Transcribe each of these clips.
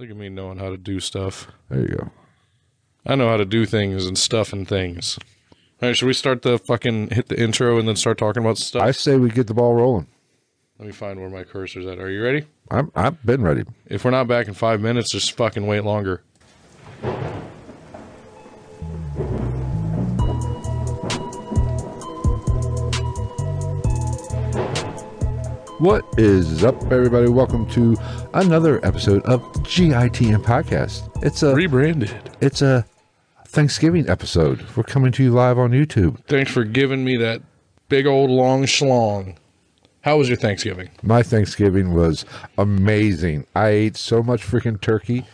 Look at me knowing how to do stuff. There you go. I know how to do things and stuff and things. All right, should we start the fucking hit the intro and then start talking about stuff? I say we get the ball rolling. Let me find where my cursor's at. Are you ready? I'm, I've been ready. If we're not back in five minutes, just fucking wait longer. What is up, everybody? Welcome to another episode of GITN Podcast. It's a Rebranded. it's a Thanksgiving episode. We're coming to you live on YouTube. Thanks for giving me that big old long schlong. How was your Thanksgiving? My Thanksgiving was amazing. I ate so much freaking turkey.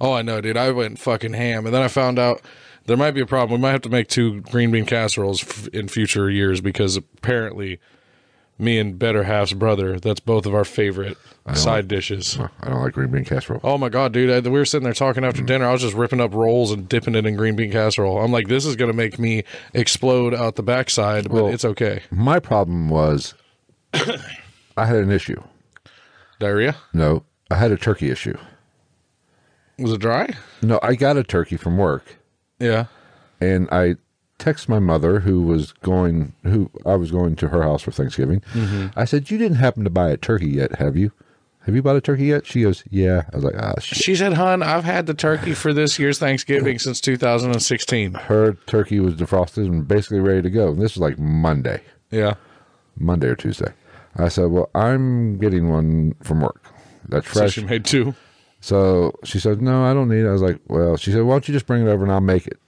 Oh, I know, dude. I went fucking ham, and then I found out there might be a problem. We might have to make two green bean casseroles f- in future years because apparently, me and Better Half's brother, that's both of our favorite side dishes. I don't like green bean casserole. Oh my god, dude! I, we were sitting there talking after mm. dinner. I was just ripping up rolls and dipping it in green bean casserole. I'm like, this is gonna make me explode out the backside, but Well- it's okay. My problem was I had an issue. Diarrhea? No, I had a turkey issue. Was it dry? No, I got a turkey from work. Yeah. and I text my mother who was going who I was going to her house for Thanksgiving. I said, "You didn't happen to buy a turkey yet, have you? Have you bought a turkey yet?" She goes, "Yeah." I was like, "Ah, shit." She said, "Hun, I've had the turkey for this year's Thanksgiving since 2016." Her turkey was defrosted and basically ready to go. And this was like Monday, Yeah. Monday or Tuesday. I said, "Well, I'm getting one from work. That's So fresh." she made two. So she said, "No, I don't need it." I was like, "Well," she said, "Why don't you just bring it over and I'll make it?"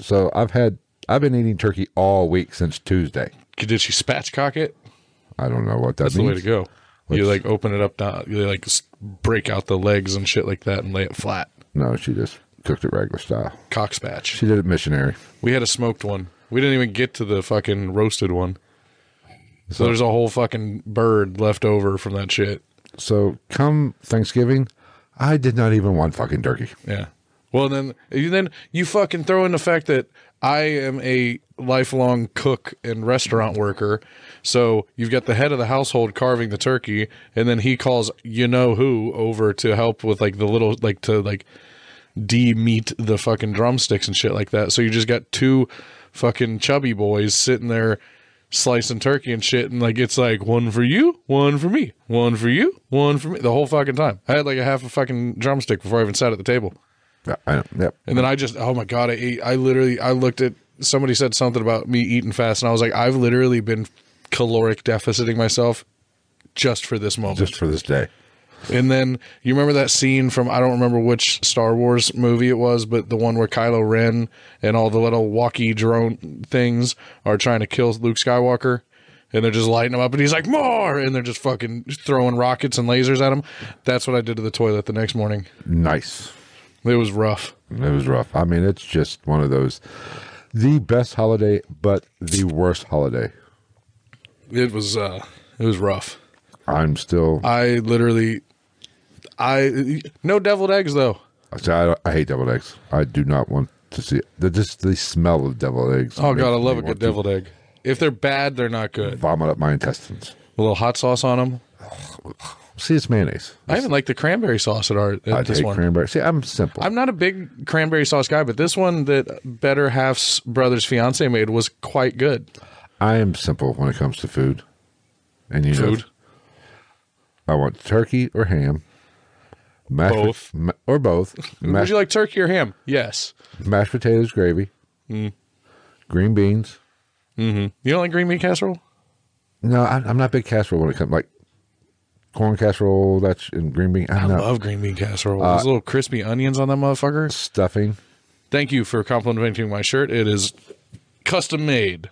So I've had I've been eating turkey all week since Tuesday. Did she spatchcock it? I don't know what that That's the way to go. You like open it up down. You like break out the legs and shit like that and lay it flat. No, she just cooked it regular style. Cock spatch. She did it missionary. We had a smoked one. We didn't even get to the fucking roasted one. So there's a whole fucking bird left over from that shit. So come Thanksgiving, I did not even want fucking turkey. Yeah. Well, then, then you fucking throw in the fact that I am a lifelong cook and restaurant worker. So you've got the head of the household carving the turkey, and then he calls you know who over to help with like the little like to like de-meat the fucking drumsticks and shit like that. So you just got two fucking chubby boys sitting there slicing turkey and shit, and like it's like one for you, one for me, one for you, one for me, the whole fucking time. I had like a half a fucking drumstick before I even sat at the table. Yeah, I know. Yep. And then I just, oh my God, I ate, I literally, I looked at, somebody said something about me eating fast, and I was like, I've literally been caloric deficiting myself just for this moment. Just for this day. and then you remember that scene from, I don't remember which Star Wars movie it was, but the one where Kylo Ren and all the little walkie drone things are trying to kill Luke Skywalker. And they're just lighting him up, and he's like, more! And they're just fucking throwing rockets and lasers at him. That's what I did to the toilet the next morning. Nice. It was rough. It was rough. I mean, it's just one of those the best holiday, but the worst holiday. It was, uh, it was rough. I'm still. I literally, I no deviled eggs though. See, I, I hate deviled eggs. I do not want to see it. The, just the smell of deviled eggs. Oh god, I love a good deviled egg. If they're bad, they're not good. Vomit up my intestines. A little hot sauce on them. See, it's mayonnaise. I even like the cranberry sauce at our at I this take one. cranberry. See, I'm simple. I'm not a big cranberry sauce guy, but this one that Better Half's brother's fiance made was quite good. I am simple when it comes to food. And you Food? know, I want turkey or ham, mashed Both. ma- or both. Would you like turkey or ham? Yes. mashed potatoes, gravy, Mm. green beans. You don't like green bean casserole? No, I, I'm not big casserole when it comes like corn casserole. That's in green bean. I I'm love green bean casserole. Uh, Those little crispy onions on that motherfucker. stuffing. Thank you for complimenting my shirt. It is custom made.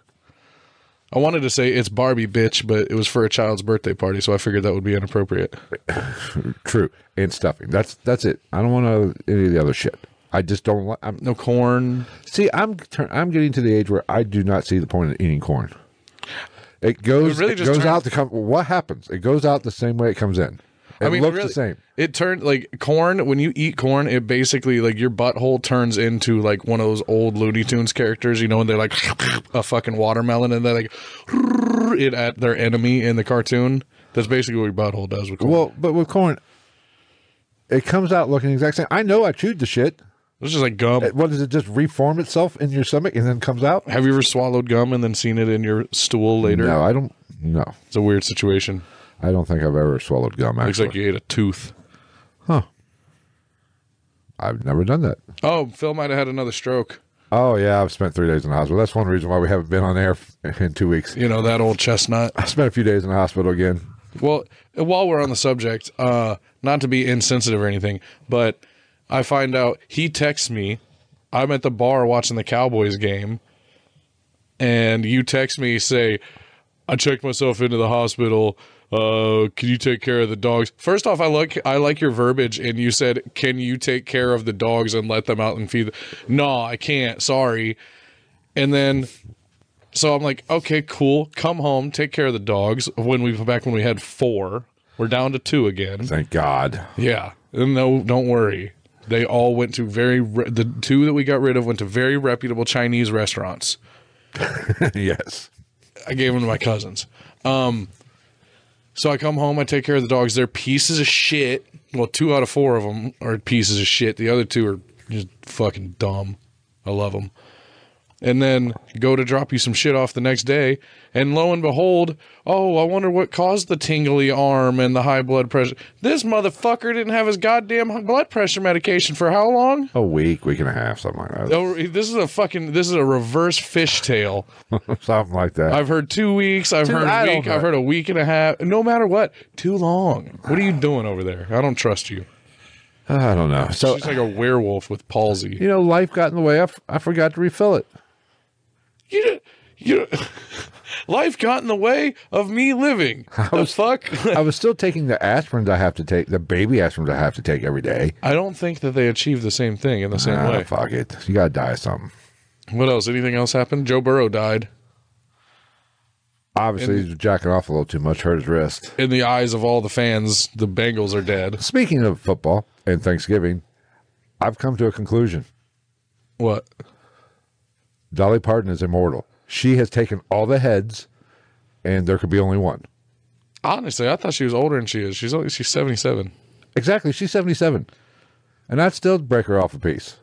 I wanted to say it's Barbie bitch, but it was for a child's birthday party, so I figured that would be inappropriate. True, and stuffing. That's that's it. I don't want any of the other shit. I just don't like. I'm, No corn. see, I'm I'm getting to the age where I do not see the point of eating corn. It goes It really it just goes turns- out to come. What happens? It goes out the same way it comes in. It I mean, looks really, the same. It turned like corn. When you eat corn, it basically like your butthole turns into like one of those old Looney Tunes characters, you know, and they're like a fucking watermelon, and they're like it at their enemy in the cartoon. That's basically what your butthole does with corn. Well, but with corn, it comes out looking the exact same. I know I chewed the shit. It's just like gum. What does it just reform itself in your stomach and then comes out? Have you ever swallowed gum and then seen it in your stool later? No, I don't. No, It's a weird situation. I don't think I've ever swallowed gum. Looks like you ate a tooth. huh? I've never done that. Oh, Phil might have had another stroke. Oh yeah, I've spent three days in the hospital. That's one reason why we haven't been on air in two weeks. You know, that old chestnut. I spent a few days in the hospital again. Well, while we're on the subject, uh, not to be insensitive or anything, but I find out he texts me. I'm at the bar watching the Cowboys game, and you text me say, "I checked myself into the hospital. Uh, can you take care of the dogs?" First off, I like I like your verbiage, and you said, "Can you take care of the dogs and let them out and feed?" Them? No, I can't. Sorry. And then so I'm like, okay, cool. Come home, take care of the dogs. When we back when we had four, we're down to two again. Thank God. Yeah, and no, don't worry. They all went to very re- the two that we got rid of went to very reputable Chinese restaurants. yes. I gave them to my cousins. Um, so I come home, I take care of the dogs. They're pieces of shit. Well, two out of four of them are pieces of shit. The other two are just fucking dumb. I love them. And then go to drop you some shit off the next day, and lo and behold, oh, I wonder what caused the tingly arm and the high blood pressure. This motherfucker didn't have his goddamn blood pressure medication for how long? A week, week and a half, something like that. Oh, this is a fucking this is a reverse fishtail. something like that. I've heard two weeks. I've Two- heard I a don't week. I've heard a week and a half. No matter what, too long. What are you doing over there? I don't trust you. I don't know. So She's like a werewolf with palsy. you know, life got in the way. I, f- I forgot to refill it. You, you, life got in the way of me living. I The fuck? I was still taking the aspirins I have to take, the baby aspirins I have to take every day. I don't think that they achieve the same thing in the same Ah, way. fuck it. You gotta die of something. What else? Anything else happened? Joe Burrow died Obviously, he's jacking off a little too much, hurt his wrist. in the eyes of all the fans. The Bengals are dead. Speaking of football and Thanksgiving, I've come to a conclusion. What? Dolly Parton is immortal. She has taken all the heads, and there could be only one. Honestly, I thought she was older than she is. She's only she's seventy seven. Exactly. She's 77. And I'd still break her off a piece.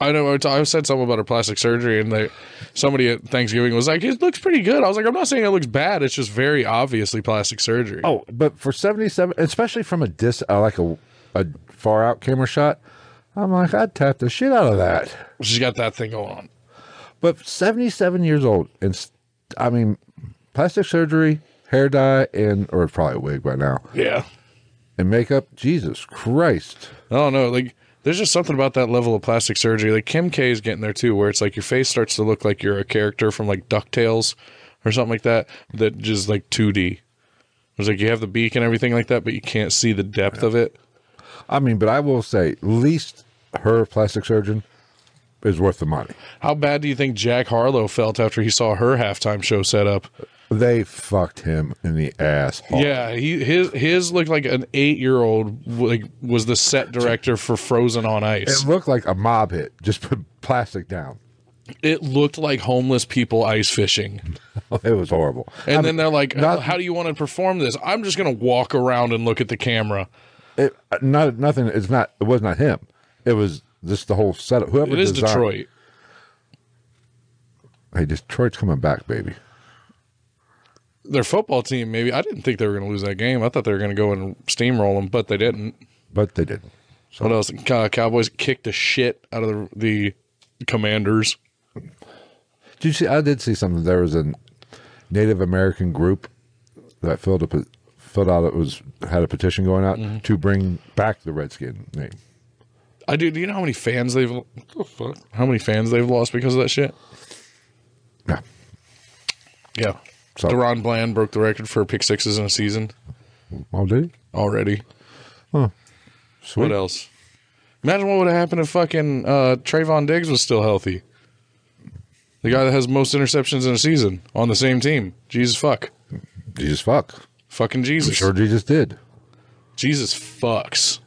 I know. I said something about her plastic surgery, and they somebody at Thanksgiving was like, "It looks pretty good." I was like, "I'm not saying it looks bad. It's just very obviously plastic surgery." Oh, but for 77, especially from a dis, uh, like a, a far out camera shot, I'm like, I'd tap the shit out of that. she's got that thing going on. But 77 years old, and I mean, plastic surgery, hair dye, and, or probably a wig by now, Yeah. and makeup, Jesus Christ. I don't know. Like, there's just something about that level of plastic surgery. Like Kim K is getting there too, where it's like your face starts to look like you're a character from like Ducktales or something like that. That just like 2D. It's like you have the beak and everything like that, but you can't see the depth of it. I mean, but I will say, at least her plastic surgeon is worth the money. How bad do you think Jack Harlow felt after he saw her halftime show set up? They fucked him in the ass. hard. Yeah, he his his looked like an eight year old like was the set director for Frozen on Ice. It looked like a mob hit. Just put plastic down. It looked like homeless people ice fishing. It was horrible. And then they're like, not- "How do you want to perform this?" I'm just gonna walk around and look at the camera. It, uh, not nothing. It's not. It was not him. It was just the whole setup. Whoever It is designed- Detroit. Hey, Detroit's coming back, baby. Their football team, maybe. I didn't think they were going to lose that game. I thought they were going to go and steamroll them, but they didn't. But they didn't. What else? Cow- Cowboys kicked the shit out of the, the Commanders. Did you see? I did see something. There was a Native American group that filled pe- filled out. It was had a petition going out Mm-hmm. to bring back the Redskin name. I do. Do you know how many fans they've? What the fuck? How many fans they've lost because of that shit? Yeah. Yeah. So- DaRon Bland broke the record for pick sixes in a season Oh, did he? already. Sweet. What else? Imagine what would have happened if fucking uh, Trevon Diggs was still healthy. The guy that has most interceptions in a season on the same team. Jesus fuck. Jesus fuck. Fucking Jesus. Sure, Jesus did. Jesus fucks.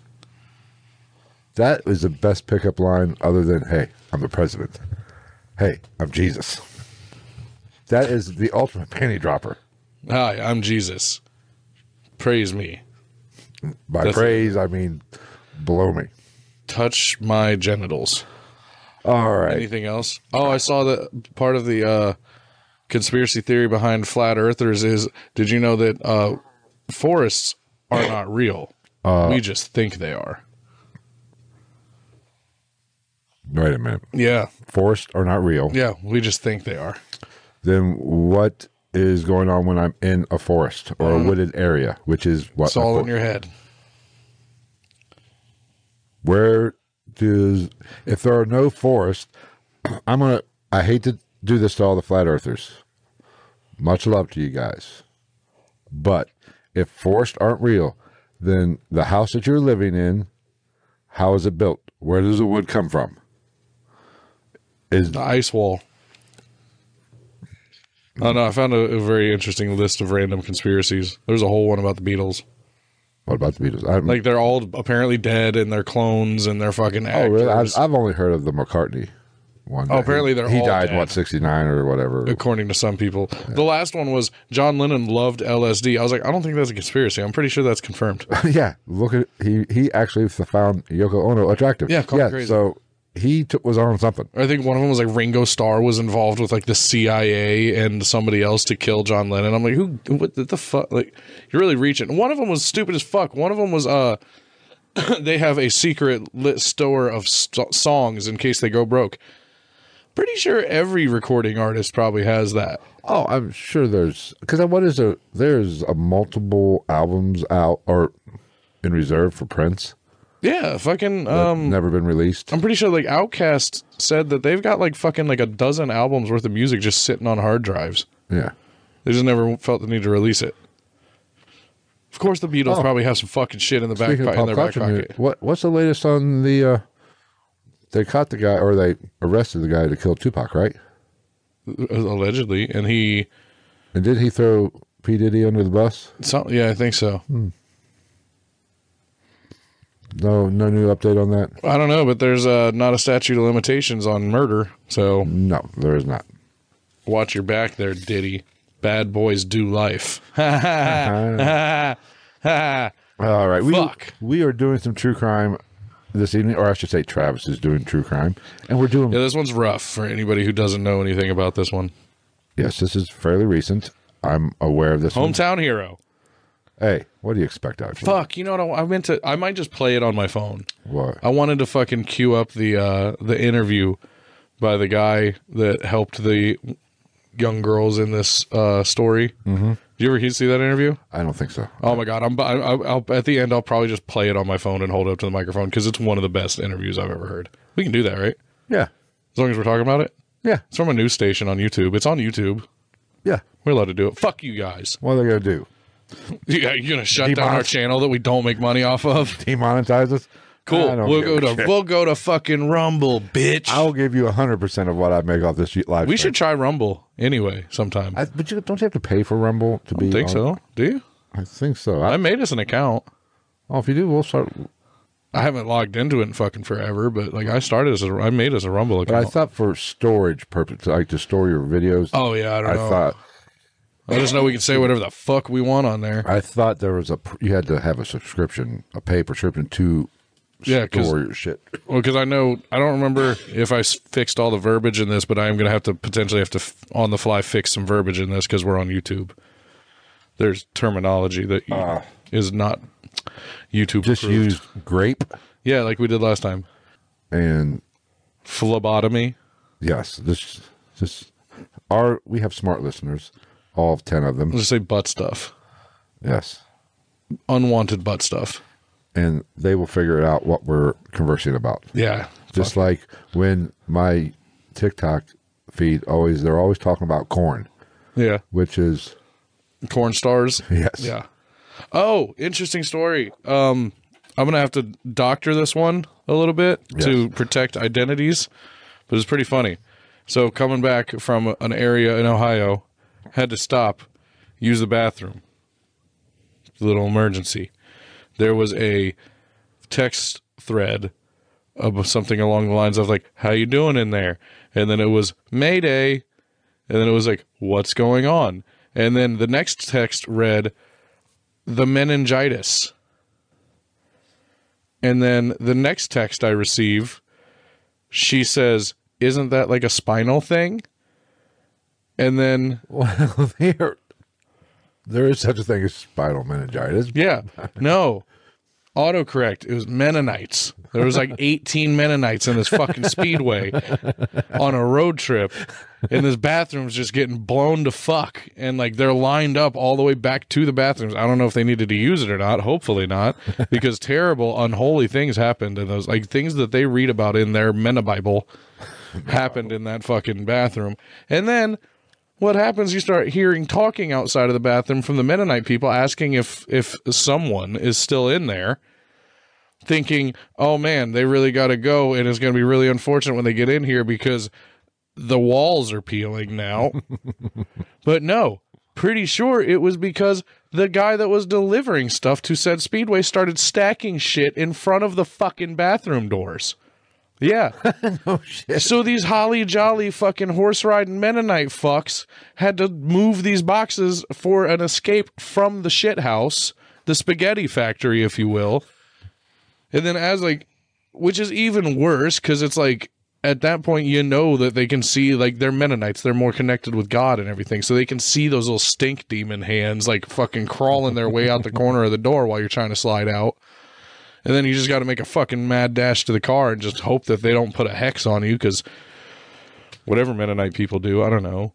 That is the best pickup line other than, hey, I'm the president. Hey, I'm Jesus. That is the ultimate panty dropper. Hi, I'm Jesus. Praise me. By That's- praise, I mean blow me. Touch my genitals. All right. Anything else? Oh, I saw that part of the uh, conspiracy theory behind flat earthers is did you know that uh, forests are not real? we just think they are. Wait a minute. Yeah. Forests are not real. Yeah. We just think they are. Then what is going on when I'm in a forest or a mm. wooded area, which is what It's all in your head. where does if there are no forests i'm gonna i hate to do this to all the flat earthers much love to you guys but if forests aren't real then the house that you're living in how is it built where does the wood come from is The ice wall. Oh no, I found a, a very interesting list of random conspiracies. There's a whole one about the Beatles. what about the beatles I, Like they're all apparently dead and they're clones and they're fucking oh actors. really I've, I've only heard of the mccartney one Oh, apparently they're he all died dead. what 69 or whatever according to some people. The last one was John Lennon loved LSD. I was like, I don't think that's a conspiracy. I'm pretty sure that's confirmed. yeah, look at he he actually found Yoko Ono attractive. Yeah, call me crazy. So he took, was on something. I think one of them was like Ringo Starr was involved with like the CIA and somebody else to kill John Lennon. I'm like, who? What the, the fuck? Like, you're really reaching. One of them was stupid as fuck. One of them was uh, they have a secret lit store of st- songs in case they go broke. Pretty sure every recording artist probably has that. Oh, I'm sure there's because what is there? There's a multiple albums out or in reserve for Prince. Yeah, fucking. Um, never been released. I'm pretty sure like Outkast said that they've got like fucking like a dozen albums worth of music just sitting on hard drives. Yeah, They just never felt the need to release it. Of course, the Beatles Oh. probably have some fucking shit in the back Speaking po- of in their back pocket. music, what what's the latest on the? uh They caught the guy or they arrested the guy that killed Tupac, right? allegedly, and he, And did he throw P Diddy under the bus? some, yeah, I think so. No, no new update on that. I don't know, but there's uh, not a statute of limitations on murder, so No, there is not. watch your back there, Diddy. Bad boys do life. Ha. All right, we Fuck. we are doing some true crime this evening, or I should say, Travis is doing true crime, and we're doing Yeah, this one's rough for anybody who doesn't know anything about this one. yes, this is fairly recent. I'm aware of this. one. Hometown hero. Hey, what do you expect out of me? Fuck, you know what? I, I meant to. I might just play it on my phone. What? I wanted to fucking queue up the uh, the interview by the guy that helped the young girls in this uh, story. Mm-hmm. Did you ever hear see that interview? I don't think so. Oh my god! I'm I, I'll, at the end. I'll probably just play it on my phone and hold it up to the microphone because it's one of the best interviews I've ever heard. We can do that, right? Yeah, As long as we're talking about it. yeah, It's from a news station on YouTube. It's on YouTube. yeah. We're allowed to do it. Fuck you guys. What are they gonna do? Yeah, you're gonna shut down our Demonetize- channel that we don't make money off of. Demonetize us? I Cool. don't We'll give go a to shit. we'll go to fucking Rumble, bitch. I'll give you hundred percent of what I make off this live. we stream. should try Rumble anyway sometime. I I, but you don't you have to pay for Rumble to be? think on- so. Do you? I think so. I, I made us an account. oh, if you do, we'll start. I haven't logged into it in fucking forever, but like I started as a, I made us a Rumble But I thought for storage purpose, like to store your videos. oh yeah, I don't I know. thought I just know we can say whatever the fuck we want on there. I thought there was a you had to have a subscription, a pay prescription to Yeah, store your shit. Well, because I know I don't remember if I fixed all the verbiage in this, but I am going to have to potentially have to f- on the fly fix some verbiage in this because we're on YouTube. There's terminology that y- ah. is not YouTube. Just approved. use grape yeah, like we did last time. and Phlebotomy. yes, this this our we have smart listeners, all ten of them. Let's just say butt stuff, Yes, unwanted butt stuff. and they will figure out what we're conversing about. Yeah, Just like when my TikTok feed always they're always talking about corn, yeah. which is Corn stars. yes, Yeah. Oh, interesting story. Um, I'm gonna have to doctor this one a little bit to protect identities, but it's pretty funny. So coming back from an area in Ohio, had to stop, use the bathroom. Little emergency. There was a text thread of something along the lines of like, "How you doing in there?" And then it was Mayday, and then it was like, "What's going on?" And then the next text read, "The meningitis." And then the next text I receive, she says, Isn't that like a spinal thing? And then, Well, there, there is such a thing as spinal meningitis. yeah, no, autocorrect. It was Mennonites. There was like 18 Mennonites in this fucking speedway on a road trip. And this bathroom's just getting blown to fuck. And like they're lined up all the way back to the bathrooms. I don't know if they needed to use it or not. Hopefully not. Because terrible, unholy things happened in those like things that they read about in their Mena Bible happened in that fucking bathroom. And then what happens you start hearing talking outside of the bathroom from the Mennonite people asking if if someone is still in there thinking, "Oh man, they really got to go and it's going to be really unfortunate when they get in here because the walls are peeling now." but no, pretty sure it was because the guy that was delivering stuff to said speedway started stacking shit in front of the fucking bathroom doors. Yeah. Oh shit! So these holly jolly fucking horse riding Mennonite fucks had to move these boxes for an escape from the shit house, the spaghetti factory, if you will. And then as like, which is even worse because it's like at that point you know that they can see like they're Mennonites, they're more connected with God and everything, so they can see those little stink demon hands like fucking crawling their way out the corner of the door while you're trying to slide out. And then you just got to make a fucking mad dash to the car and just hope that they don't put a hex on you because whatever Mennonite people do, I don't know.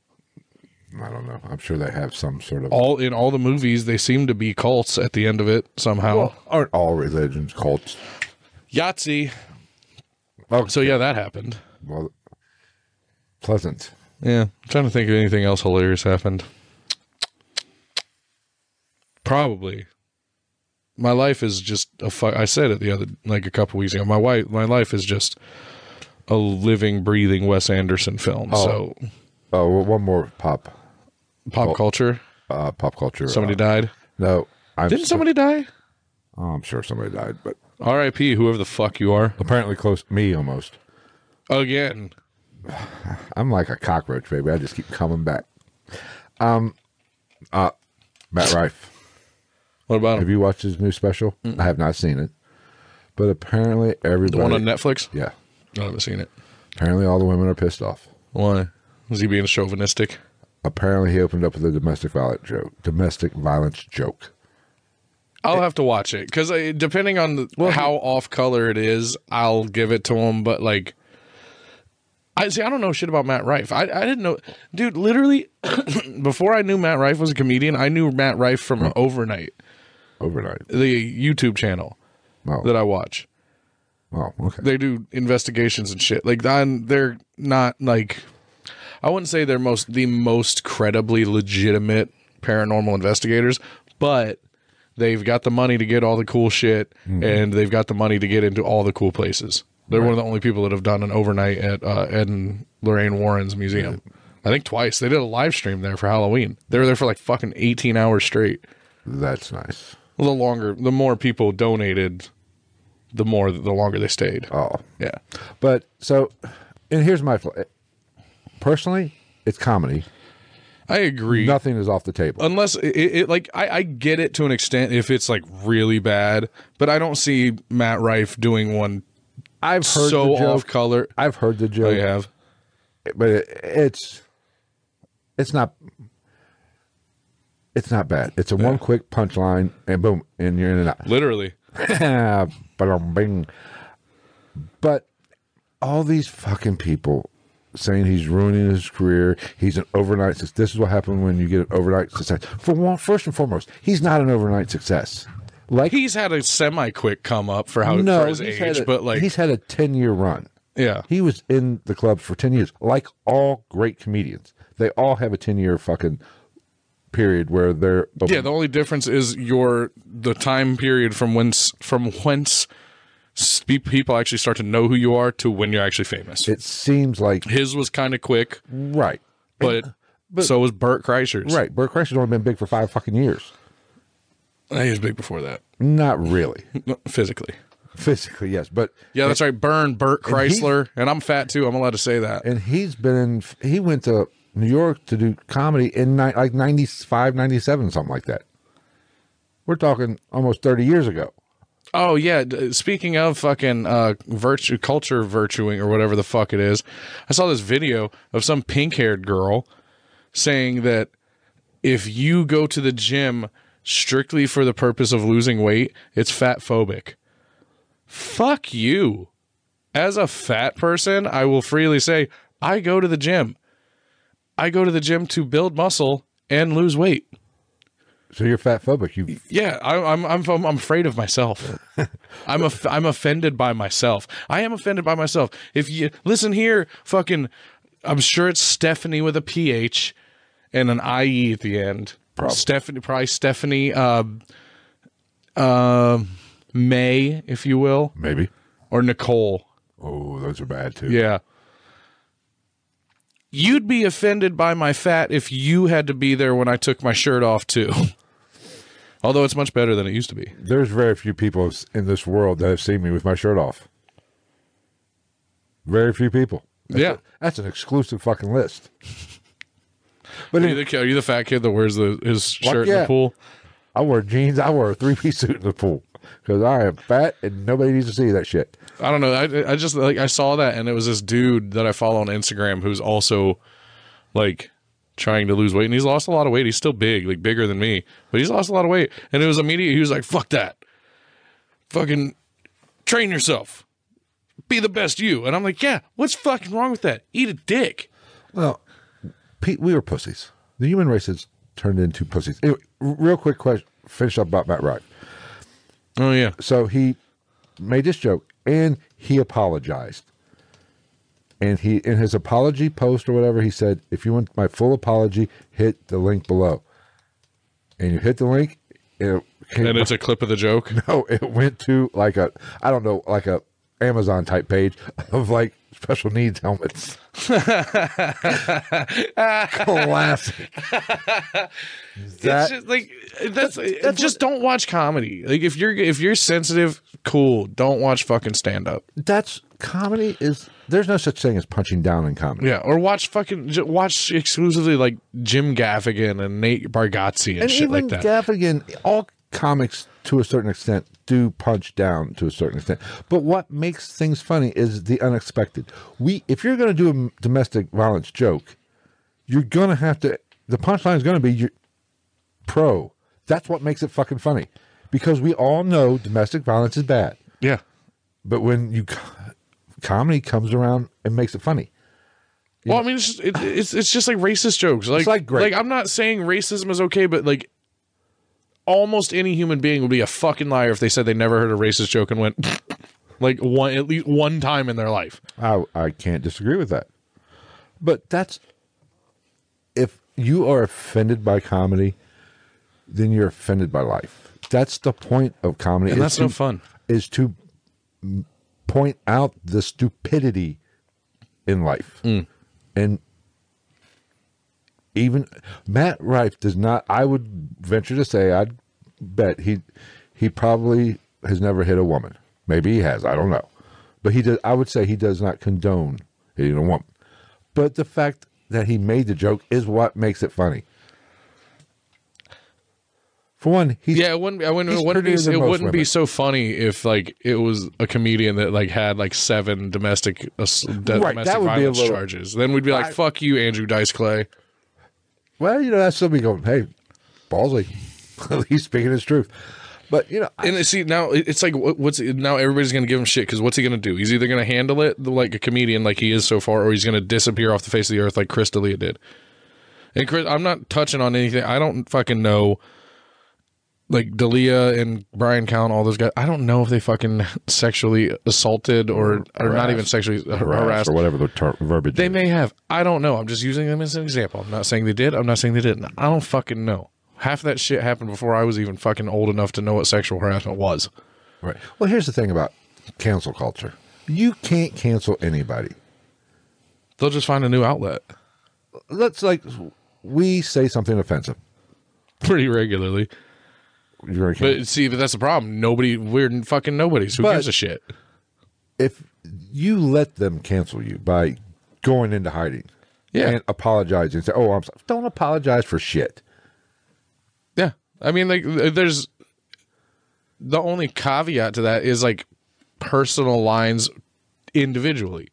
I don't know. I'm sure they have some sort of. All in all the movies, they seem to be cults at the end of it somehow. Well, aren't all religions cults? Yahtzee. Oh, So yeah, that happened. well, pleasant. Yeah, I'm trying to think of anything else hilarious happened. Probably. My life is just a fu- I said it the other like a couple weeks ago. My wife, my life is just a living, breathing Wes Anderson film. So Oh, well, one more pop, pop culture. uh, pop culture. Somebody uh, died. No, I'm Didn't so- somebody die? Oh, I'm sure somebody died, but R.I.P. Whoever the fuck you are. apparently close to me almost. Again. I'm like a cockroach, baby. I just keep coming back. Um, uh, Matt Rife. What about Have you watched his new special? I have not seen it, but apparently everybody. The one on Netflix? yeah, I haven't seen it. apparently all the women are pissed off. Why? Is he being chauvinistic? Apparently he opened up with a domestic violence joke. Domestic violence joke. I'll have to watch it because depending on the, how off color it is, I'll give it to him. But like, I see. I don't know shit about Matt Rife. I, I didn't know, dude. Literally, before I knew Matt Rife was a comedian, I knew Matt Rife from Overnight, Overnight. the YouTube channel Oh, that I watch. oh okay. They do investigations and shit. Like, I'm, they're not like, I wouldn't say they're most the most credibly legitimate paranormal investigators, but they've got the money to get all the cool shit, and they've got the money to get into all the cool places. They're one of the only people that have done an overnight at uh, Ed and Lorraine Warren's museum. I think twice. They did a live stream there for Halloween. They were there for like fucking 18 hours straight. That's nice. The longer, the more people donated, the more, the longer they stayed. Oh, Yeah. but so, and here's my personally, it's comedy. I agree. Nothing is off the table. unless it, it like I, I get it to an extent if it's like really bad, but I don't see Matt Rife doing one I've heard so the off color. I've heard the Oh, joke, you have? but it, it's it's not it's not bad. It's a one quick punchline and boom, and you're in and out. Literally. But all these fucking people saying he's ruining his career, he's an overnight success. This is what happened when you get an overnight success. For one, first and foremost, he's not an overnight success. Like He's had a semi quick come up for how no, for his age, a, but like he's had a ten year run. yeah. He was in the clubs for 10 years, like all great comedians. They all have a 10 year fucking period where they're. open. Yeah, the only difference is your the time period from whence from whence people actually start to know who you are to when you're actually famous. it seems like. His was kind of quick, Right. Uh, but, so was Bert Kreischer's. Right. Bert Kreischer's only been big for five fucking years. He was big before that, Not really. physically. Physically, yes. But. Yeah, that's right. Burn Burt And Chrysler, and I'm fat too. I'm allowed to say that. And he's been in. He went to New York to do comedy in ni- like 95, 97, something like that. We're talking almost 30 years ago. Oh yeah. Speaking of fucking uh, virtue, culture virtuing or whatever the fuck it is, I saw this video of some pink-haired girl saying that if you go to the gym strictly for the purpose of losing weight, it's fat phobic. Fuck you. As a fat person, I will freely say I go to the gym. I go to the gym to build muscle and lose weight. So you're fat phobic. You Yeah, I, I'm I'm I'm afraid of myself. I'm a, I'm offended by myself. I am offended by myself. If you listen here, fucking, I'm sure it's Stephanie with a PH and an IE at the end. Probably. Stephanie, probably Stephanie, uh, uh, May, if you will, maybe. or Nicole. Oh, those are bad too. Yeah. You'd be offended by my fat if you had to be there when I took my shirt off too. Although it's much better than it used to be. There's very few people in this world that have seen me with my shirt off. Very few people. That's Yeah. a- that's an exclusive fucking list. But Are you, the, are you the fat kid that wears the his shirt in yeah. the pool? I wear jeans. I wear a three piece suit in the pool because I am fat and nobody needs to see that shit. I don't know. I I just like I saw that and it was this dude that I follow on Instagram who's also like trying to lose weight and he's lost a lot of weight. He's still big, like bigger than me, but he's lost a lot of weight. And it was immediate. He was like, "Fuck that, fucking train yourself, be the best you." And I'm like, "Yeah, what's fucking wrong with that? Eat a dick." Well, Pete, we were pussies. The human race has turned into pussies. Anyway, real quick question. Finish up about Matt Rife. Oh yeah, So he made this joke and he apologized. And he in his apology post or whatever, he said, if you want my full apology, hit the link below. And you hit the link, it came, and it's a clip of the joke. no, it went to like a I don't know, like a Amazon type page of like special needs helmets. Classic. it's That just like that's, just don't watch comedy. Like if you're if you're sensitive, cool. Don't watch fucking stand up. that's comedy is there's no such thing as punching down in comedy. Yeah, or watch fucking watch exclusively like Jim Gaffigan and Nate Bargatze and, and shit like that. Gaffigan, all comics to a certain extent do punch down to a certain extent. But what makes things funny is the unexpected. We, if you're going to do a domestic violence joke, you're going to have to. The punchline is going to be pro. That's what makes it fucking funny, because we all know domestic violence is bad. yeah, But when you comedy comes around and makes it funny, well, I mean, it's just, it, it's it's just like racist jokes. Like like like I'm not saying racism is okay, but like almost any human being would be a fucking liar if they said they never heard a racist joke and went like one at least one time in their life. I I can't disagree with that. But that's if you are offended by comedy, then you're offended by life. That's the point of comedy. And that's to, no fun. Is to point out the stupidity in life, Mm. and even Matt Rife does not. I would venture to say, I'd bet he he probably has never hit a woman. Maybe he has. I don't know, but he does. I would say he does not condone hitting a woman. But the fact that he made the joke is what makes it funny. For one, he's Yeah, it wouldn't. I wouldn't. It wouldn't be. It wouldn't be so funny if like it was a comedian that like had like seven domestic uh, de- Right, domestic that would be a violence little- charges. Then we'd be like, I- "Fuck you, Andrew Dice Clay." Well, you know, that's somebody going, hey, ballsy. he's speaking his truth. But you know, And it- uh, see now, it's like what- what's now everybody's gonna give him shit because what's he gonna do? He's either gonna handle it like a comedian, like he is so far, or he's gonna disappear off the face of the earth like Chris D'Elia did. And Chris, I'm not touching on anything. I don't fucking know. Like D'Elia and Brian Count, all those guys. I don't know if they fucking sexually assaulted or or not even sexually uh, harassed harassed. or whatever the ter- verbiage. They is. may have. I don't know. I'm just using them as an example. I'm not saying they did. I'm not saying they didn't. I don't fucking know. Half that shit happened before I was even fucking old enough to know what sexual harassment was. Right. Well, here's the thing about cancel culture. You can't cancel anybody. They'll just find a new outlet Let's like we say something offensive. pretty regularly. You're gonna. But see, but that's the problem. Nobody, we're fucking nobodies. Who But- gives a shit? if you let them cancel you by going into hiding Yeah. and apologizing, say, "Oh, I'm sorry," don't apologize for shit. Yeah. I mean, like, there's the only caveat to that is like personal lines individually.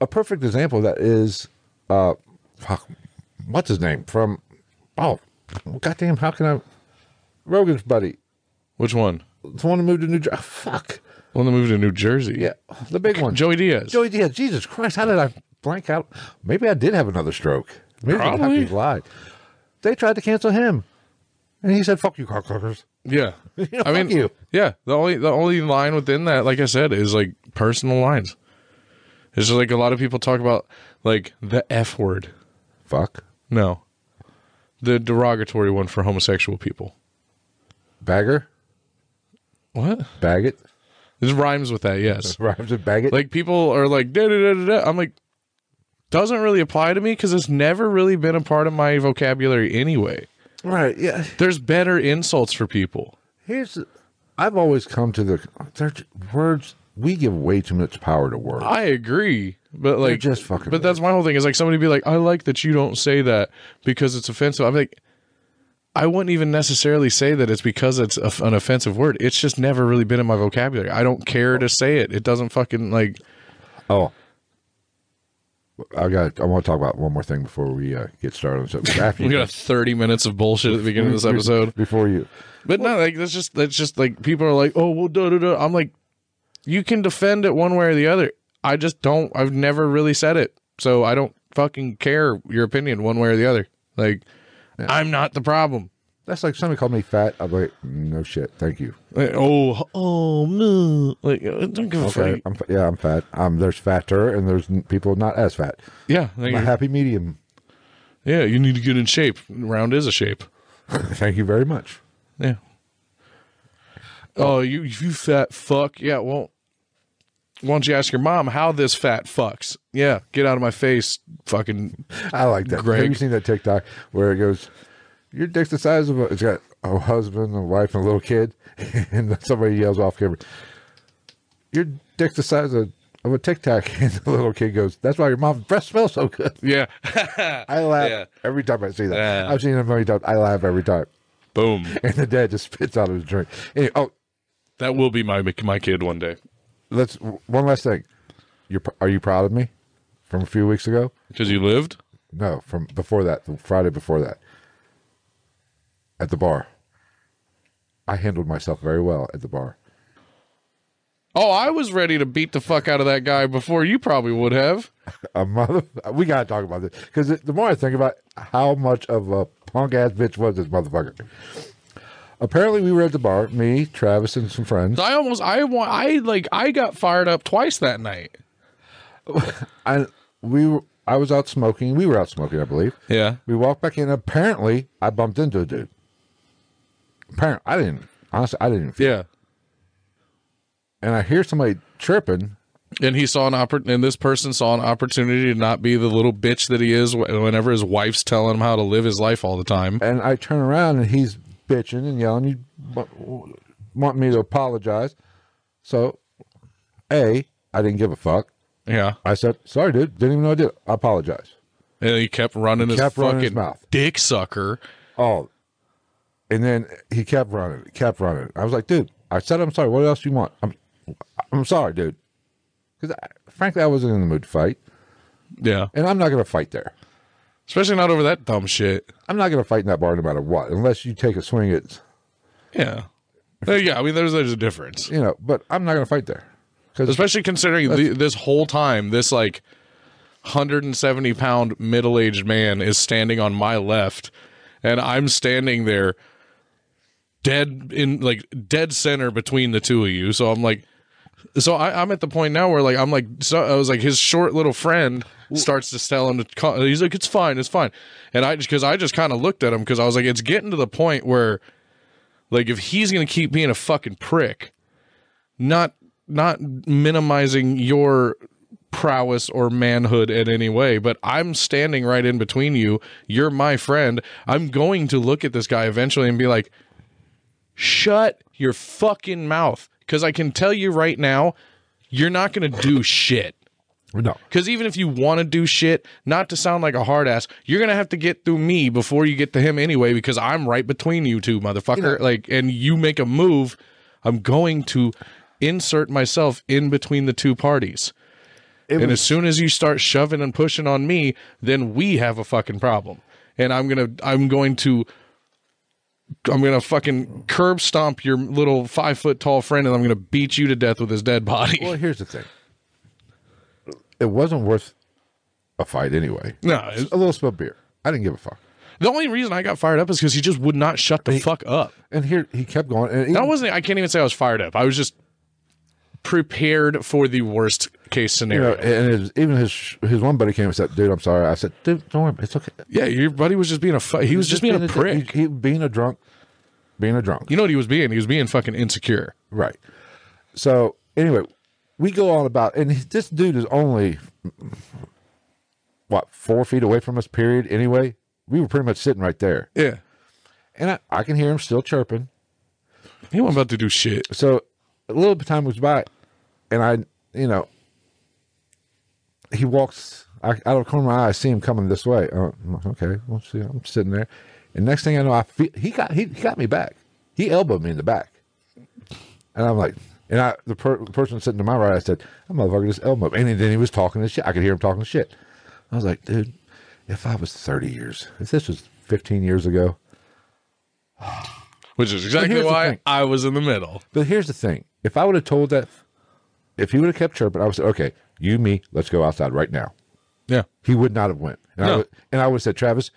a perfect example of that is uh fuck, what's his name from oh goddamn how can I Rogan's buddy Which one? the one who moved to New Jersey oh, fuck The One that moved to New Jersey. yeah the big one Joey Diaz. Joey Diaz Jesus Christ how did I blank out maybe I did have another stroke maybe I Probably. lied they tried to cancel him and he said fuck you cocksuckers Yeah. know, I fuck mean, you. yeah. The only the only line within that, like I said, is like personal lines. It's just like a lot of people talk about like the F word. fuck No. The derogatory one for homosexual people. Bagger What? bag it This rhymes with that, yes. rhymes with bag it like people are like da da da da. I'm like, doesn't really apply to me because it's never really been a part of my vocabulary anyway. right yeah There's better insults for people. here's I've always come to the words we give way too much power to words I agree, but like, just fucking But that's my whole thing. Is like somebody be like, I like that you don't say that because it's offensive. I'm like, I wouldn't even necessarily say that it's because it's a, an offensive word. It's just never really been in my vocabulary. I don't care to say it. It doesn't fucking like. Oh, I got. I want to talk about one more thing before we uh, get started. So after We got 30 minutes of bullshit at the beginning of this episode. before you, But no, like that's just that's just like people are like, oh well, da da da. I'm like, you can defend it one way or the other. I just don't. I've never really said it, so I don't fucking care your opinion one way or the other. Like, I'm not the problem. that's like somebody called me fat. I'm like, no shit, thank you. Like, oh, oh no! Like, uh, don't give a Okay, fuck. I'm yeah, I'm fat. Um, there's fatter and there's people not as fat. Yeah, I'm a happy medium. yeah. You need to get in shape. Round is a shape. thank you very much. Yeah. Oh, you you fat fuck. Yeah. Well, why don't you ask your mom how this fat fucks? Yeah. Get out of my face, fucking. I like that. Have you seen that TikTok where it goes, "Your dick's the size of a"? It's got a husband, a wife, and a little kid, and somebody yells off camera, "Your dick's the size of." Of a tic tac, and the little kid goes, "That's why your mom's breath smells so good." Yeah. I laugh Yeah. every time I see that. Yeah. I've seen it million times. I laugh every time, Boom. and the dad just spits out of his drink. Anyway, oh, That will be my my kid one day let's one last thing. You're are you proud of me from a few weeks ago? because you lived. No, from before that, the Friday before that, at the bar. I handled myself very well at the bar. Oh, I was ready to beat the fuck out of that guy before you probably would have. A mother, we gotta talk about this because the more I think about how much of a punk ass bitch was this motherfucker. Apparently, we were at the bar, me, Travis, and some friends. I almost I want I like I got fired up twice that night. I we were, I was out smoking. We were out smoking, I believe. Yeah. We walked back in. Apparently, I bumped into a dude. Apparently, I didn't. Honestly, I didn't. Yeah. And I hear somebody chirping. And he saw an oppor- and this person saw an opportunity to not be the little bitch that he is whenever his wife's telling him how to live his life all the time. and I turn around and he's bitching and yelling. You want me to apologize? So, a, I didn't give a fuck. Yeah. I said, "Sorry, dude. Didn't even know I did. I apologize." And he kept running his kept fucking running his mouth. dick sucker. Oh, and then he kept running, kept running. I was like, "Dude, I said I'm sorry. What else do you want?" I'm, I'm sorry, dude. Because frankly, I wasn't in the mood to fight, Yeah. and I'm not going to fight there. Especially not over that dumb shit. I'm not going to fight in that bar no matter what, unless you take a swing at, Yeah. Yeah, I mean there's there's a difference. you know. But I'm not going to fight there. Because Especially considering the, this whole time this like 170 pound middle aged man is standing on my left and I'm standing there dead in like dead center between the two of you. So I'm like so I, I'm at the point now where like I'm like so I was like his short little friend starts to tell him to call, he's like it's fine it's fine and I just because I just kind of looked at him because I was like it's getting to the point where like if he's gonna keep being a fucking prick not not minimizing your prowess or manhood in any way, but I'm standing right in between you. You're my friend. I'm going to look at this guy eventually and be like, shut your fucking mouth. Because I can tell you right now, you're not going to do shit. No. Because even if you want to do shit, not to sound like a hard ass, you're gonna have to get through me before you get to him anyway. Because I'm right between you two, motherfucker. like, and you make a move, I'm going to insert myself in between the two parties. And was- as soon as you start shoving and pushing on me, then we have a fucking problem. And I'm gonna, I'm going to, I'm gonna fucking curb stomp your little five foot tall friend, and I'm gonna beat you to death with his dead body. Well, here's the thing. It wasn't worth a fight anyway. no, it's- A little spilled beer. I didn't give a fuck. The only reason I got fired up is because he just would not shut the fuck up. And here he kept going. And I even, wasn't. I can't even say I was fired up. I was just prepared for the worst case you know, scenario. and his, even his his one buddy came and said, "Dude, I'm sorry." I said, "Dude, don't worry, it's okay." yeah, your buddy was just being a. Fu- he was just being a prick. He, he being a drunk, being a drunk. You know what he was being? He was being fucking insecure. Right. So anyway, we go on about, and this dude is only what four feet away from us. Period. Anyway, we were pretty much sitting right there, Yeah, and I, I can hear him still chirping. he wasn't about to do shit. So a little bit of time goes by, and I, you know, he walks I, out of the corner of my eye. I see him coming this way. I'm like, okay, we'll see. I'm sitting there, and next thing I know, I feel he got he, he got me back. He elbowed me in the back, and I'm like, and I the, per, the person sitting to my right, I said, "That motherfucker just elbowed me," and then he was talking to shit. I could hear him talking shit. I was like, dude, if I was 30 years, if this was 15 years ago, Which is exactly why. I was in the middle. But here's the thing: if I would have told that, if he would have kept chirping, I would say, "Okay, you, me, let's go outside right now." Yeah, He would not have went, and, I, No. would, and I would have said, "Travis,"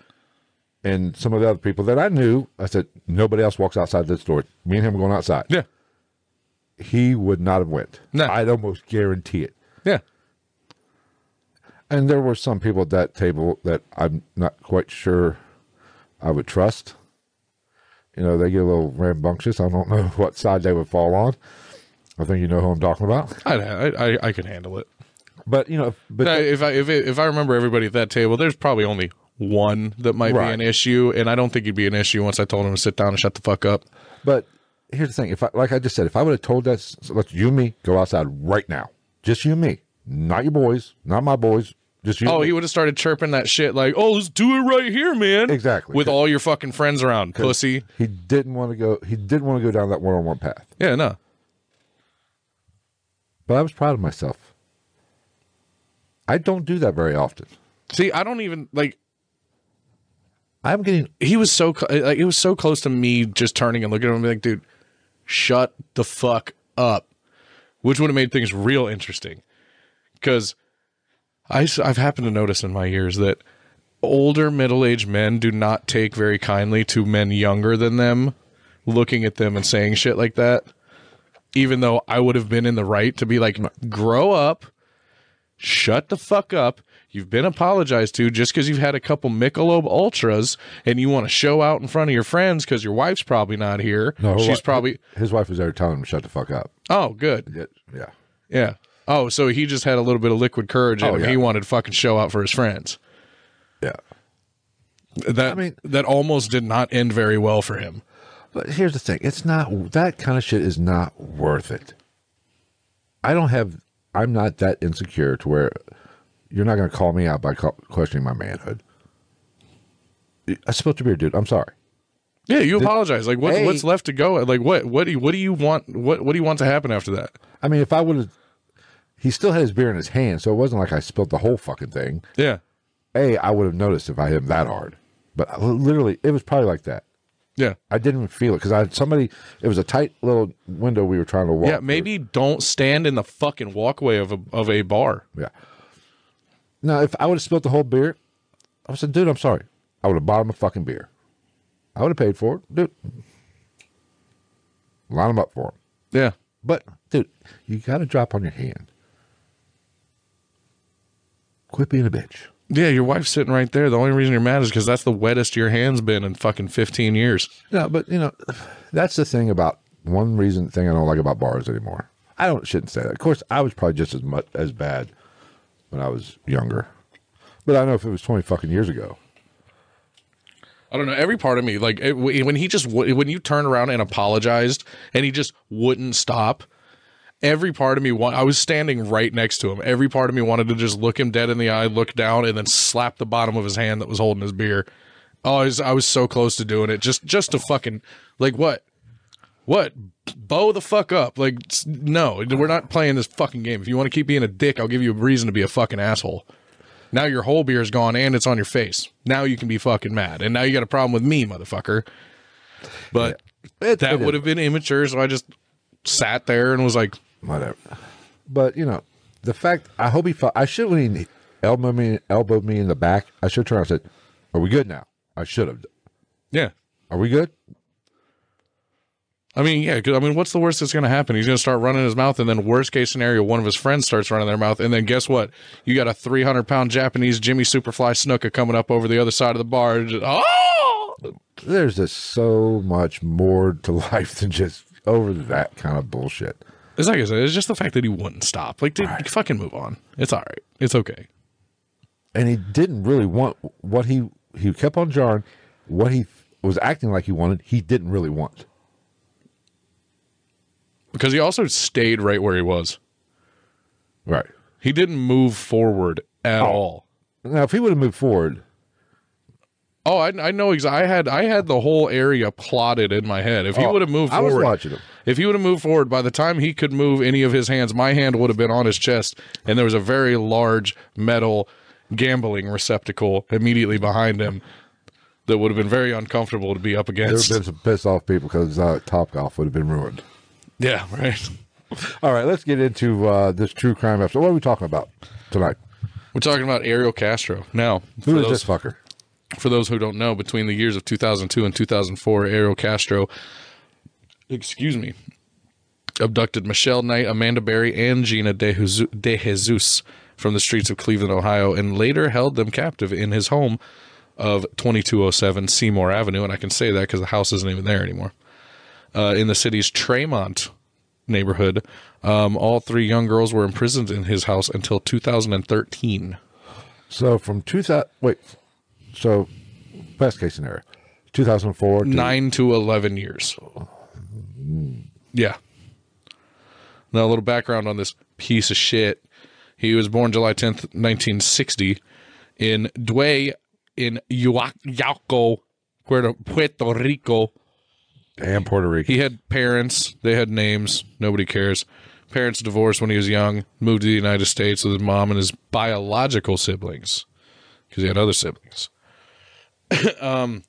and some of the other people that I knew, I said, "Nobody else walks outside this door. Me and him are going outside." yeah, He would not have went. No. I'd almost guarantee it. yeah. And there were some people at that table that I'm not quite sure I would trust. You know, they get a little rambunctious. I don't know what side they would fall on. I think you know who I'm talking about. I I I could handle it. But you know, but Now, if I if it, if I remember everybody at that table, there's probably only one that might Right. be an issue, and I don't think it'd be an issue once I told him to sit down and shut the fuck up. But here's the thing: if I, like I just said, if I would have told that, so let's you and me go outside right now, just you and me, not your boys, not my boys, just you. Oh, he would have started chirping that shit like, "Oh, let's do it right here, man." Exactly. With all your fucking friends around, pussy. he didn't want to go. He didn't want to go down that one-on-one path. Yeah, no. But I was proud of myself. I don't do that very often. See, I don't even like. I'm getting He was so like it was so close to me just turning and looking at him and being like, "Dude, shut the fuck up," which would have made things real interesting. Because I've happened to notice in my years that older middle-aged men do not take very kindly to men younger than them looking at them and saying shit like that. Even though I would have been in the right to be like grow up. Shut the fuck up you've been apologized to just because you've had a couple Michelob ultras and you want to show out in front of your friends because your wife's probably not here No, she's probably his wife was there telling him to shut the fuck up. oh good Yeah, yeah. oh so he just had a little bit of liquid courage in Oh, yeah. he wanted to fucking show out for his friends Yeah. that I mean- that almost did not end very well for him But here's the thing: it's not that kind of shit is not worth it. I don't have. I'm not that insecure to where you're not going to call me out by call, questioning my manhood. I spilled your beer, dude. I'm sorry. Yeah, you apologize. Like, what, Hey. what's left to go? Like, what, what do you, what do you want? What, what do you want to happen after that? I mean, if I would have, he still had his beer in his hand, so it wasn't like I spilled the whole fucking thing. Yeah, A, I would have noticed if I hit him that hard, but I- literally, it was probably like that. yeah, I didn't feel it because I had somebody. It was a tight little window we were trying to walk. yeah. through. Maybe don't stand in the fucking walkway of a of a bar. Yeah. Now, if I would have spilled the whole beer, I would have said, dude, I'm sorry. I would have bought him a fucking beer. I would have paid for it. Dude. Line him up for him. Yeah, But, dude, you got to drop on your hand. Quit being a bitch. yeah. Your wife's sitting right there. The only reason you're mad is because that's the wettest your hand's been in fucking fifteen years. No, but, you know, that's the thing about one reason thing I don't like about bars anymore. I don't shouldn't say that. Of course, I was probably just as much as bad when I was younger. But I don't know if it was 20 fucking years ago. I don't know. Every part of me, like it, when he just when you turned around and apologized, and he just wouldn't stop. every part of me want I was standing right next to him. Every part of me wanted to just look him dead in the eye, look down, and then slap the bottom of his hand that was holding his beer. Oh, I was, I was so close to doing it. Just just to fucking like what? What? Bow the fuck up. Like no, we're not playing this fucking game. If you want to keep being a dick, I'll give you a reason to be a fucking asshole. Now your whole beer is gone and it's on your face. Now you can be fucking mad. And now you got a problem with me, motherfucker. But It- that would have been immature, so I just sat there and was like, whatever. But you know, the fact I hope he felt I should when he elbowed me elbowed me in the back. I should turn around and said, "Are we good now?" I should have. Yeah. Are we good? I mean, yeah. I mean, what's the worst that's going to happen? He's going to start running his mouth, and then worst case scenario, one of his friends starts running their mouth, and then guess what? You got a three hundred pound Japanese Jimmy Superfly Snuka coming up over the other side of the bar. Just, oh, There's just so much more to life than just over that kind of bullshit. it's like I said, it's just the fact that he wouldn't stop. Like, dude, fucking move on. It's all right. It's okay. And he didn't really want what he he kept on jarring. What he was acting like he wanted, he didn't really want. Because he also stayed right where he was. Right. He didn't move forward at all. Now, if he would have moved forward, Oh, I, I know exactly. I had I had the whole area plotted in my head. If he Oh, would have moved I was forward, watching him. if he would have moved forward, by the time he could move any of his hands, my hand would have been on his chest, and there was a very large metal gambling receptacle immediately behind him that would have been very uncomfortable to be up against. there would have been some pissed off people because uh, Top Golf would have been ruined. Yeah, right. All right, let's get into uh, this true crime episode. What are we talking about tonight? We're talking about Ariel Castro now. who is those- this fucker? for those who don't know, between the years of 2002 and 2004, Ariel Castro, excuse me, abducted Michelle Knight, Amanda Berry, and Gina De Jesus, De Jesus from the streets of Cleveland, Ohio, and later held them captive in his home of 2207 Seymour Avenue. And I can say that because the house isn't even there anymore. Uh, in the city's Tremont neighborhood, um, all three young girls were imprisoned in his house until 2013. So from 2000, wait, so best case scenario, 2004 to nine to 11 years. Yeah. Now, a little background on this piece of shit. He was born July 10th, 1960, in Due in Yauco, Puerto Rico. And Puerto Rico. He had parents, they had names, nobody cares. Parents divorced when he was young, moved to the United States with his mom and his biological siblings because he had other siblings. um,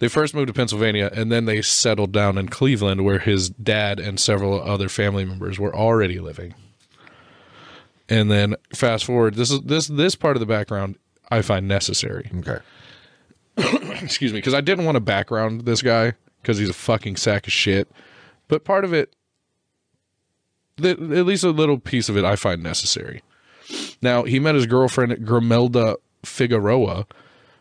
they first moved to Pennsylvania and then they settled down in Cleveland where his dad and several other family members were already living. And then fast forward, this is this this part of the background I find necessary okay. excuse me, because I didn't want to background this guy because he's a fucking sack of shit. But part of it, the, at least a little piece of it, I find necessary. Now, he met his girlfriend, Grimilda Figueroa,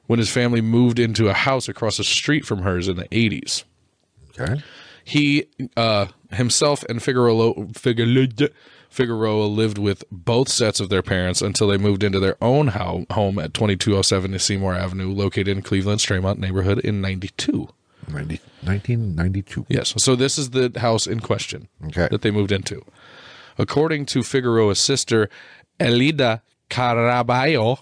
when his family moved into a house across the street from hers in the 80s. Okay. He uh, himself and Figueroa, Figueroa, Figueroa lived with both sets of their parents until they moved into their own ho- home at 2207 Seymour Avenue, located in Cleveland's Tremont neighborhood in 92. 90, 1992. Yes. So this is the house in question Okay. that they moved into. According to Figueroa's sister, Elida Caraballo,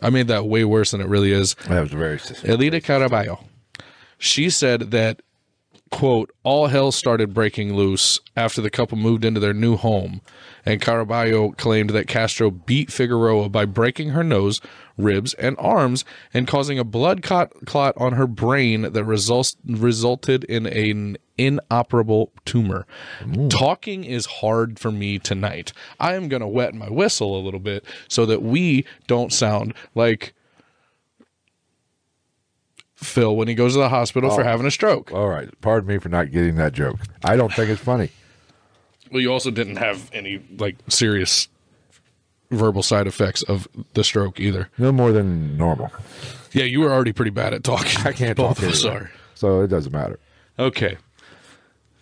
I made that way worse than it really is. That was very Elida Caraballo. She said that, quote, all hell started breaking loose after the couple moved into their new home. And Caraballo claimed that Castro beat Figueroa by breaking her nose, ribs, and arms and causing a blood clot, clot on her brain that results, resulted in an inoperable tumor. Talking is hard for me tonight. I am going to wet my whistle a little bit so that we don't sound like Phil when he goes to the hospital for having a stroke. All right. Pardon me for not getting that joke. I don't think it's funny. Well, you also didn't have any like serious verbal side effects of the stroke either. No more than normal. Yeah, you were already pretty bad at talking. I can't Both talk of us are. So it doesn't matter. Okay.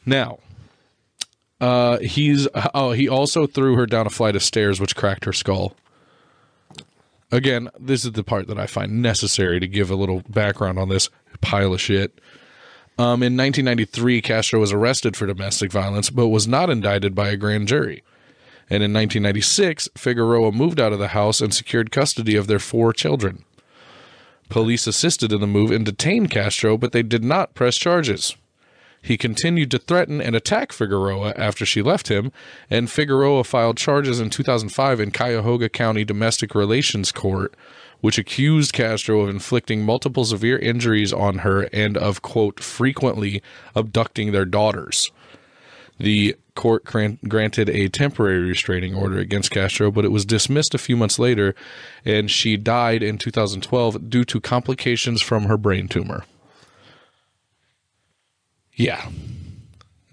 Now, uh, he's oh he also threw her down a flight of stairs, which cracked her skull. Again, this is the part that I find necessary to give a little background on this pile of shit. Um, in 1993, Castro was arrested for domestic violence, but was not indicted by a grand jury. And in 1996, Figueroa moved out of the house and secured custody of their four children. Police assisted in the move and detained Castro, but they did not press charges. He continued to threaten and attack Figueroa after she left him, and Figueroa filed charges in 2005 in Cuyahoga County Domestic Relations Court, which accused Castro of inflicting multiple severe injuries on her and of, quote, frequently abducting their daughters. The court grant- granted a temporary restraining order against Castro, but it was dismissed a few months later, and she died in 2012 due to complications from her brain tumor. Yeah.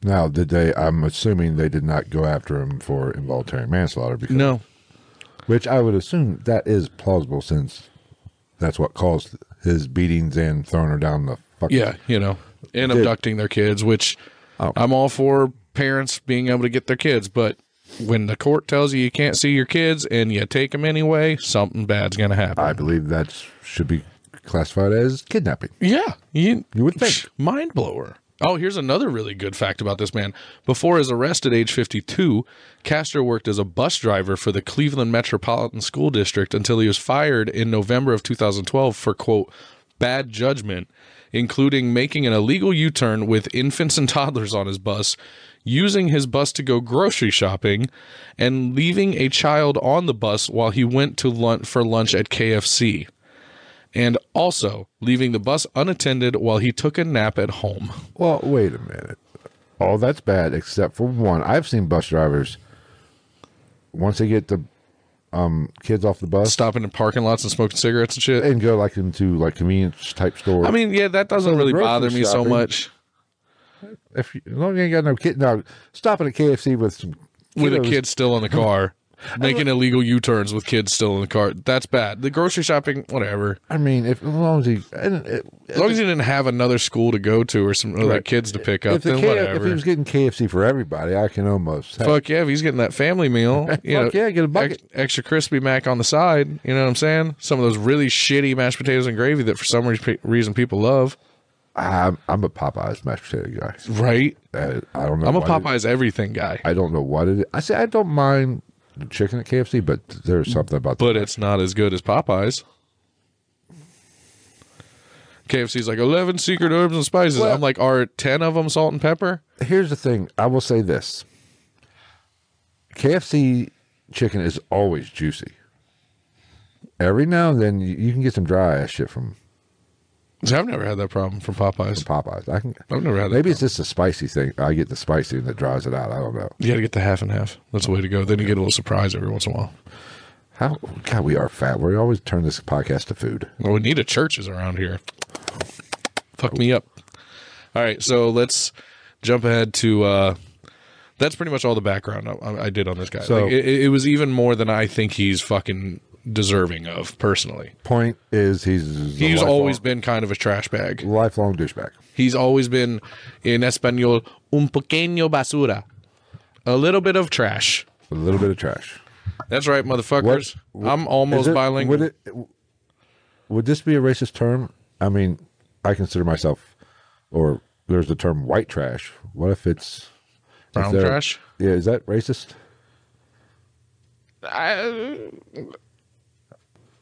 Now, did they? I'm assuming they did not go after him for involuntary manslaughter, because, No. which I would assume that is plausible since that's what caused his beatings and throwing her down the fucking. Yeah, you know, and abducting their kids, which Oh. I'm all for parents being able to get their kids, but when the court tells you you can't see your kids and you take them anyway, something bad's going to happen. I believe that should be classified as kidnapping. yeah, you, You would think. Mind blower. Oh, here's another really good fact about this man. Before his arrest at age 52, Castro worked as a bus driver for the Cleveland Metropolitan School District until he was fired in November of 2012 for, quote, bad judgment, including making an illegal U turn with infants and toddlers on his bus, using his bus to go grocery shopping, and leaving a child on the bus while he went to lunch for lunch at KFC. And also leaving the bus unattended while he took a nap at home. Well, wait a minute. Oh, that's bad, except for one. I've seen bus drivers once they get the um, kids off the bus Stopping in parking lots and smoking cigarettes and shit. and go like into like convenience type stores. I mean, yeah, that doesn't really grocery bother me so shopping. much. if you, as long as you ain't got no kid, now stopping at KFC with some With a kiddos- kid still in the car, making illegal U turns with kids still in the car. That's bad. The grocery shopping, whatever. I mean, if as long as he, and it, As long as he didn't have another school to go to or some other Right. kids to pick up, if, the then K- if he was getting KFC for everybody, I can almost. Fuck yeah, if he's getting that family meal, you know, Fuck yeah, get a bucket. ex- extra crispy mac on the side. You know what I'm saying? Some of those really shitty mashed potatoes and gravy that for some re- reason people love. I'm, I'm a Popeyes mashed potato guy. Right? Uh, I don't know. I'm a what it- Popeyes everything guy, I don't know what it is. I say I don't mind chicken at KFC, but there's something about but it's not as good as Popeyes. KFC's like 11 secret herbs and spices. Well- I'm like, are 10 of them salt and pepper? Here's the thing. I will say this: KFC chicken is always juicy. Every now and then, you, you can get some dry ass shit from See, I've never had that problem from Popeyes. Popeyes. I can. I've never had that. Maybe it's just a spicy thing. I get the spicy and that dries it out. I don't know. You got to get the half and half. That's the way to go. Then you get a little surprise every once in a while. How God, we are fat. We always turn this podcast to food. Well, we need a Church's around here. Fuck me up. All right, so let's jump ahead to. uh That's pretty much all the background I, I did on this guy. So- like, it, it was even more than I think he's fucking deserving of personally. Point is, he's He's lifelong- always been kind of a trash bag. lifelong douchebag. He's always been in Espanol un pequeño basura, a little bit of trash. A little bit of trash. That's right, motherfuckers. I'm almost it- bilingual. Would it? Would this be a racist term? I mean, I consider myself, or there's the term white trash. What if it's Brown they're- trash? Yeah, is that racist? I,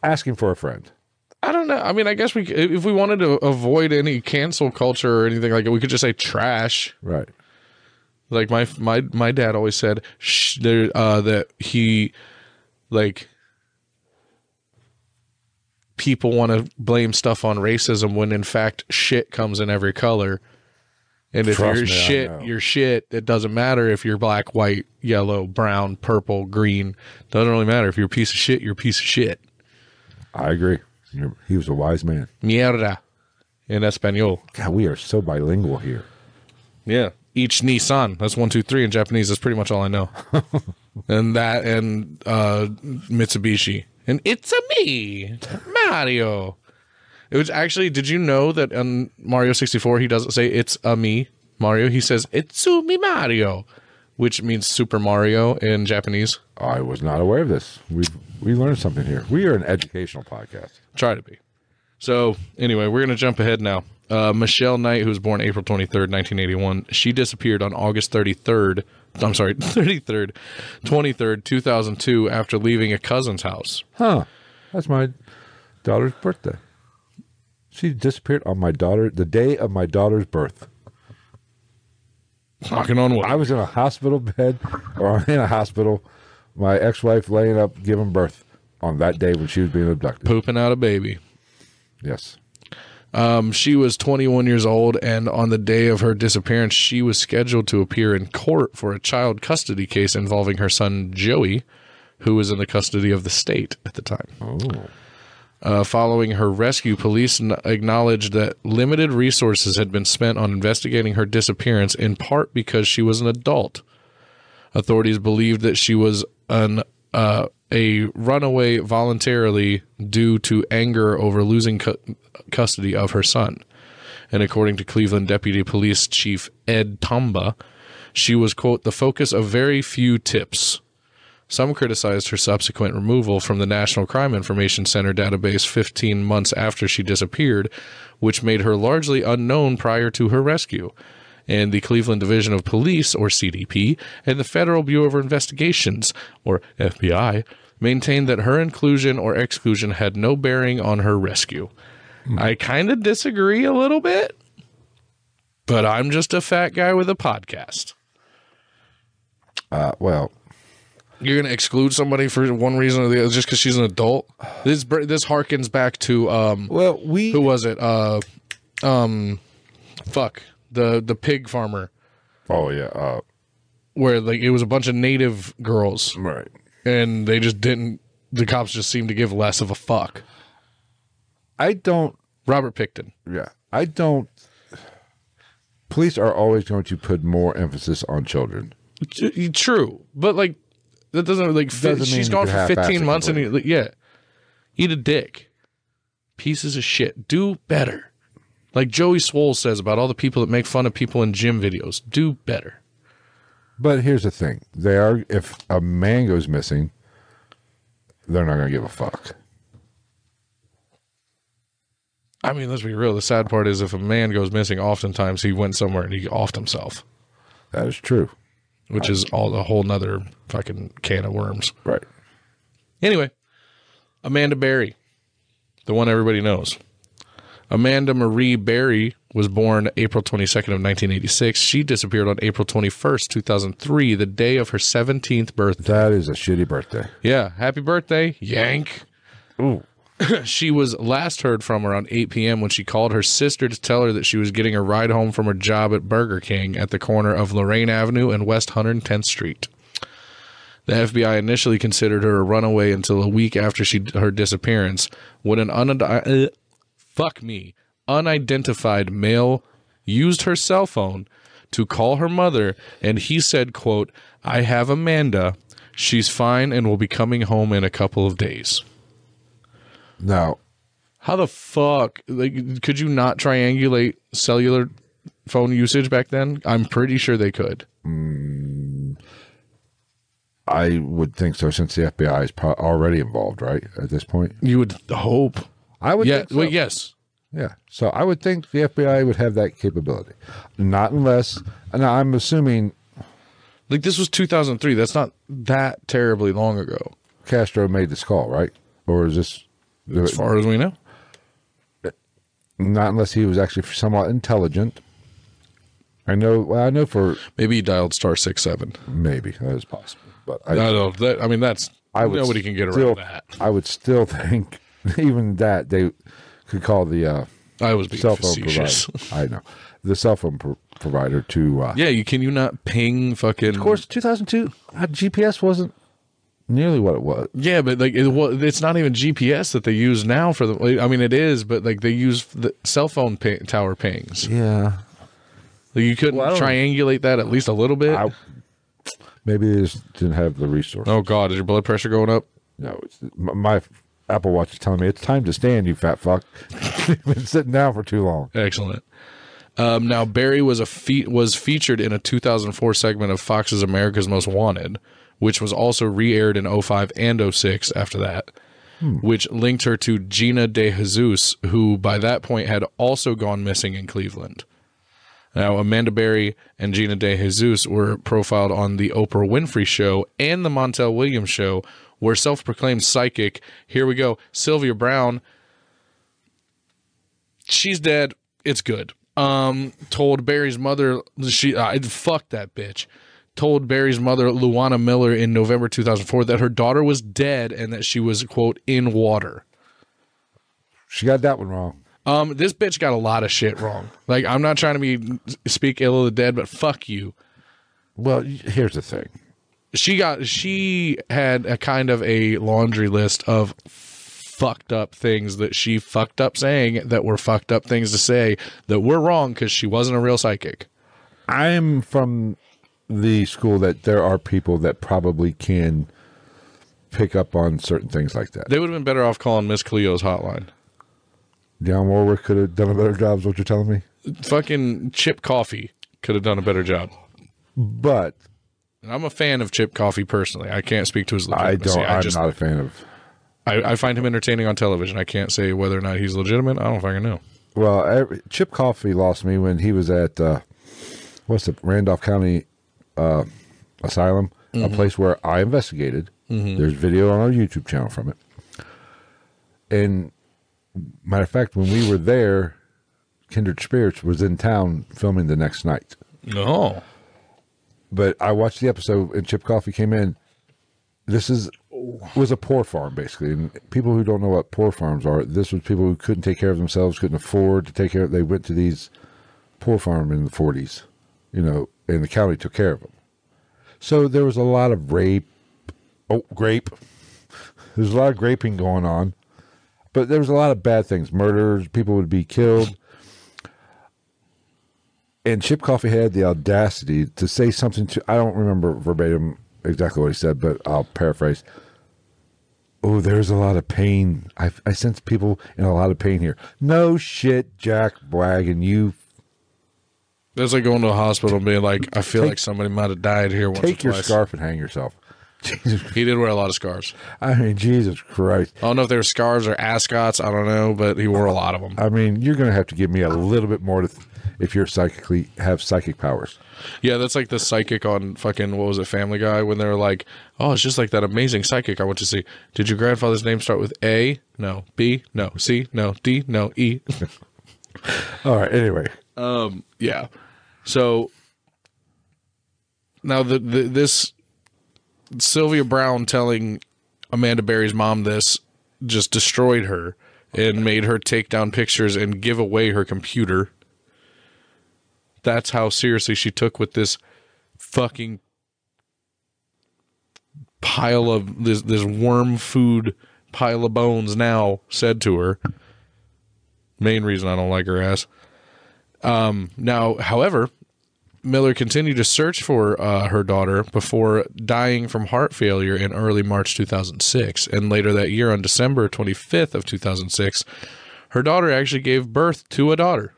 Asking for a friend. I don't know. I mean, I guess we if we wanted to avoid any cancel culture or anything like it, we could just say trash. Right. Like my my my dad always said, sh- there uh, that he like people want to blame stuff on racism when in fact shit comes in every color. And if Trust you're me, shit, you're shit. It doesn't matter if you're black, white, yellow, brown, purple, green. Doesn't really matter. If you're a piece of shit, you're a piece of shit. I agree. He was a wise man. Mierda in Espanol. God, we are so bilingual here. Yeah. Ichi ni san. That's one, two, three in Japanese. That's pretty much all I know. and that and uh, Mitsubishi. And it's a me, Mario. It was actually, did you know that on Mario 64, he doesn't say it's a me, Mario? He says it's a me, Mario, which means Super Mario in Japanese. I was not aware of this. We we learned something here. We are an educational podcast. Try to be. So anyway, we're gonna jump ahead now. Uh, Michelle Knight, who was born April 23rd, 1981, she disappeared on August 33rd. I'm sorry, 33rd, 23rd, 2002, after leaving a cousin's house. Huh. That's my daughter's birthday. She disappeared on my daughter the day of my daughter's birth. Knocking on wood. I was in a hospital bed or in a hospital, my ex wife laying up giving birth on that day when she was being abducted. pooping out a baby. Yes. Um, she was 21 years old, and on the day of her disappearance, she was scheduled to appear in court for a child custody case involving her son Joey, who was in the custody of the state at the time. Oh. Uh, following her rescue, police n- acknowledged that limited resources had been spent on investigating her disappearance, in part because she was an adult. Authorities believed that she was an uh, a runaway voluntarily due to anger over losing cu- custody of her son. And according to Cleveland Deputy Police Chief Ed Tomba, she was quote the focus of very few tips. Some criticized her subsequent removal from the National Crime Information Center database 15 months after she disappeared, which made her largely unknown prior to her rescue. And the Cleveland Division of Police, or CDP, and the Federal Bureau of Investigations, or FBI, maintained that her inclusion or exclusion had no bearing on her rescue. I kind of disagree a little bit, but I'm just a fat guy with a podcast. Uh, well, You're gonna exclude somebody for one reason or the other just because she's an adult. This this harkens back to um, well, we who was it? Uh, um, fuck the the pig farmer Oh yeah, uh, where like it was a bunch of native girls right. and they just didn't. The cops just seemed to give less of a fuck. I don't. Robert Pickton. Yeah, I don't. Police are always going to put more emphasis on children. True, but like that doesn't like fit. Doesn't she's gone for 15 months and he- yeah, eat a dick. Pieces of shit. Do better. Like Joey Swoll says about all the people that make fun of people in gym videos. Do better. But here's the thing: they are. If a man goes missing, they're not going to give a fuck. I mean, let's be real. The sad part is if a man goes missing, oftentimes he went somewhere and he offed himself, That is true. Which is all a whole nother fucking can of worms. Right. Anyway, Amanda Berry, the one everybody knows. Amanda Marie Berry was born April 22nd of 1986. She disappeared on April 21st, 2003, the day of her 17th birthday. That is a shitty birthday. Yeah, happy birthday, Yank. Ooh. She was last heard from around 8 p.m. when she called her sister to tell her that she was getting a ride home from her job at Burger King at the corner of Lorain Avenue and West 110th Street. The FBI initially considered her a runaway until a week after she her disappearance, when an uh, fuck me unidentified male used her cell phone to call her mother, and he said, "quote I have Amanda. She's fine and will be coming home in a couple of days." Now, How the fuck? Like, could you not triangulate cellular phone usage back then? I'm pretty sure they could. Mm, I would think so, since the FBI is already involved, right? At this point, You would hope. I would. Yeah. think so. Well, yes. Yeah. So I would think the FBI would have that capability, not unless. And I'm assuming Like this was 2003. That's not that terribly long ago, Castro made this call, right? Or is this as far as we know. not unless he was actually somewhat intelligent? I know. Well, I know for Maybe he dialed star six seven. maybe that is possible, but I I, don't know. That, I mean, that's I would nobody can get still, around that. I would still think even that they could call the uh, I was being cell phone facetious. provider. I know the cell phone pro- provider to. Uh, yeah, you can you not ping fucking? Of course, 2002 uh, GPS wasn't nearly what it was. Yeah, but like it, wa- it's not even GPS that they use now for the. I mean, it is, but like they use the cell phone ping, tower pings. Yeah, Like, you couldn't Well, triangulate that at least a little bit. I, maybe they just didn't have the resource. oh God, is your blood pressure going up? No, it's, my, my Apple Watch is telling me it's time to stand, you fat fuck. You've been sitting down for too long. Excellent. Um, now Berry was a fe- was featured in a 2004 segment of Fox's America's Most Wanted, which was also re-aired in 05 and 06 after that. which linked her to Gina De Jesus, who by that point had also gone missing in Cleveland. Now, Amanda Berry and Gina De Jesus were profiled on the Oprah Winfrey Show and the Montel Williams Show, where self proclaimed psychic, here we go, Sylvia Browne, she's dead. It's good. Um, told Berry's mother, she, uh, fuck that bitch. Told Berry's mother, Louwana Miller, in November 2004 that her daughter was dead and that she was, quote, in water. She got that one wrong. Um, this bitch got a lot of shit wrong. Like, I'm not trying to be speak ill of the dead, but fuck you. Well, here's the thing. She got she had a kind of a laundry list of fucked up things that she fucked up saying that were fucked up things to say that were wrong because she wasn't a real psychic. I'm from the school that there are people that probably can pick up on certain things like that. They would have been better off calling Miss Cleo's hotline. Dionne Warwick could have done a better job, is what you're telling me? Fucking Chip Coffey could have done a better job. But And I'm a fan of Chip Coffey personally. I can't speak to his I don't, I, I'm just not a fan of. I, I find him entertaining on television. I can't say whether or not he's legitimate. I don't fucking know. Well, every, Chip Coffey lost me when he was at, uh, what's the Randolph County uh, Asylum, a place where I investigated. There's video on our YouTube channel from it. And matter of fact, when we were there, Kindred Spirits was in town filming the next night. No. But I watched the episode and Chip Coffey came in. This is was a poor farm basically, and people who don't know what poor farms are, this was people who couldn't take care of themselves, couldn't afford to take care. of They went to these poor farm in the forties, you know, and the county took care of them. So there was a lot of rape. Oh, grape. There's a lot of graping going on, but there was a lot of bad things. Murders, people would be killed. And Chip Coffey had the audacity to say something to, I don't remember verbatim exactly what he said, but I'll paraphrase. Oh, there's a lot of pain. I, I sense people in a lot of pain here. No shit, Jack Wagon. You That's like going to a hospital and being like, I feel Take- like somebody might have died here once take your scarf and hang yourself. Jesus, He did wear a lot of scarves. I mean, Jesus Christ. I don't know if they were scarves or ascots. I don't know, but he wore a lot of them. I mean, you're going to have to give me a little bit more to th- if you're psychically have psychic powers. Yeah, that's like the psychic on fucking what was it, Family Guy, when they were like, "Oh, it's just like that amazing psychic I went to see." Did your grandfather's name start with A? No. B? No. C? No. D? No. E? All right. Anyway, Um. yeah. So now the, the this Sylvia Browne telling Amanda Berry's mom this just destroyed her and made her take down pictures and give away her computer. That's how seriously she took with this fucking pile of this this worm food pile of bones now said to her. Main reason I don't like her ass. Um, now, however, Miller continued to search for uh, her daughter before dying from heart failure in early March 2006. And later that year, on December 25th of 2006, her daughter actually gave birth to a daughter.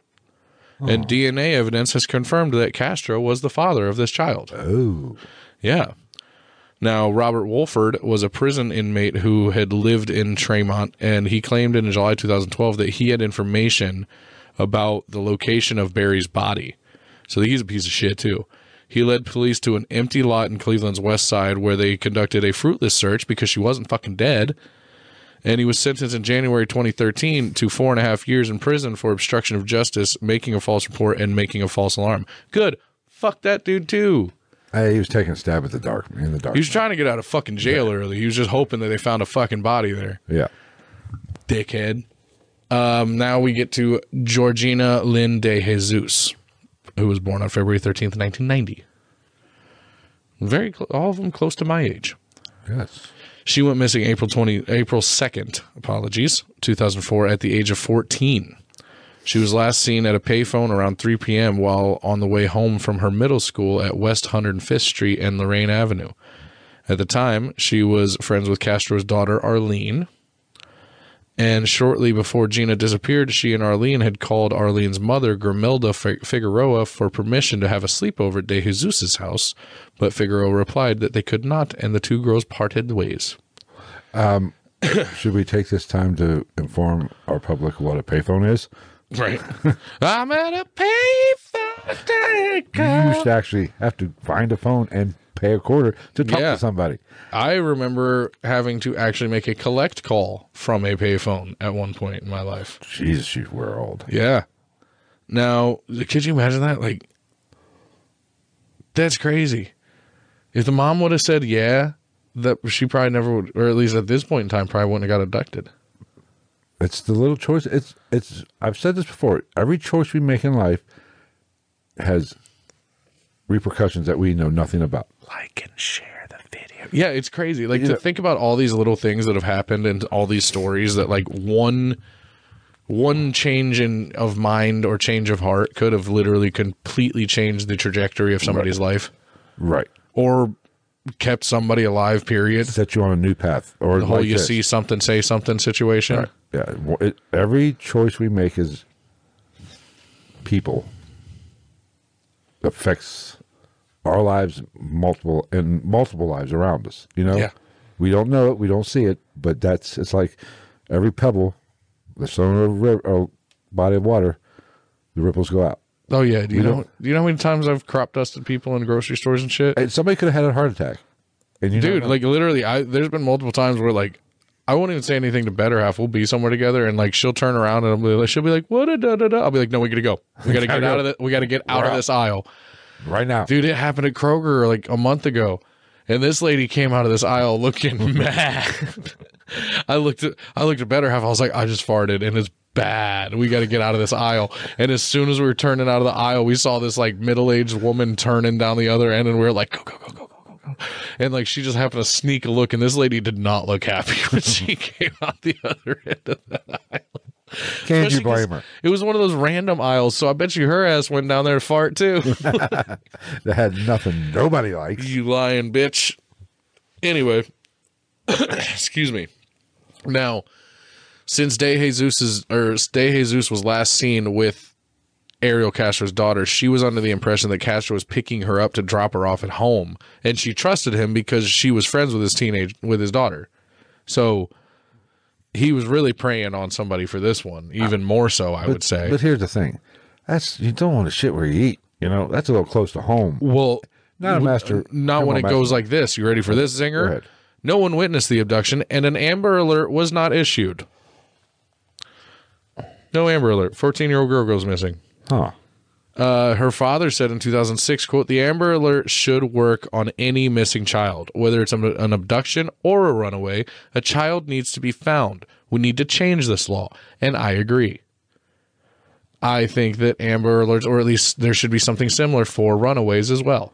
And DNA evidence has confirmed that Castro was the father of this child. oh, Yeah. Now, Robert Wolford was a prison inmate who had lived in Tremont, and he claimed in July 2012 that he had information about the location of Berry's body. So he's a piece of shit, too. He led police to an empty lot in Cleveland's west side where they conducted a fruitless search because she wasn't fucking dead. And he was sentenced in January 2013 to four and a half years in prison for obstruction of justice, making a false report, and making a false alarm. Good. Fuck that dude, too. Hey, he was taking a stab at the dark in the dark. He was trying to get out of fucking jail early. He was just hoping that they found a fucking body there. yeah. Dickhead. Um, now we get to Georgina Lynn de Jesus, who was born on February 13th, 1990. Very, cl- all of them close to my age. Yes. She went missing April 20, April 2nd, apologies, 2004, at the age of 14. She was last seen at a payphone around 3 p.m. while on the way home from her middle school at West 105th Street and Lorain Avenue. At the time, she was friends with Castro's daughter, Arlene. And shortly before Gina disappeared, she and Arlene had called Arlene's mother, Grimilda Figueroa, for permission to have a sleepover at De Jesus' house, but Figueroa replied that they could not, and the two girls parted ways. Um, should we take this time to inform our public what a payphone is? Right. I'm at a payphone. You used to actually have to find a phone and pay a quarter to talk Yeah. to somebody. I remember having to actually make a collect call from a payphone at one point in my life. Jesus, you were old. Yeah. Now, could you imagine that? Like, that's crazy. If the mom would have said yeah, that she probably never would, or at least at this point in time, probably wouldn't have got abducted. It's the little choice. It's it's. I've said this before. Every choice we make in life has repercussions that we know nothing about. Like and share the video. Yeah, it's crazy. Like You to think about all these little things that have happened and all these stories that like one one change in of mind or change of heart could have literally completely changed the trajectory of somebody's life Right. or kept somebody alive period. Set you on a new path, or The whole like you this. see something say something situation. Right. Yeah. It, every choice we make is people affects our lives multiple and multiple lives around us. You know. Yeah. We don't know it. We don't see it. But that's it's like every pebble that's thrown in a, body of water, the ripples go out. Oh yeah, do you We know? don't- you know how many times I've crop dusted people in grocery stores and shit? And somebody could have had a heart attack. And you Dude, like literally, I there's been multiple times where like I won't even say anything to better half. We'll be somewhere together, and like she'll turn around and I'll be like, she'll be like, "What?" a Da, da, da. I'll be like, "No, we gotta go. We gotta get out of the. We gotta get out of this aisle." Right now. Dude, it happened at Kroger like a month ago. And this lady came out of this aisle looking mad. I looked at I looked at better half. I was like, I just farted and it's bad. We got to get out of this aisle. And as soon as we were turning out of the aisle, we saw this like middle aged woman turning down the other end, and we were like, go go go go go go go. And like she just happened to sneak a look, and this lady did not look happy when she came out the other end of the aisle. Can't you blame her? It was one of those random aisles, so I bet you her ass went down there to fart too. That had nothing nobody likes. You lying bitch. Anyway, excuse me. Now, since De Jesus's or De Jesus was last seen with Ariel Castro's daughter, she was under the impression that Castro was picking her up to drop her off at home, and she trusted him because she was friends with his teenage with his daughter. So he was really preying on somebody for this one, even more so, I would say. But here's the thing: that's you don't want to shit where you eat. You know that's a little close to home. Well, Not a master- Not when it criminal goes like this. You ready for this, Zinger? No one witnessed the abduction, and an Amber Alert was not issued. No Amber Alert. Fourteen-year-old girl goes missing. Huh? Uh, her father said in 2006, "quote The Amber Alert should work on any missing child, whether it's an an abduction or a runaway. A child needs to be found. We need to change this law." And I agree. I think that Amber Alerts, or at least there should be something similar for runaways as well.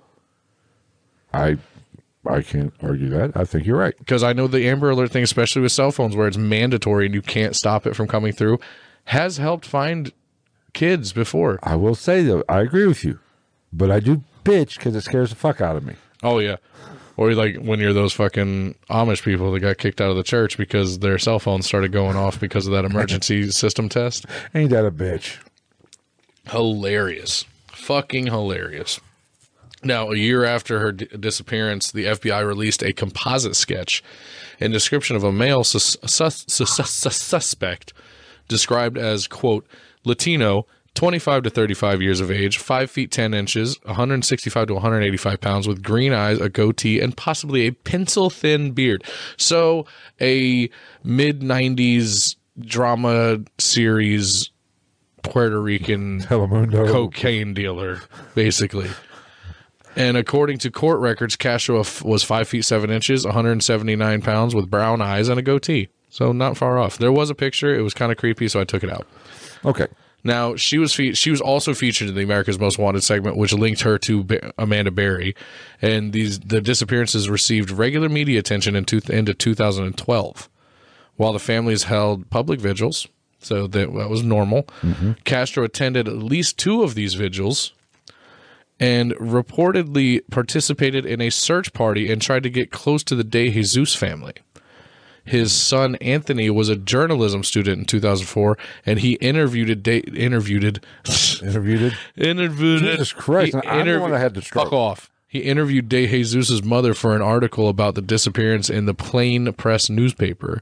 I I can't argue that. I think you're right. because I know the Amber Alert thing, especially with cell phones, where it's mandatory and you can't stop it from coming through, has helped find kids before. I will say though, I agree with you, but I do bitch because it scares the fuck out of me. Oh yeah, or like when you're those fucking Amish people that got kicked out of the church because their cell phones started going off because of that emergency system test. Ain't that a bitch? Hilarious, fucking hilarious. Now, a year after her d- disappearance, the FBI released a composite sketch and description of a male sus- sus- sus- sus- suspect described as, quote, Latino, 25 to 35 years of age, 5 feet 10 inches, 165 to 185 pounds, with green eyes, a goatee, and possibly a pencil thin beard. So, a mid 90s drama series Puerto Rican Telemundo. cocaine dealer, basically. And according to court records, Castro was five feet seven inches, 179 pounds, with brown eyes and a goatee. So not far off. There was a picture. It was kind of creepy, so I took it out. Okay. Now she was fe- she was also featured in the America's Most Wanted segment, which linked her to Amanda Berry, and these the disappearances received regular media attention in two- into 2012, while the families held public vigils. So that, that was normal. Mm-hmm. Castro attended at least two of these vigils, and reportedly participated in a search party and tried to get close to the De Jesus family. His son Anthony was a journalism student in 2004, and he interviewed da- interviewed Interviewed. interviewed Jesus Christ, he I'm the one that had stroke. Fuck off. He interviewed De Jesus' mother for an article about the disappearance in the Plain Press newspaper.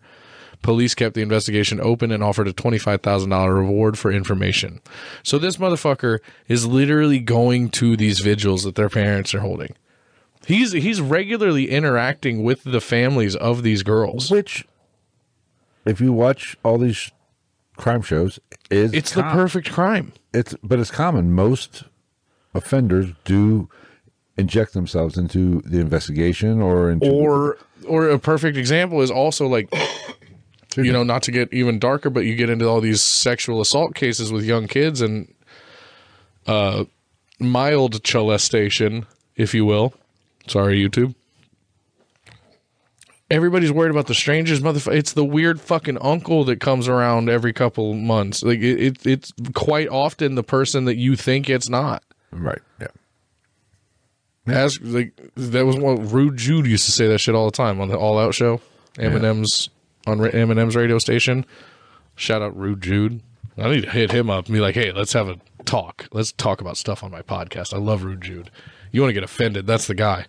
Police kept the investigation open and offered a $25,000 reward for information. So this motherfucker is literally going to these vigils that their parents are holding. He's he's regularly interacting with the families of these girls. Which, if you watch all these crime shows, is It's the com- perfect crime. It's but it's common. Most offenders do inject themselves into the investigation or into Or or a perfect example is also like you know, not to get even darker, but you get into all these sexual assault cases with young kids and uh mild molestation, if you will. Sorry, YouTube. Everybody's worried about the strangers, motherfucker. It's the weird fucking uncle that comes around every couple months. Like it, it, it's quite often the person that you think it's not. right. Yeah. As like that was what Rude Jude used to say that shit all the time on the All Out show. Eminem's on Ra- Eminem's radio station. Shout out Rude Jude. I need to hit him up and be like, "Hey, let's have a talk. Let's talk about stuff on my podcast." I love Rude Jude. You want to get offended? That's the guy,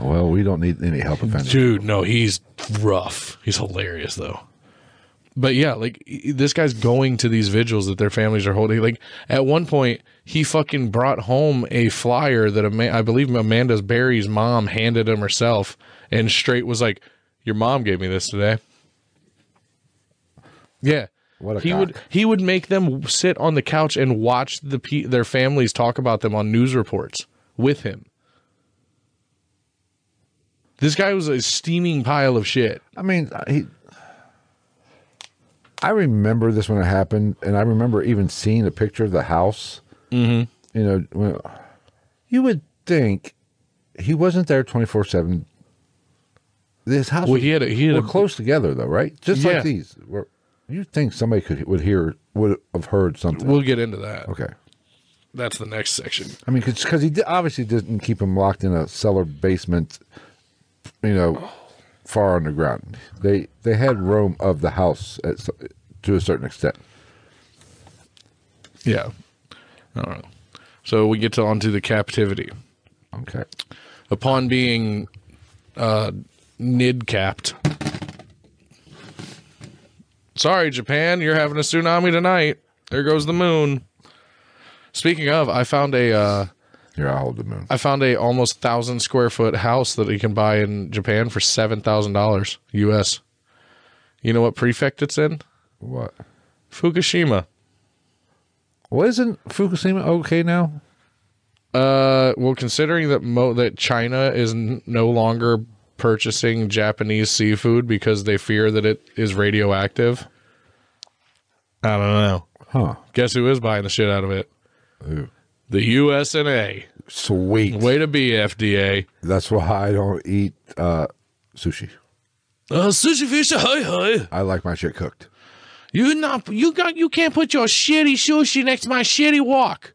Well, we don't need any help offending. dude. No, he's rough. He's hilarious though. But yeah, like this guy's going to these vigils that their families are holding. Like at one point, he fucking brought home a flyer that Ama- I believe Amanda's Berry's mom handed him herself, and straight was like, "Your mom gave me this today." Yeah, What a he cock. would he would make them sit on the couch and watch the pe- their families talk about them on news reports with him. This guy was a steaming pile of shit. I mean, he. I remember this when it happened, and I remember even seeing a picture of the house. Mm-hmm. You know, when, you would think he wasn't there twenty four seven. This house. Well, was- he had a, he had were a, close together though, right? Just Yeah. like these. Were, you think somebody could would hear would have heard something? We'll get into that. okay. That's the next section. I mean, because he obviously didn't keep him locked in a cellar basement, you know, far underground. They they had room of the house at, to a certain extent. Yeah. All right. So we get to onto the captivity. Okay. Upon being uh, nid capped. Sorry, Japan, you're having a tsunami tonight. There goes the moon. Speaking of, I found a uh, Here, I'll hold the moon. I found a almost thousand square foot house that you can buy in Japan for seven thousand dollars US. You know what prefect it's in? What? Fukushima. Well, isn't Fukushima okay now? Uh, well, considering that mo- that China is n- no longer purchasing Japanese seafood because they fear that it is radioactive. I don't know. Huh. Guess who is buying the shit out of it? Ooh. The USNA. Sweet. Way to be FDA. That's why I don't eat uh, sushi. Uh, sushi fish, hi hi. I like my shit cooked. You not you got you can't put your shitty sushi next to my shitty wok.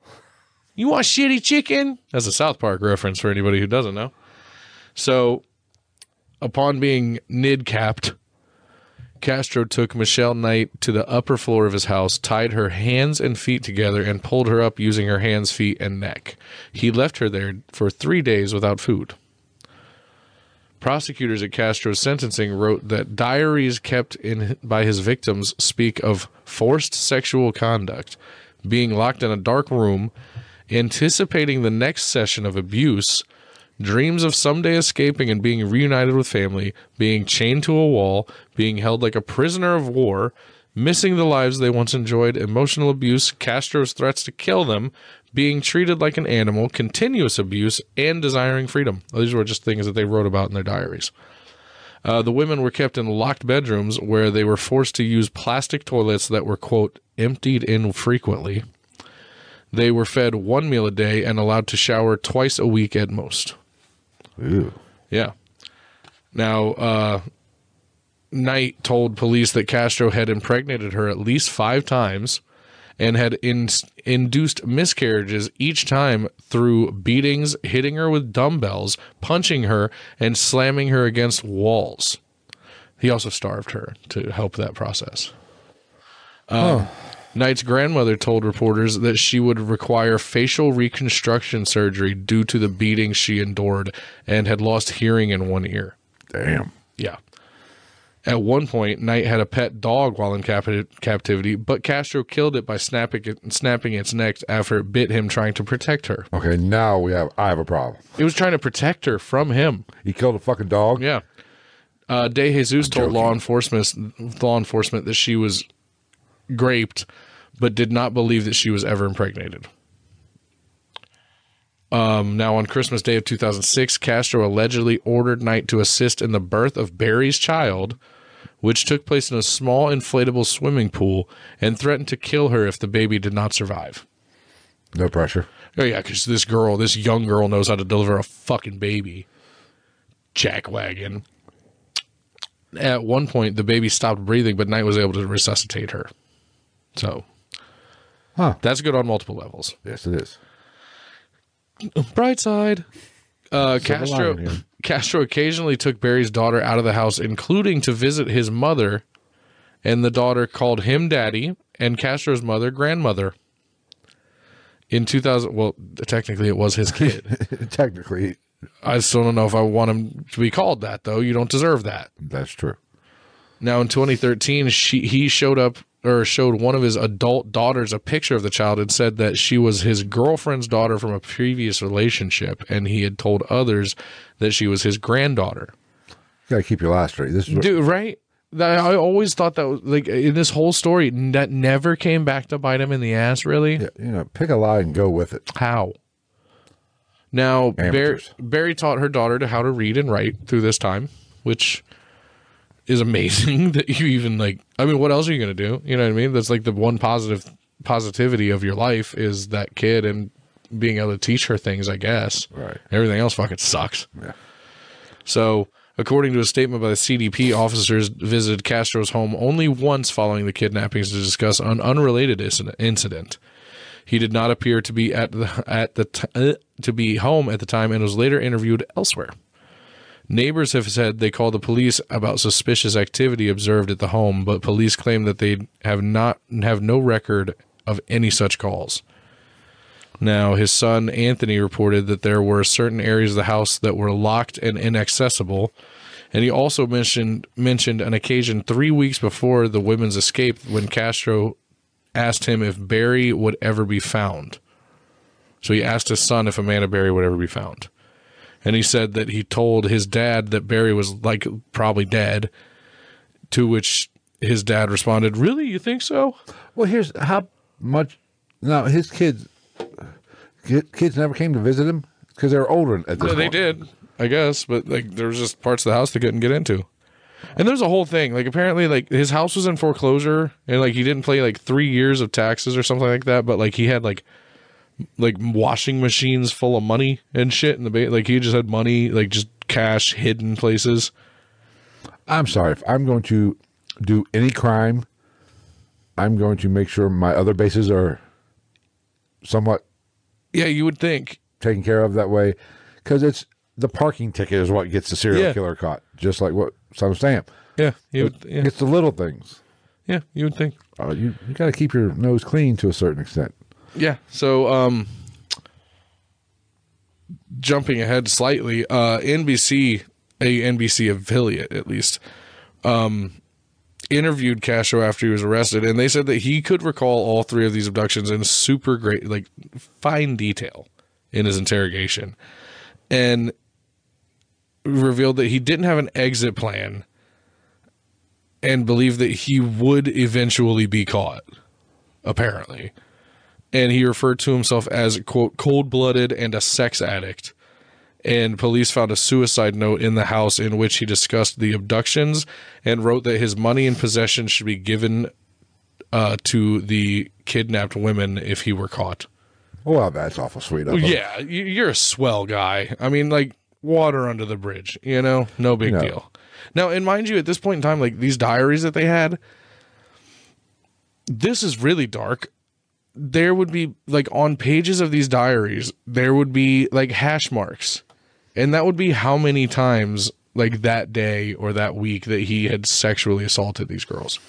You want shitty chicken? That's a South Park reference for anybody who doesn't know. So, upon being nid capped, Castro took Michelle Knight to the upper floor of his house, tied her hands and feet together, and pulled her up using her hands, feet, and neck. He left her there for three days without food. Prosecutors at Castro's sentencing wrote that diaries kept in by his victims speak of forced sexual conduct, being locked in a dark room, anticipating the next session of abuse, dreams of someday escaping and being reunited with family, being chained to a wall, being held like a prisoner of war, missing the lives they once enjoyed, emotional abuse, Castro's threats to kill them, being treated like an animal, continuous abuse, and desiring freedom. These were just things that they wrote about in their diaries. Uh, the women were kept in locked bedrooms where they were forced to use plastic toilets that were, quote, emptied infrequently. They were fed one meal a day and allowed to shower twice a week at most. Ooh. Yeah. Now, uh, Knight told police that Castro had impregnated her at least five times and had in- induced miscarriages each time through beatings, hitting her with dumbbells, punching her, and slamming her against walls. He also starved her to help that process. Uh, Knight's grandmother told reporters that she would require facial reconstruction surgery due to the beatings she endured and had lost hearing in one ear. Damn. Yeah. At one point, Knight had a pet dog while in capi- captivity, but Castro killed it by snapping it, snapping its neck after it bit him, trying to protect her. Okay, now we have I have a problem. It was trying to protect her from him. He killed a fucking dog. Yeah. Uh, De Jesus told law enforcement law enforcement that she was raped, but did not believe that she was ever impregnated. Um, now, on Christmas Day of 2006, Castro allegedly ordered Knight to assist in the birth of Berry's child, which took place in a small inflatable swimming pool, and threatened to kill her if the baby did not survive. No pressure. Oh yeah, because this girl, this young girl, knows how to deliver a fucking baby. Jackwagon. At one point, the baby stopped breathing, but Knight was able to resuscitate her. So, Huh. that's good on multiple levels. Yes, it is. Bright side. Uh, Castro. Castro occasionally took Berry's daughter out of the house, including to visit his mother, and the daughter called him daddy, and Castro's mother grandmother. In 2000, well, technically it was his kid. Technically, I still don't know if I want him to be called that, though. You don't deserve that. that's true. Now, in 2013, she he showed up or showed one of his adult daughters a picture of the child and said that she was his girlfriend's daughter from a previous relationship, and he had told others that she was his granddaughter. You gotta keep your lies straight. This is what, Dude, right? I always thought that was like in this whole story that never came back to bite him in the ass. Really? yeah, you know, pick a lie and go with it. How? Now, Berry, Berry taught her daughter to how to read and write through this time, which is amazing that you even like. I mean, what else are you going to do? You know what I mean? That's like the one positive positivity of your life is that kid and being able to teach her things. I guess. Right. Everything else fucking sucks. Yeah. So, according to a statement by the CDP, officers visited Castro's home only once following the kidnappings to discuss an unrelated incident- incident. He did not appear to be at the at the t- uh, to be home at the time and was later interviewed elsewhere. Neighbors have said they called the police about suspicious activity observed at the home, but police claim that they have not have no record of any such calls. Now, his son Anthony reported that there were certain areas of the house that were locked and inaccessible, and he also mentioned mentioned an occasion three weeks before the women's escape when Castro asked him if Berry would ever be found. So he asked his son if Amanda Berry would ever be found, and he said that he told his dad that Berry was like probably dead. To which his dad responded, "Really, you think so?" Well, here's how much. Now his kids, kids never came to visit him because they were older at this Yeah, they did, I guess, but like there was just parts of the house they couldn't get into. And there's a whole thing. Like apparently like his house was in foreclosure and like he didn't pay like 3 years of taxes or something like that, but like he had like like washing machines full of money and shit in the ba- like he just had money like just cash hidden places. I'm sorry if I'm going to do any crime. I'm going to make sure my other bases are somewhat Yeah, you would think. taken care of that way, because it's the parking ticket is what gets the serial Yeah. killer caught. Just like what some stamp. Yeah, you would, yeah, It's the little things. yeah, you would think. Uh, you you got to keep your nose clean to a certain extent. Yeah. So, um, jumping ahead slightly, uh, NBC, a NBC affiliate at least, um, interviewed Castro after he was arrested, and they said that he could recall all three of these abductions in super great, like fine detail in his interrogation, and revealed that he didn't have an exit plan and believed that he would eventually be caught apparently and he referred to himself as quote cold-blooded and a sex addict and police found a suicide note in the house in which he discussed the abductions and wrote that his money and possessions should be given uh, to the kidnapped women if he were caught. Well, that's awful sweet. of him. Yeah, you- you're a swell guy. I mean, like water under the bridge, you know, no big No. deal. Now, and mind you, at this point in time, like these diaries that they had, this is really dark. There would be like on pages of these diaries, there would be like hash marks, and that would be how many times like that day or that week that he had sexually assaulted these girls.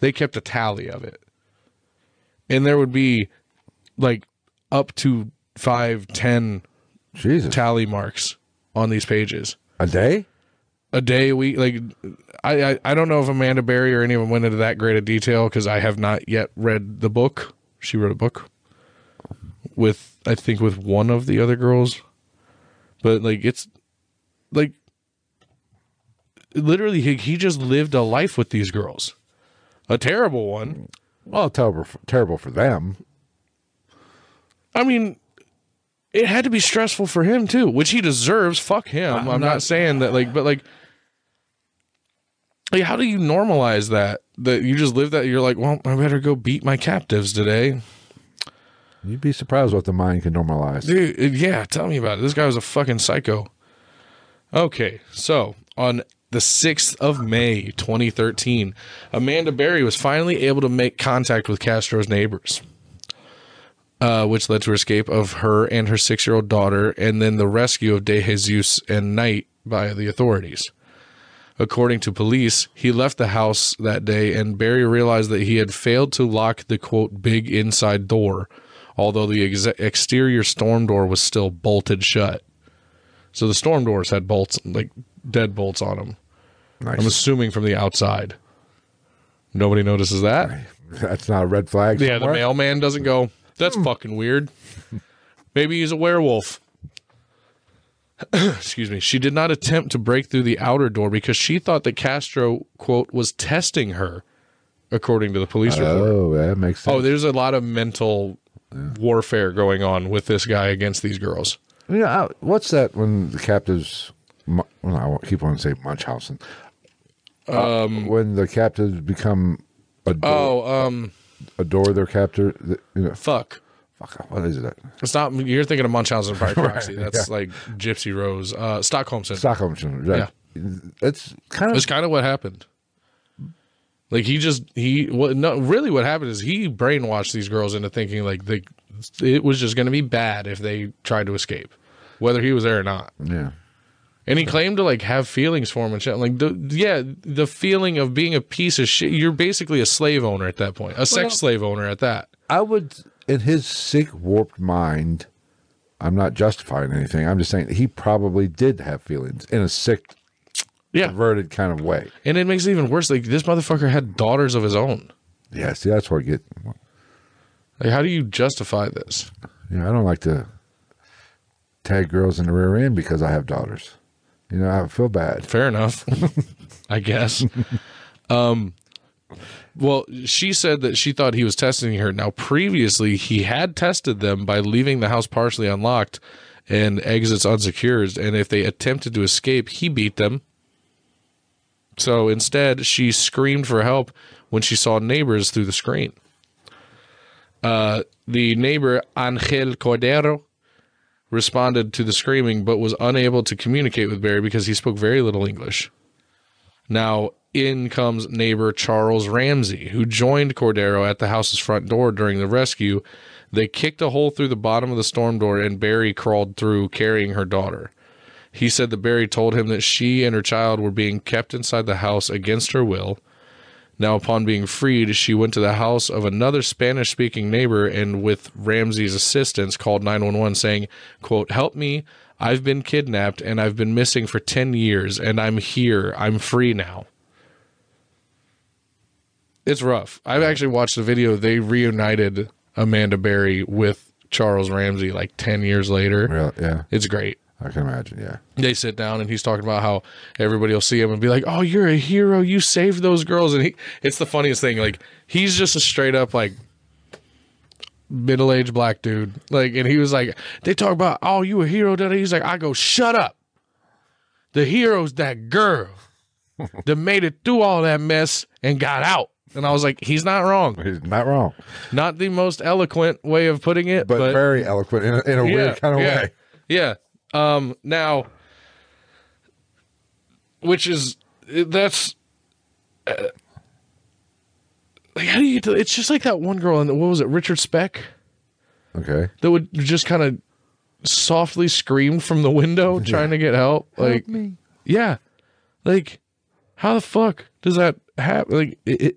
They kept a tally of it, and there would be like up to five, ten Jesus, tally marks on these pages. a day? a day a week. Like, I, I, I don't know if Amanda Berry or any of them went into that great a detail because I have not yet read the book. She wrote a book with, I think, with one of the other girls. But, like, it's like literally, he, he just lived a life with these girls. A terrible one. Well, terrible, for, terrible for them. I mean, it had to be stressful for him too, which he deserves. Fuck him. I'm, not, not- saying that, like, but like, like, how do you normalize that? That you just live that you're like, well, I better go beat my captives today, You'd be surprised what the mind can normalize. dude. Yeah, tell me about it. This guy was a fucking psycho. Okay, so on the 6th of May, 2013, Amanda Berry was finally able to make contact with Castro's neighbors. uh, which led to her escape of her and her six year old daughter, and then the rescue of De Jesus and Knight by the authorities. According to police, he left the house that day, and Berry realized that he had failed to lock the quote big inside door, although the ex- exterior storm door was still bolted shut. So the storm doors had bolts, like dead bolts on them. Nice. I'm assuming from the outside. Nobody notices that. That's not a red flag. Yeah, the mailman doesn't go, that's hmm. fucking weird. Maybe he's a werewolf. Excuse me. She did not attempt to break through the outer door because she thought that Castro, quote, was testing her, according to the police report. Oh, that makes sense. Oh, there's a lot of mental warfare going on with this guy against these girls. You know, I- what's that when the captives? Well, I keep on saying Munchausen. Um, when the captives become adore, Oh, um, adore their captor, you know, fuck. Fuck, what is it? It's not, you're thinking of Munchausen by proxy. Right, That's like Gypsy Rose. Uh, Stockholm Syndrome. Stockholm syndrome. Right. It's kind of That's kind of what happened. Like he just he what no really what happened is he brainwashed these girls into thinking like they it was just going to be bad if they tried to escape, whether he was there or not. yeah. And he claimed to like have feelings for him and shit. Like the yeah, the feeling of being a piece of shit. You're basically a slave owner at that point, a sex Well- slave owner at that. I would, in his sick, warped mind, I'm not justifying anything. I'm just saying he probably did have feelings in a sick, Yeah, perverted kind of way. and it makes it even worse. Like this motherfucker had daughters of his own. Yeah, see, that's where I get. Like how do you justify this? You know, I don't like to tag girls in the rear end because I have daughters. You know, I feel bad. Fair enough, I guess. Um, well, she said that she thought he was testing her. Now, previously, he had tested them by leaving the house partially unlocked and exits unsecured. And if they attempted to escape, he beat them. So instead, she screamed for help when she saw neighbors through the screen. Uh, the neighbor, Angel Cordero, responded to the screaming but was unable to communicate with Berry because he spoke very little English. Now, in comes neighbor Charles Ramsey, who joined Cordero at the house's front door during the rescue. They kicked a hole through the bottom of the storm door and Berry crawled through carrying her daughter. He said that Berry told him that she and her child were being kept inside the house against her will. Now, upon being freed, she went to the house of another Spanish speaking neighbor and, with Ramsey's assistance, called 911 saying, quote, Help me. I've been kidnapped and I've been missing for 10 years and I'm here. I'm free now. It's rough. I've actually watched the video. They reunited Amanda Berry with Charles Ramsey like 10 years later. Real, yeah, It's great I can imagine. Yeah, they sit down and he's talking about how everybody will see him and be like, "Oh, you're a hero! You saved those girls!" And he, it's the funniest thing. Like he's just a straight up like middle aged black dude. Like, and he was like, they talk about, "Oh, you a hero?" He's like, I go, "Shut up! The hero's that girl that made it through all that mess and got out." And I was like, he's not wrong. he's not wrong, Not the most eloquent way of putting it, but, but very eloquent in a, in a weird kind of yeah, way. Yeah. Um now which is that's uh, like how do you get to it's just like that one girl in the, what was it Richard Speck Okay, that would just kind of softly scream from the window trying to get help like me. yeah like how the fuck does that happen like it, it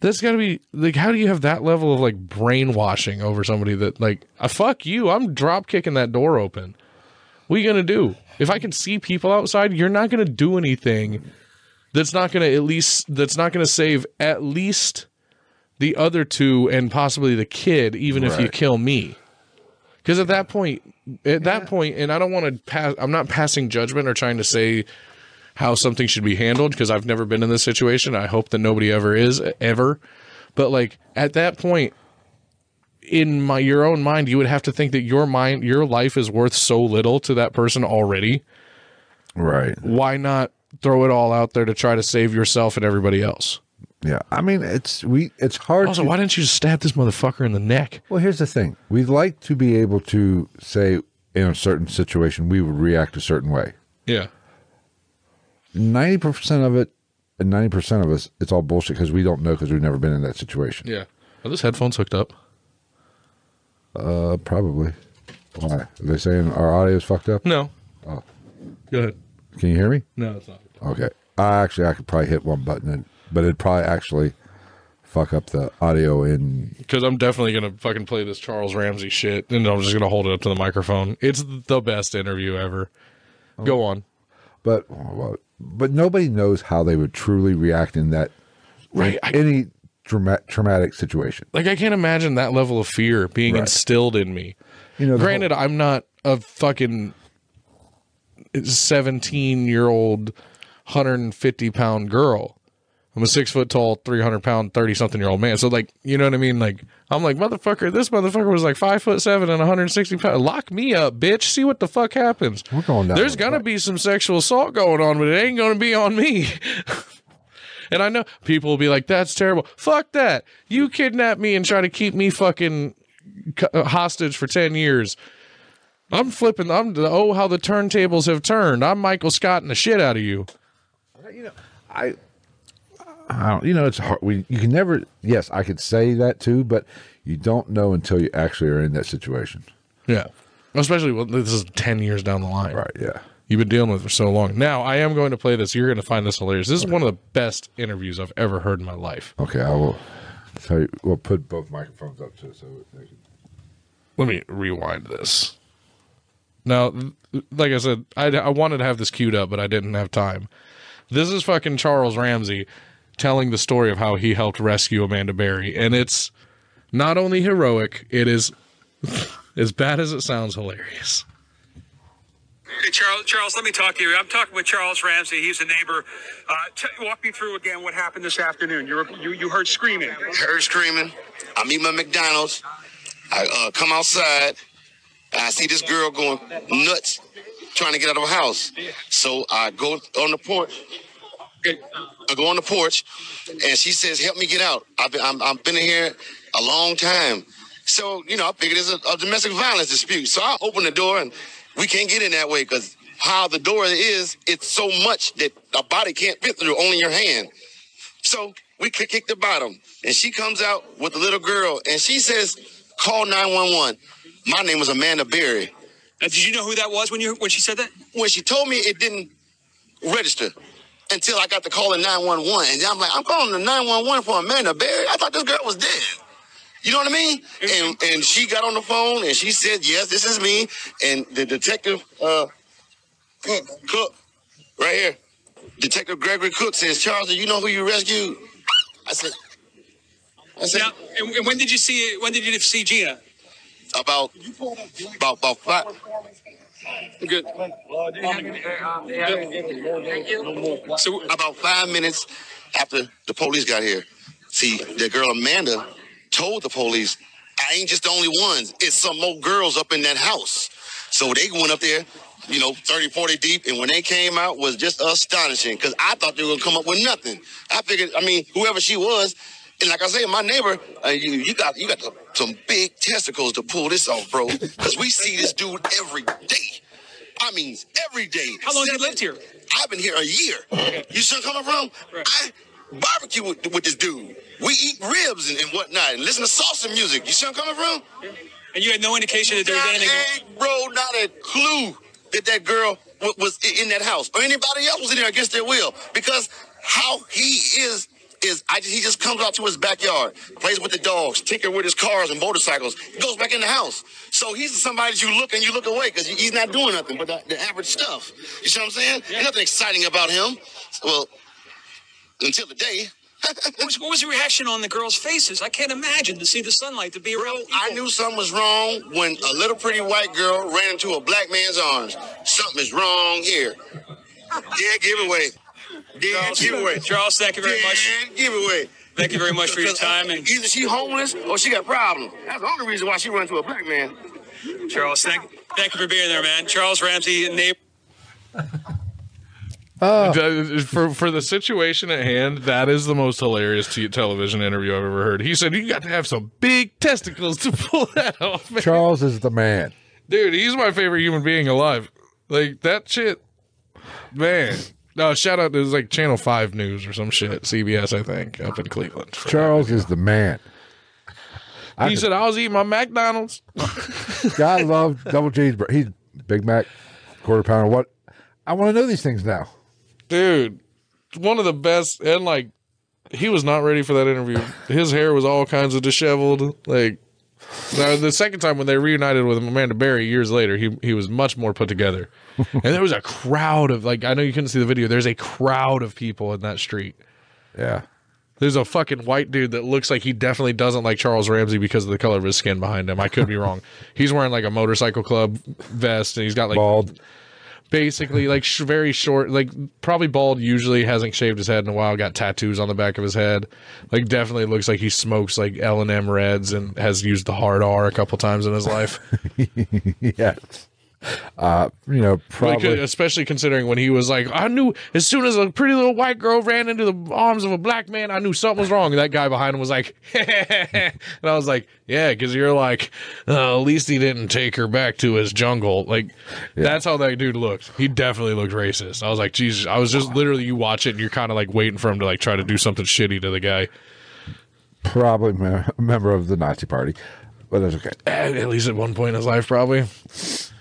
that's got to be like how do you have that level of like brainwashing over somebody that like uh, fuck you i'm drop kicking that door open What are you gonna do? If I can see people outside, you're not gonna do anything that's not gonna at least that's not gonna save at least the other two and possibly the kid, even if you Right. kill me. Because at that point, at that point, and I don't want to pass. I'm not passing judgment or trying to say how something should be handled because I've never been in this situation. I hope that nobody ever is ever. But like at that point, in my your own mind, you would have to think that your mind, your life is worth so little to that person already. Right. Why not throw it all out there to try to save yourself and everybody else? Yeah. I mean, it's we. It's hard. Also, to, why didn't you just stab this motherfucker in the neck? Well, here's the thing. We'd like to be able to say in a certain situation we would react a certain way. Yeah. Ninety percent of it, and ninety percent of us, it's all bullshit because we don't know because we've never been in that situation. Yeah. Are those headphones hooked up? Uh, probably. Why? Are they saying our audio's fucked up? No. Oh. Go ahead. Can you hear me? No, it's not. Okay. I actually I could probably hit one button, and, but it'd probably actually fuck up the audio in. Because I'm definitely gonna fucking play this Charles Ramsey shit, and I'm just gonna hold it up to the microphone. It's the best interview ever. Go on. But well, but nobody knows how they would truly react in that Right. I, any drama- traumatic situation. like I can't imagine that level of fear being Right. instilled in me. You know, Granted, I'm not a fucking 17 year old, 150 pound girl. I'm a six foot tall, 300 pound, 30 something year old man. So, like, you know what I mean? Like, I'm like, motherfucker, this motherfucker was like five foot seven and 160 pounds. Lock me up, bitch. See what the fuck happens. We're going down There's going to be some sexual assault going on, but it ain't going to be on me. and I know people will be like, that's terrible. Fuck that. You kidnap me and try to keep me fucking uh, hostage for 10 years. I'm flipping. I'm the oh how the turntables have turned. I'm Michael Scott and the shit out of you. You know, I, I don't, you know, it's hard. We, you can never, yes, I could say that too, but you don't know until you actually are in that situation. Yeah, especially when this is 10 years down the line. Right. Yeah. You've been dealing with it for so long. Now I am going to play this. You're going to find this hilarious. This is one of the best interviews I've ever heard in my life. Okay. I will tell you, we'll put both microphones up too. So they can, Let me rewind this. Now, like I said, I, I wanted to have this queued up, but I didn't have time. This is fucking Charles Ramsey telling the story of how he helped rescue Amanda Berry, and it's not only heroic, it is as bad as it sounds hilarious. Hey, Charles, Charles, let me talk to you. I'm talking with Charles Ramsey. He's a neighbor. Uh, t- walk me through again what happened this afternoon. You, were, you, you heard screaming. heard screaming. I'm eating my McDonald's. I uh, come outside. I see this girl going nuts, trying to get out of her house. So I go on the porch. I go on the porch, and she says, "Help me get out. I've been, I'm, I've been in here a long time." So you know, I figured it's a, a domestic violence dispute. So I open the door, and we can't get in that way because how the door is, it's so much that a body can't fit through, only your hand. So we kick kick the bottom, and she comes out with the little girl, and she says, "Call 911." My name was Amanda Berry. Now, did you know who that was when you when she said that? When she told me, it didn't register until I got the call in 911, and I'm like, "I'm calling the 911 for Amanda Berry. I thought this girl was dead." You know what I mean? And and she got on the phone and she said, "Yes, this is me." And the detective, uh, Cook, Cook, right here, Detective Gregory Cook says, "Charles, do you know who you rescued?" I said, "I said Now, and, and when did you see when did you see Gina? about about about five." Good. So about five minutes after the police got here. See, the girl Amanda told the police, I ain't just the only ones. It's some more girls up in that house. So they went up there, you know, 30, 40 deep, and when they came out was just astonishing because I thought they were to come up with nothing. I figured, I mean, whoever she was, and like I said, my neighbor, uh, you, you got you got some big testicles to pull this off, bro. Because we see this dude every day. I mean, every day. How long have you lived here? I've been here a year. You see where I'm coming from? I barbecue with, with this dude. We eat ribs and, and whatnot and listen to salsa music. You see where I'm coming from? and you had no indication that there was Not anything. a, bro, not a clue that that girl wa- was in that house or anybody else was in there against their will because how he is is I, he just comes out to his backyard, plays with the dogs, tinker with his cars and motorcycles, goes back in the house. So he's somebody that you look and you look away because he's not doing nothing but the, the average stuff. You see what I'm saying? There's nothing exciting about him. Well, until the day. What was, what was the reaction on the girls' faces? I can't imagine to see the sunlight to be around. I knew something was wrong when a little pretty white girl ran into a black man's arms. Something is wrong here. Dead giveaway. Dead Charles, giveaway. Charles, thank you very much. Dead giveaway. Thank you very much for your time. And Either she homeless or she got problems. That's the only reason why she ran into a black man. Charles, thank, thank you for being there, man. Charles Ramsey, neighbor. Uh, for for the situation at hand, that is the most hilarious t- television interview I've ever heard. He said you got to have some big testicles to pull that off, man. Charles is the man. dude. He's my favorite human being alive. Like that shit, man. No, shout out to it was like Channel Five News or some shit, CBS, I think, up in Cleveland. Charles is the man. He said I was eating my McDonald's. God love double cheeseburger. He's Big Mac, quarter pounder. What? I want to know these things now. dude one of the best and like he was not ready for that interview his hair was all kinds of disheveled like now, the second time when they reunited with amanda berry years later he, he was much more put together and there was a crowd of like i know you couldn't see the video there's a crowd of people in that street Yeah. there's a fucking white dude that looks like he definitely doesn't like Charles Ramsey because of the color of his skin behind him. I could be wrong. He's wearing like a motorcycle club vest and he's got like Bald. Basically like sh- very short like probably bald usually hasn't shaved his head in a while got tattoos on the back of his head like definitely looks like he smokes like l&m reds and has used the hard r a couple times in his life yes. Uh, you know, Like, probably. especially considering when he was like i knew as soon as a pretty little white girl ran into the arms of a black man i knew something was wrong. And that guy behind him was like and i was like yeah because you're like oh, at least he didn't take her back to his jungle. Like that's how that dude looked. He definitely looked racist. I was like jesus i was just literally you watch it and you're kind of like waiting for him to like try to do something shitty to the guy. Probably a member of the Nazi party, but that's okay. at at least at one point in his life probably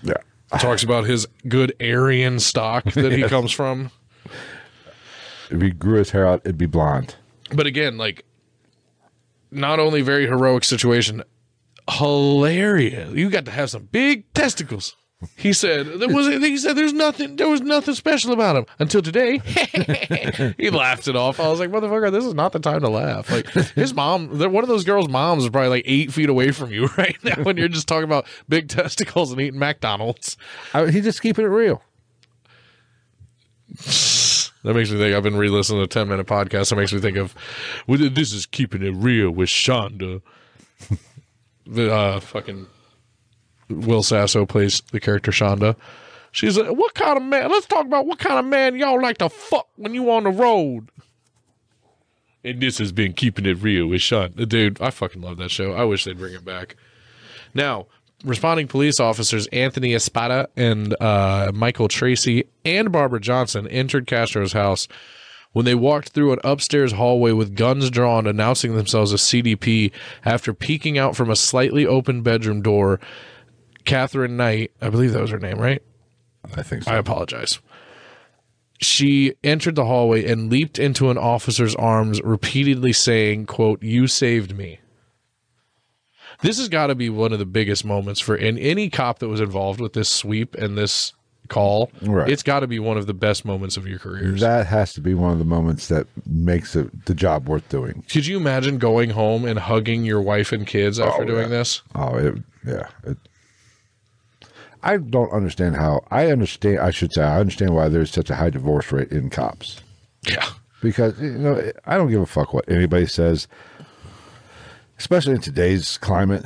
Yeah. talks about his good aryan stock that he comes from If he grew his hair out, it'd be blonde. but again, like not only very heroic situation, hilarious. You got to have some big testicles. He said there was. He said there's nothing. There was nothing special about him until today. he laughed it off. I was like, motherfucker, this is not the time to laugh. Like his mom, one of those girls' moms is probably like eight feet away from you right now when you're just talking about big testicles and eating McDonald's. I, he's just keeping it real. That makes me think. I've been re-listening to a ten minute podcast. That makes me think of, this is keeping it real with Shonda. the uh, fucking Will Sasso plays the character Shonda. She's like, what kind of man? Let's talk about what kind of man y'all like to fuck when you on the road. And this has been keeping it real with Shonda. Dude, I fucking love that show. I wish they'd bring it back. Now, responding police officers Anthony Espada and uh, Michael Tracy and Barbara Johnson entered Castro's house when they walked through an upstairs hallway with guns drawn, announcing themselves as CDP after peeking out from a slightly open bedroom door. Catherine Knight, I believe that was her name, right? I think so. I apologize. She entered the hallway and leaped into an officer's arms, repeatedly saying, quote, You saved me. This has got to be one of the biggest moments for in any cop that was involved with this sweep and this call. Right. It's got to be one of the best moments of your careers. that has to be one of the moments that makes it, the job worth doing. Could you imagine going home and hugging your wife and kids after Oh, doing yeah. this? Oh, it, yeah. It, I don't understand how. I understand. I should say I understand why there's such a high divorce rate in cops Yeah. because you know I don't give a fuck what anybody says, especially in today's climate.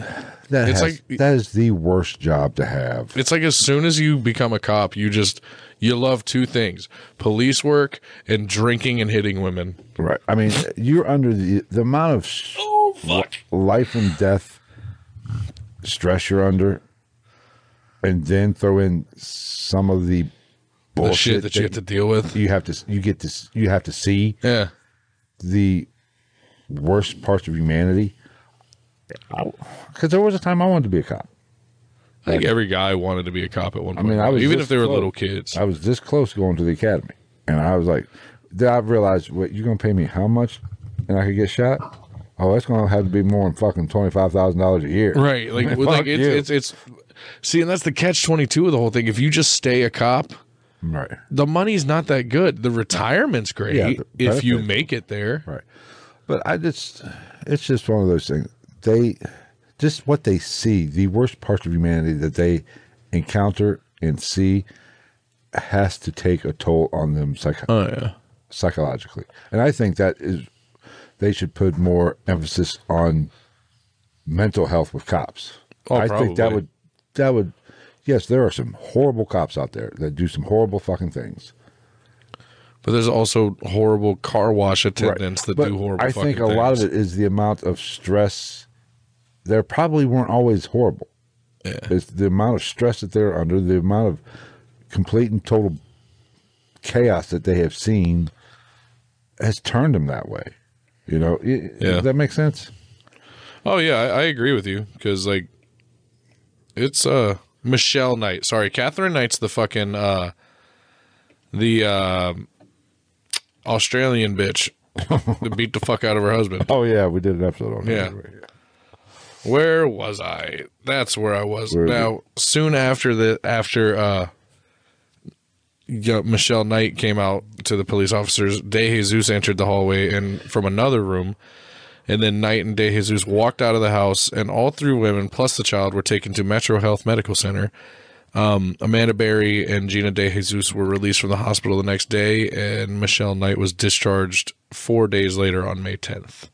That It's has, like- that is the worst job to have. It's like as soon as you become a cop, you just you love two things: police work and drinking and hitting women. Right. I mean, you're under the the amount of Oh fuck! life and death stress you're under, and then throw in some of the The bullshit shit that you have to deal with. you have to you get to you have to see Yeah. the worst parts of humanity. Because there was a time I wanted to be a cop. I think every guy wanted to be a cop at one point. I mean, I was even if they were close. little kids. I was this close going to the academy, and I was like, then I realized, what you're gonna pay me how much and I could get shot, oh, that's going to have to be more than fucking twenty five thousand dollars a year. Right. Like, like it's, it's it's see, and that's the catch twenty two of the whole thing. If you just stay a cop, Right. the money's not that good. The retirement's great Yeah, the if you make it there. Right. But I just, it's just one of those things. They, just what they see, the worst parts of humanity that they encounter and see has to take a toll on them psych- Oh yeah. psychologically. And I think that is, they should put more emphasis on mental health with cops. Oh, I think that would, that would, yes, there are some horrible cops out there that do some horrible fucking things. But there's also horrible car wash attendants that But do horrible. Things. I think a fucking lot of it is the amount of stress. There probably weren't always horrible. Yeah. It's the amount of stress that they're under, the amount of complete and total chaos that they have seen has turned them that way. You know, I- Yeah. does that make sense? Oh yeah, I, I agree with you because like it's uh Michelle Knight. Sorry, Catherine Knight's the fucking uh the uh, Australian bitch that beat the fuck out of her husband. Oh yeah, we did an episode on Yeah. Where was I? That's where I was. Where now, soon after the after uh Michelle Knight came out to the police officers, De Jesus entered the hallway and from another room, and then Knight and day, Jesus walked out of the house, and all three women plus the child were taken to Metro Health Medical Center. Um, Amanda Berry and Gina De Jesus were released from the hospital the next day, and Michelle Knight was discharged four days later on May 10th.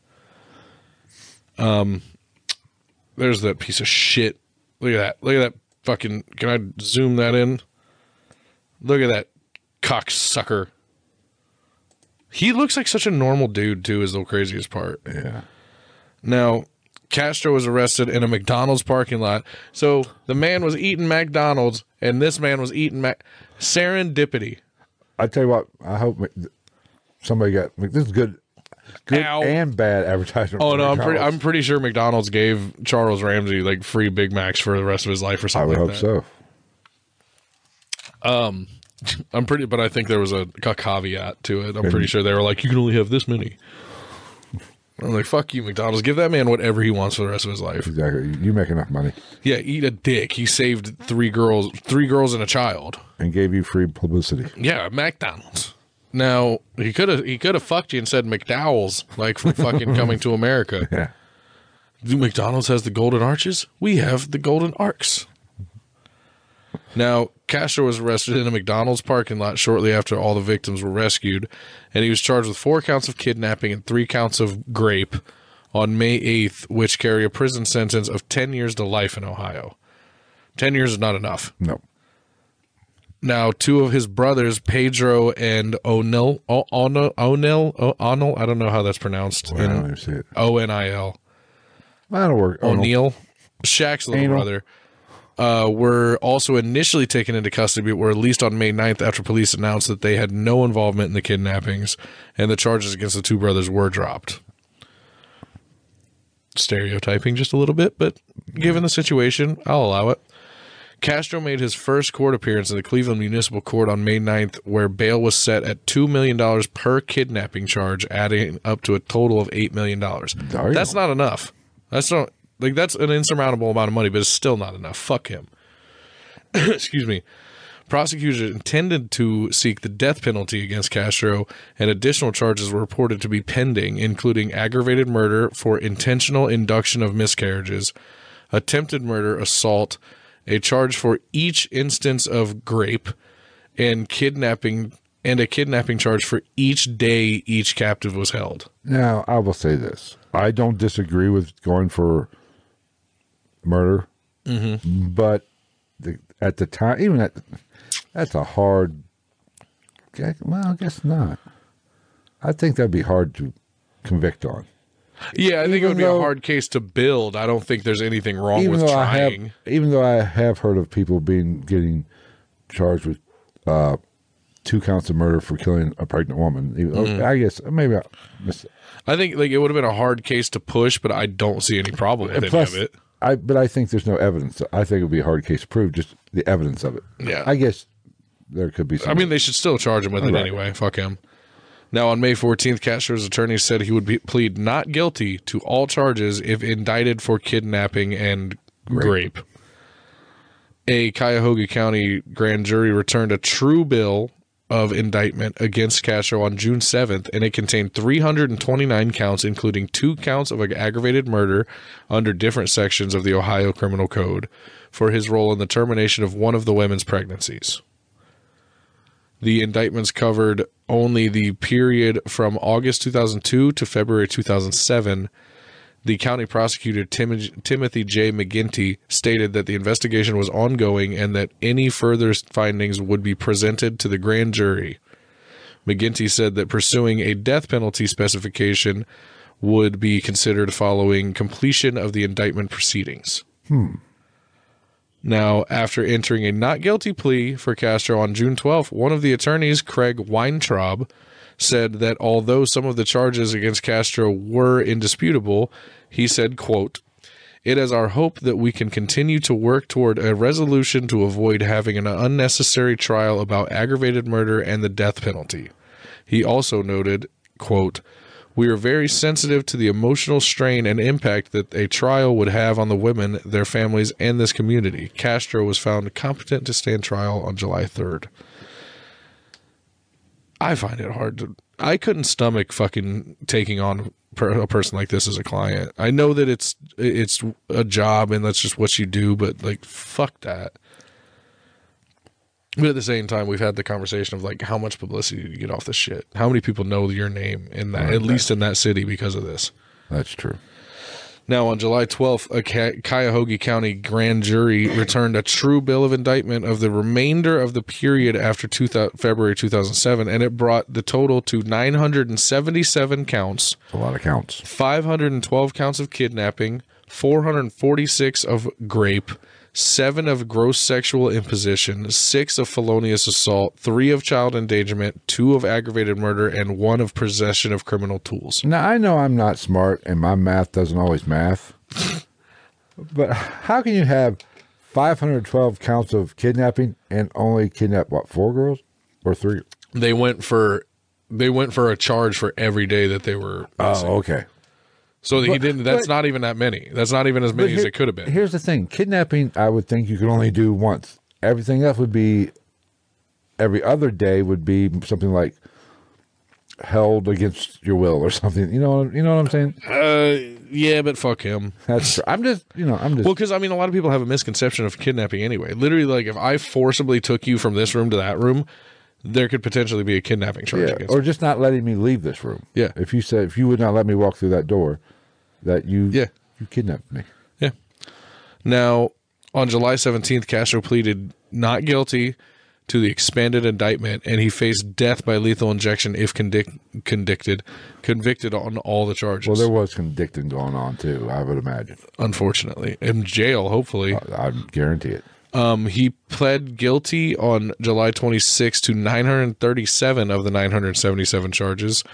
Um, there's that piece of shit. Look at that. Look at that fucking. Can I zoom that in? Look at that cocksucker. He looks like such a normal dude too. Is the craziest part. Yeah. Now, Castro was arrested in a McDonald's parking lot. So the man was eating McDonald's, and this man was eating Mac. Serendipity. I tell you what, I hope somebody got this is good, good Ow. and bad advertisement. Oh no, I'm pretty. I'm pretty sure McDonald's gave Charles Ramsey like free Big Macs for the rest of his life or something. I would like hope that. so. Um, I'm pretty, but I think there was a, a caveat to it. I'm pretty sure they were like, you can only have this many. I'm like, fuck you, McDonald's. Give that man whatever he wants for the rest of his life. Exactly. You make enough money Yeah, eat a dick. He saved three girls, three girls and a child. and gave you free publicity. Yeah, McDonald's. Now he could have he could have fucked you and said McDowell's like from fucking Coming to America. Yeah. Do McDonald's has the golden arches? We have the golden arcs. Now, Castro was arrested in a McDonald's parking lot shortly after all the victims were rescued, and he was charged with four counts of kidnapping and three counts of grape on May 8th, which carry a prison sentence of 10 years to life in Ohio. 10 years is not enough. No. Now, two of his brothers, Pedro and O'Neill, O'Neill, O'Neill, I don't know how that's pronounced. I don't even see it. O N I L. That'll work. O'Neill, Shaq's little Anal. brother, uh, were also initially taken into custody, but were released on May 9th after police announced that they had no involvement in the kidnappings, and the charges against the two brothers were dropped. Stereotyping just a little bit, but given the situation, I'll allow it. Castro made his first court appearance in the Cleveland Municipal Court on May 9th, where bail was set at $2 million per kidnapping charge, adding up to a total of $8 million. That's not enough. That's not, like, that's an insurmountable amount of money, but it's still not enough. Fuck him. Excuse me. Prosecutors intended to seek the death penalty against Castro, and additional charges were reported to be pending, including aggravated murder for intentional induction of miscarriages, attempted murder, assault, a charge for each instance of grape, and kidnapping, and a kidnapping charge for each day each captive was held. Now, I will say this. I don't disagree with going for murder, Mm-hmm. but the, at the time, even at that's a hard. Well, I guess not. I think that'd be hard to convict on. Yeah, I think it Even would be though- a hard case to build. I don't think there's anything wrong with trying. have, even though I have heard of people being getting charged with uh, two counts of murder for killing a pregnant woman. Mm-hmm. I guess maybe I missed it. I think like it would have been a hard case to push, but I don't see any problem with any Plus, of it. I but I think there's no evidence. I think it would be a hard case to prove just the evidence of it. Yeah. I guess there could be. Some, I mean, they should still charge him with it Right. anyway. Fuck him. Now, on May 14th, Castro's attorney said he would be, plead not guilty to all charges if indicted for kidnapping and rape. A Cuyahoga County grand jury returned a true bill of indictment against Castro on June 7th, and it contained 329 counts, including two counts of aggravated murder under different sections of the Ohio Criminal Code for his role in the termination of one of the women's pregnancies. The indictments covered only the period from August 2002 to February 2007. The county prosecutor Tim- Timothy J. McGinty stated that the investigation was ongoing and that any further findings would be presented to the grand jury. McGinty said that pursuing a death penalty specification would be considered following completion of the indictment proceedings. Hmm. Now, after entering a not guilty plea for Castro on June 12th, one of the attorneys, Craig Weintraub, said that although some of the charges against Castro were indisputable, he said, quote, it is our hope that we can continue to work toward a resolution to avoid having an unnecessary trial about aggravated murder and the death penalty. He also noted, quote, we are very sensitive to the emotional strain and impact that a trial would have on the women, their families, and this community. Castro was found competent to stand trial on July 3rd. I find it hard to. I couldn't stomach fucking taking on per, a person like this as a client. I know that it's it's a job and that's just what you do, but like fuck that. But at the same time, we've had the conversation of like how much publicity do you get off this shit? How many people know your name in that, at least in that city, because of this? That's true. Now, on July 12th, a Ca- Cuyahoga County grand jury returned a true bill of indictment of the remainder of the period after 2000, February 2007, and it brought the total to 977 counts, A lot of counts. 512 counts of kidnapping, 446 of grape, seven of gross sexual imposition, six of felonious assault, three of child endangerment, two of aggravated murder, and one of possession of criminal tools. Now I know I'm not smart and my math doesn't always math, but how can you have 512 counts of kidnapping and only kidnap what four girls or three? they went for they went for a charge for every day that they were oh, missing. Oh, okay. So he didn't that's but- not even that many that's not even as many as it could have been Here's the thing: kidnapping, I would think you could only do once. Everything else would be every other day would be something like held against your will or something. You know, what- you know what I'm saying? uh yeah but fuck him That's true. I'm just, you know, I'm just. well because i mean a lot of people have a misconception of kidnapping anyway literally like if i forcibly took you from this room to that room there could potentially be a kidnapping charge yeah, or just not letting me leave this room. Yeah. If you said if you would not let me walk through that door, that you Yeah. you kidnapped me. yeah now on july 17th castro pleaded not guilty to the expanded indictment and he faced death by lethal injection if convic- convicted convicted on all the charges Well, there was convicting going on too. I would imagine. unfortunately in jail hopefully I, I guarantee it. Um, he pled guilty on july 26 to 937 of the 977 charges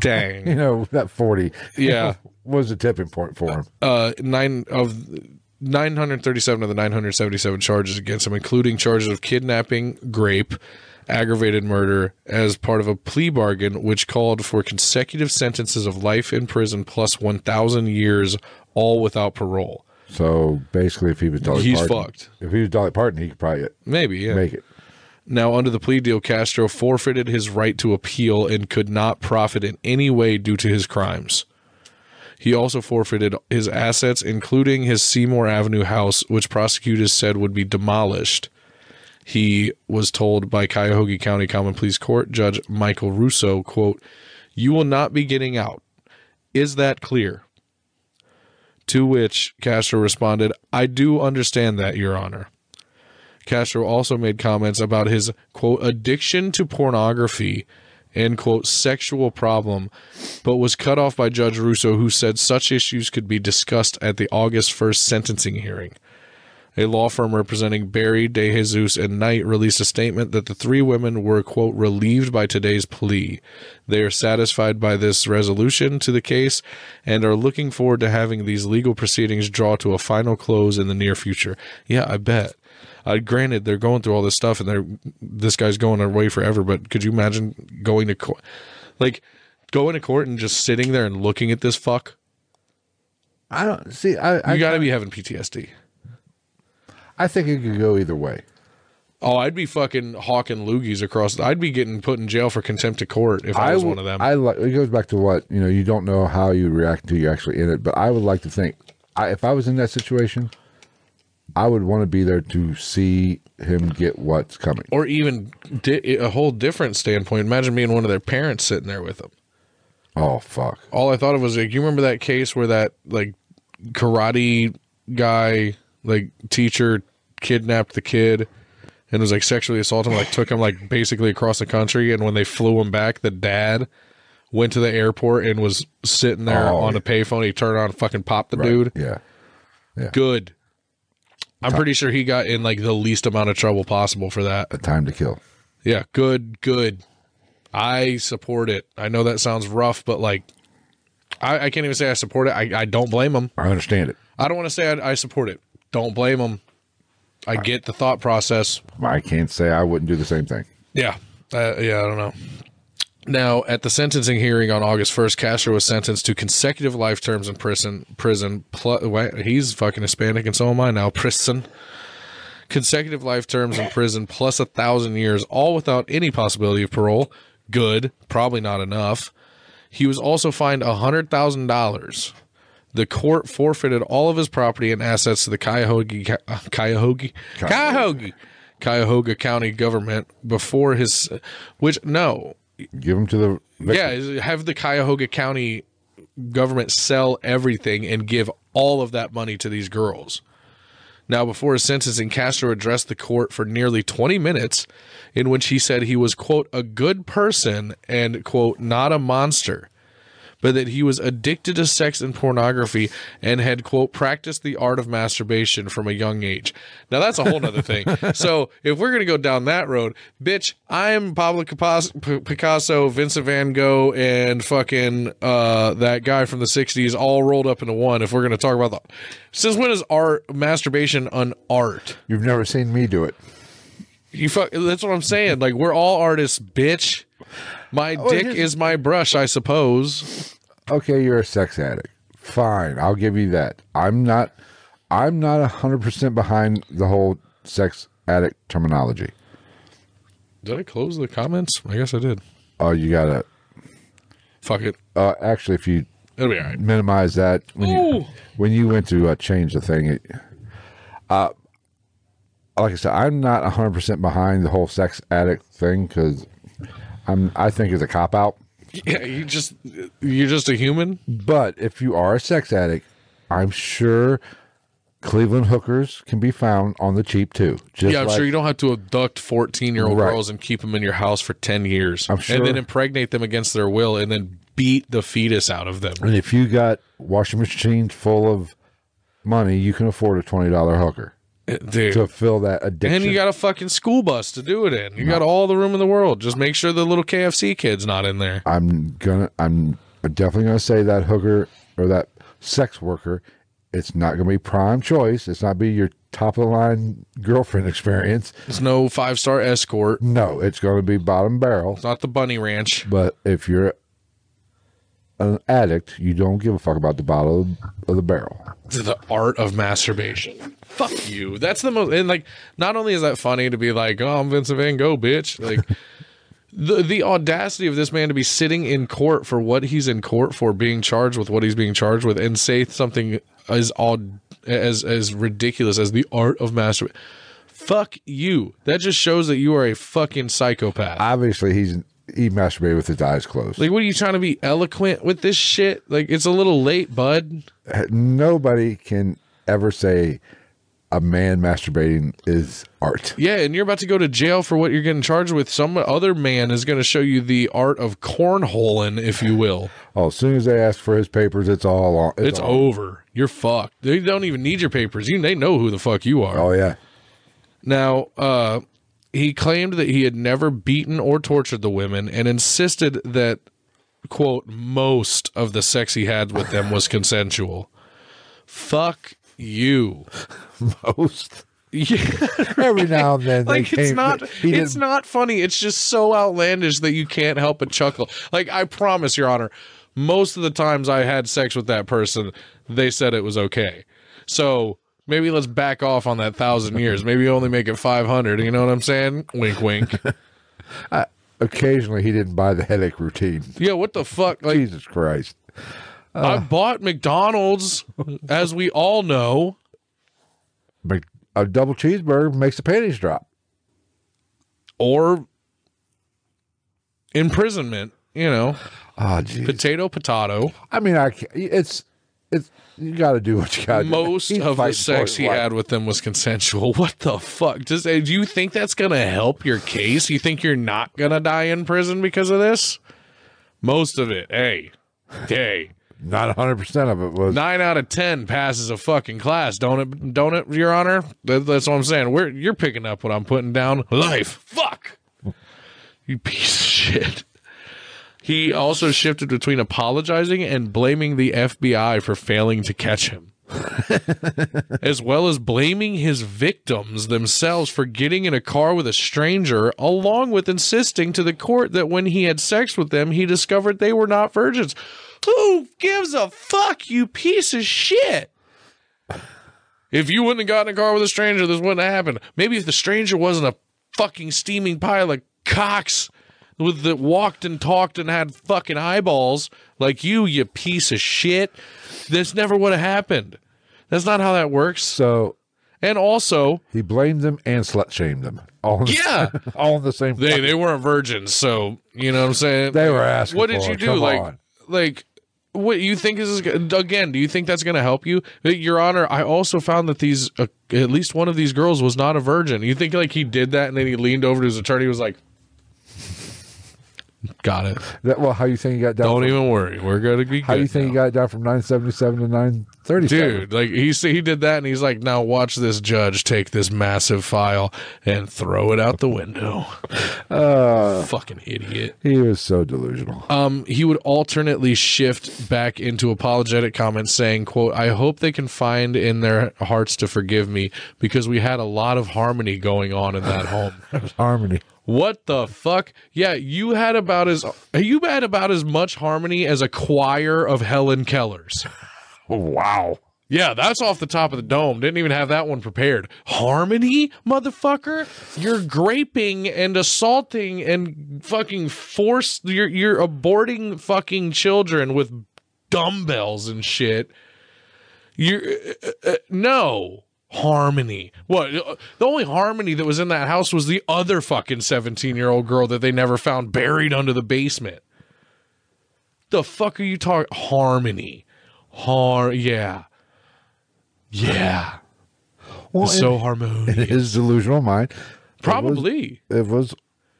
Dang. You know that forty. Yeah. was a tipping point for him. uh nine of 937 of the 977 charges against him including charges of kidnapping grape aggravated murder as part of a plea bargain which called for consecutive sentences of life in prison plus 1000 years all without parole So basically, if he was Dolly He's Parton, fucked. If he was Dolly Parton, he could probably maybe yeah make it. Now, under the plea deal, Castro forfeited his right to appeal and could not profit in any way due to his crimes. He also forfeited his assets, including his Seymour Avenue house, which prosecutors said would be demolished. He was told by Cuyahoga County Common Pleas Court Judge Michael Russo, quote, You will not be getting out. Is that clear? To which Castro responded, I do understand that, Your Honor. Castro also made comments about his quote addiction to pornography and quote sexual problem, but was cut off by Judge Russo, who said such issues could be discussed at the August 1st sentencing hearing. A law firm representing Berry, De Jesus, and Knight released a statement that the three women were, quote, relieved by today's plea. They are satisfied by this resolution to the case and are looking forward to having these legal proceedings draw to a final close in the near future. Yeah, I bet. Uh, granted, they're going through all this stuff, and they're this guy's going away forever. But could you imagine going to court? Like going to court and just sitting there and looking at this fuck. I don't see. I I, You got to be having PTSD. I think it could go either way. Oh, I'd be fucking hawking loogies across. I'd be getting put in jail for contempt of court if I, was w- one of them. I like. It goes back to what you know. You don't know how you react until you're actually in it. But I would like to think, I, if I was in that situation, I would want to be there to see him get what's coming. or even di- a whole different standpoint. Imagine being one of their parents sitting there with them. Oh fuck! all I thought of was like, you remember that case where that like karate guy, like teacher, kidnapped the kid and was like sexually assaulted him, like took him like basically across the country, and when they flew him back, the dad went to the airport and was sitting there Oh, on a payphone. He turned on, fucking popped the dude. Yeah. Good. I'm pretty sure he got in like the least amount of trouble possible for that. A time to kill. Yeah, good, good. I support it. I know that sounds rough, but like, I, I can't even say I support it. I, I don't blame him. I understand it. I don't want to say I, I support it. Don't blame him. I get the thought process. I can't say I wouldn't do the same thing. Yeah, uh, yeah, I don't know. Now, at the sentencing hearing on August 1st, Castro was sentenced to consecutive life terms in prison. Prison. Plus, wait, he's fucking Hispanic, and so am I now. Prison. Consecutive life terms in prison plus a thousand years, all without any possibility of parole. Good, probably not enough. He was also fined a hundred thousand dollars. The court forfeited all of his property and assets to the Cuyahoga, Cuyahoga, Cuyahoga, Cuyahoga County government before his, which no, Give them to the victim. yeah, have the Cuyahoga County government sell everything and give all of that money to these girls. Now, before his sentencing, Castro addressed the court for nearly 20 minutes, in which he said he was, quote, a good person and, quote, not a monster, but that he was addicted to sex and pornography and had, quote, practiced the art of masturbation from a young age. Now, that's a whole nother thing. So, if we're going to go down that road, bitch, I am Pablo Picasso, Vincent van Gogh, and fucking uh, that guy from the 60s all rolled up into one. If we're going to talk about the. Since when is art, masturbation, an art? You've never seen me do it. You fuck. That's what I'm saying. Like we're all artists, bitch. My dick is my brush, I suppose. Okay, you're a sex addict. Fine, I'll give you that. I'm not. I'm not hundred percent behind the whole sex addict terminology. Did I close the comments? I guess I did. Oh, you gotta. Fuck it. Uh, actually, if you It'll be all right. minimize that when Ooh. you when you went to uh, change the thing, it, uh, like I said, I'm not hundred percent behind the whole sex addict thing because I'm. I think it's a cop out. Yeah, you just you're just a human. But if you are a sex addict, I'm sure Cleveland hookers can be found on the cheap too. Just yeah, I'm like- sure you don't have to abduct 14 year old Right. girls and keep them in your house for 10 years, I'm sure- and then impregnate them against their will, and then beat the fetus out of them. And if you got washing machines full of money, you can afford a twenty dollar hooker Dude. to fill that addiction. And you got a fucking school bus to do it in. You got all the room in the world. Just make sure the little KFC kid's not in there. I'm gonna. I'm definitely gonna say that hooker or that sex worker. It's not gonna be prime choice. It's not be your top of the line girlfriend experience. It's no five star escort. No, it's gonna be bottom barrel. It's not the bunny ranch. But if you're an addict, you don't give a fuck about the bottom of the barrel. the art of masturbation. Fuck you. That's the most and like not only is that funny to be like, oh I'm Vincent Van Gogh, bitch. Like the the audacity of this man to be sitting in court for what he's in court for, being charged with what he's being charged with, and say something as odd as as ridiculous as the art of masturbation. Fuck you. That just shows that you are a fucking psychopath. Obviously, he's he masturbated with his eyes closed. like, what are you trying to be eloquent with this shit? Like, it's a little late, bud. Nobody can ever say a man masturbating is art. Yeah, and you're about to go to jail for what you're getting charged with. Some other man is going to show you the art of cornholing, if you will. Oh, as soon as they ask for his papers, it's all on. It's all- over. You're fucked. They don't even need your papers. You they know who the fuck you are. Oh yeah. Now, uh, he claimed that he had never beaten or tortured the women and insisted that quote most of the sex he had with them was consensual. Fuck you. Most. Yeah, Every now and then, they like it's came- not it's didn't- not funny. It's just so outlandish that you can't help but chuckle. Like I promise, Your Honor, most of the times I had sex with that person, they said it was okay. So maybe let's back off on that thousand years. Maybe only make it five hundred. You know what I'm saying? Wink, wink. Occasionally, he didn't buy the headache routine. yeah, what the fuck? Like Jesus Christ! I uh, bought McDonald's, as we all know. A double cheeseburger makes the panties drop. or imprisonment. You know, ah, geez. potato, potato. I mean, I it's it's you got to do what you got to do. Most He's of the fighting for sex his he life. had with them was consensual. What the fuck? Does eh, do you think that's gonna help your case? You think you're not gonna die in prison because of this? Most of it, hey, hey, Not hundred percent of it was. nine out of ten passes a fucking class, don't it? Don't it, Your Honor? That, that's what I'm saying. We're you're picking up what I'm putting down. Life, fuck, you piece of shit. He also shifted between apologizing and blaming the FBI for failing to catch him. as well as blaming his victims themselves for getting in a car with a stranger, along with insisting to the court that when he had sex with them, he discovered they were not virgins. Who gives a fuck, you piece of shit? If you wouldn't have gotten in a car with a stranger, this wouldn't have happened. Maybe if the stranger wasn't a fucking steaming pile of cocks with that walked and talked and had fucking eyeballs like you, you piece of shit, this never would have happened. That's not how that works. So And also, he blamed them and slut shamed them. All the Yeah. all in the same. they fucking- they weren't virgins, so you know what I'm saying. They were asking What did you do? Like, on. like what you think is again? Do you think that's going to help you, Your Honor? I also found that these uh, at least one of these girls was not a virgin. You think like he did that and then he leaned over to his attorney, was like, "Got it. That, well, how you think he got down? Don't from, even worry. We're gonna be." How do you think he now." got down from nine seventy seven to nine thirty? Dude, like he he did that, and he's like, "Now watch this judge take this massive file and throw it out the window." Uh, Fucking idiot. he was so delusional. Um, he would alternately shift back into apologetic comments, saying, "quote I hope they can find in their hearts to forgive me because we had a lot of harmony going on in that home." Harmony. What the fuck? Yeah, you had about as you had about as much harmony as a choir of Helen Kellers. Wow. Yeah, that's off the top of the dome. Didn't even have that one prepared. Harmony, motherfucker. You're graping and assaulting and fucking force. You're you're aborting fucking children with dumbbells and shit. You're uh, uh, no harmony. What? uh, The only harmony that was in that house was the other fucking seventeen year old girl that they never found buried under the basement. The fuck are you talking? Harmony. Har. Yeah. Yeah. Well, It's so harmonious. in his delusional mind, Probably. it was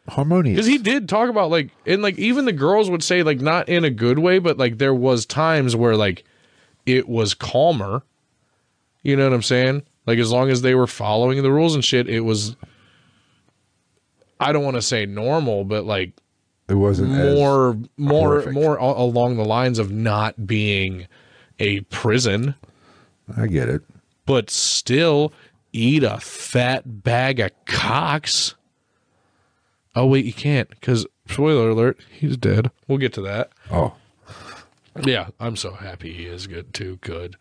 harmonious. Because he did talk about like and like even the girls would say like not in a good way, but like there was times where like it was calmer. You know what I'm saying? Like as long as they were following the rules and shit, it was I don't want to say normal, but like it wasn't more more horrific. more along the lines of not being a prison. I get it. but still eat a fat bag of cocks. Oh wait, you can't because spoiler alert, he's dead. We'll get to that. Oh, Yeah, I'm so happy he is good too. Good.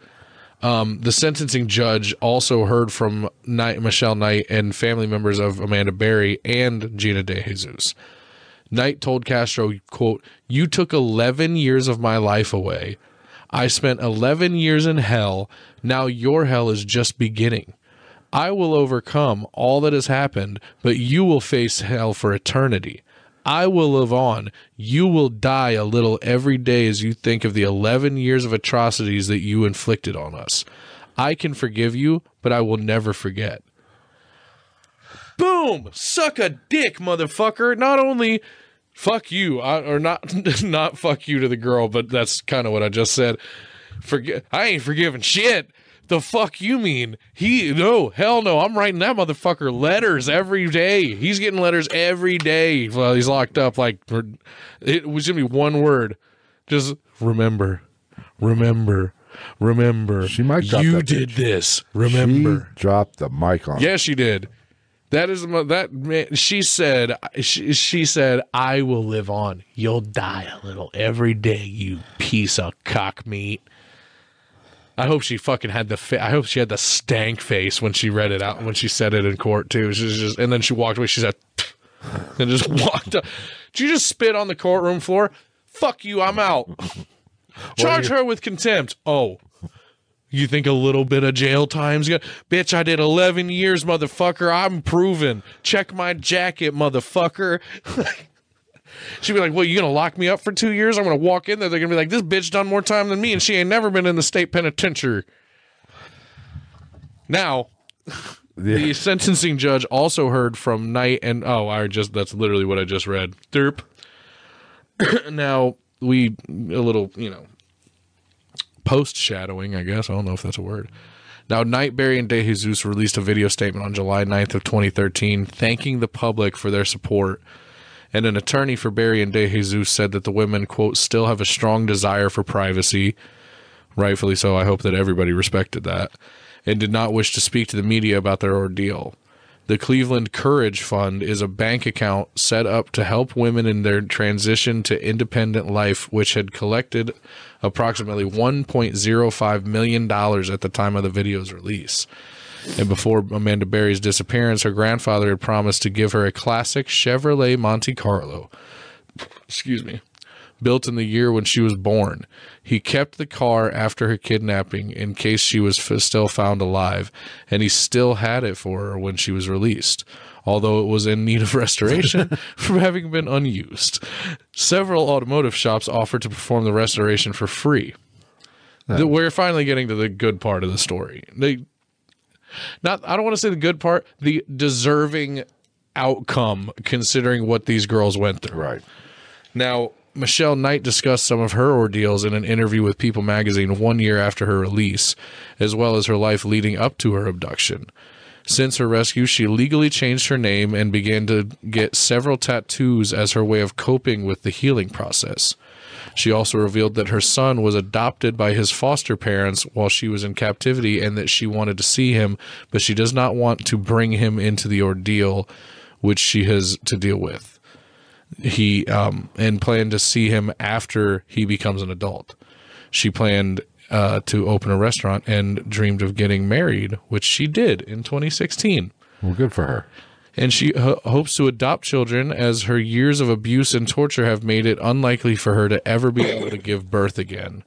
Um, the sentencing judge also heard from Knight, Michelle Knight and family members of Amanda Berry and Gina De Jesus. Knight told Castro, quote, You took 11 years of my life away. I spent 11 years in hell. Now your hell is just beginning. I will overcome all that has happened, but you will face hell for eternity. I will live on. You will die a little every day as you think of the 11 years of atrocities that you inflicted on us. I can forgive you, but I will never forget. Boom! Suck a dick, motherfucker. Not only fuck you, I, or not not fuck you to the girl, but that's kind of what I just said. Forget I ain't forgiving shit. The fuck you mean? He no, hell no. I'm writing that motherfucker letters every day. He's getting letters every day while he's locked up. Like it was gonna be one word. Just remember, remember, Remember, She might drop you did bitch. this. Remember, She dropped the mic on. Yes, she did. That is that man, she said. She, she said, "I will live on. You'll die a little every day, you piece of cock meat." I hope she fucking had the. Fa- I hope she had the stank face when she read it out when she said it in court too. She just, and then she walked away. She said, and just walked. Up. Did you just spit on the courtroom floor? Fuck you. I'm out. Charge her with contempt. Oh, you think a little bit of jail time's gonna bitch, I did eleven years, motherfucker. I'm proven. Check my jacket, motherfucker. She'd be like, Well, you gonna lock me up for two years? I'm gonna walk in there, they're gonna be like, This bitch done more time than me, and she ain't never been in the state penitentiary. Now the sentencing judge also heard from Knight and oh, I just that's literally what I just read. Derp. now we a little, you know, post shadowing, I guess. I don't know if that's a word. Now, Knight Berry and De Jesus released a video statement on July 9th of 2013 thanking the public for their support. And an attorney for Berry and De Jesus said that the women, quote, still have a strong desire for privacy. Rightfully so. I hope that everybody respected that. And did not wish to speak to the media about their ordeal. The Cleveland Courage Fund is a bank account set up to help women in their transition to independent life, which had collected approximately $1.05 million at the time of the video's release. And before Amanda Berry's disappearance, her grandfather had promised to give her a classic Chevrolet Monte Carlo. Excuse me. Built in the year when she was born. He kept the car after her kidnapping in case she was f- still found alive, and he still had it for her when she was released, although it was in need of restoration from having been unused. Several automotive shops offered to perform the restoration for free. We're finally getting to the good part of the story. They not I don't want to say the good part, the deserving outcome considering what these girls went through. Right. Now, Michelle Knight discussed some of her ordeals in an interview with People magazine one year after her release, as well as her life leading up to her abduction. Since her rescue, she legally changed her name and began to get several tattoos as her way of coping with the healing process. She also revealed that her son was adopted by his foster parents while she was in captivity and that she wanted to see him, but she does not want to bring him into the ordeal which she has to deal with he um and planned to see him after he becomes an adult. She planned uh, to open a restaurant and dreamed of getting married, which she did in 2016. Well, good for her. And she ho- hopes to adopt children as her years of abuse and torture have made it unlikely for her to ever be able to give birth again.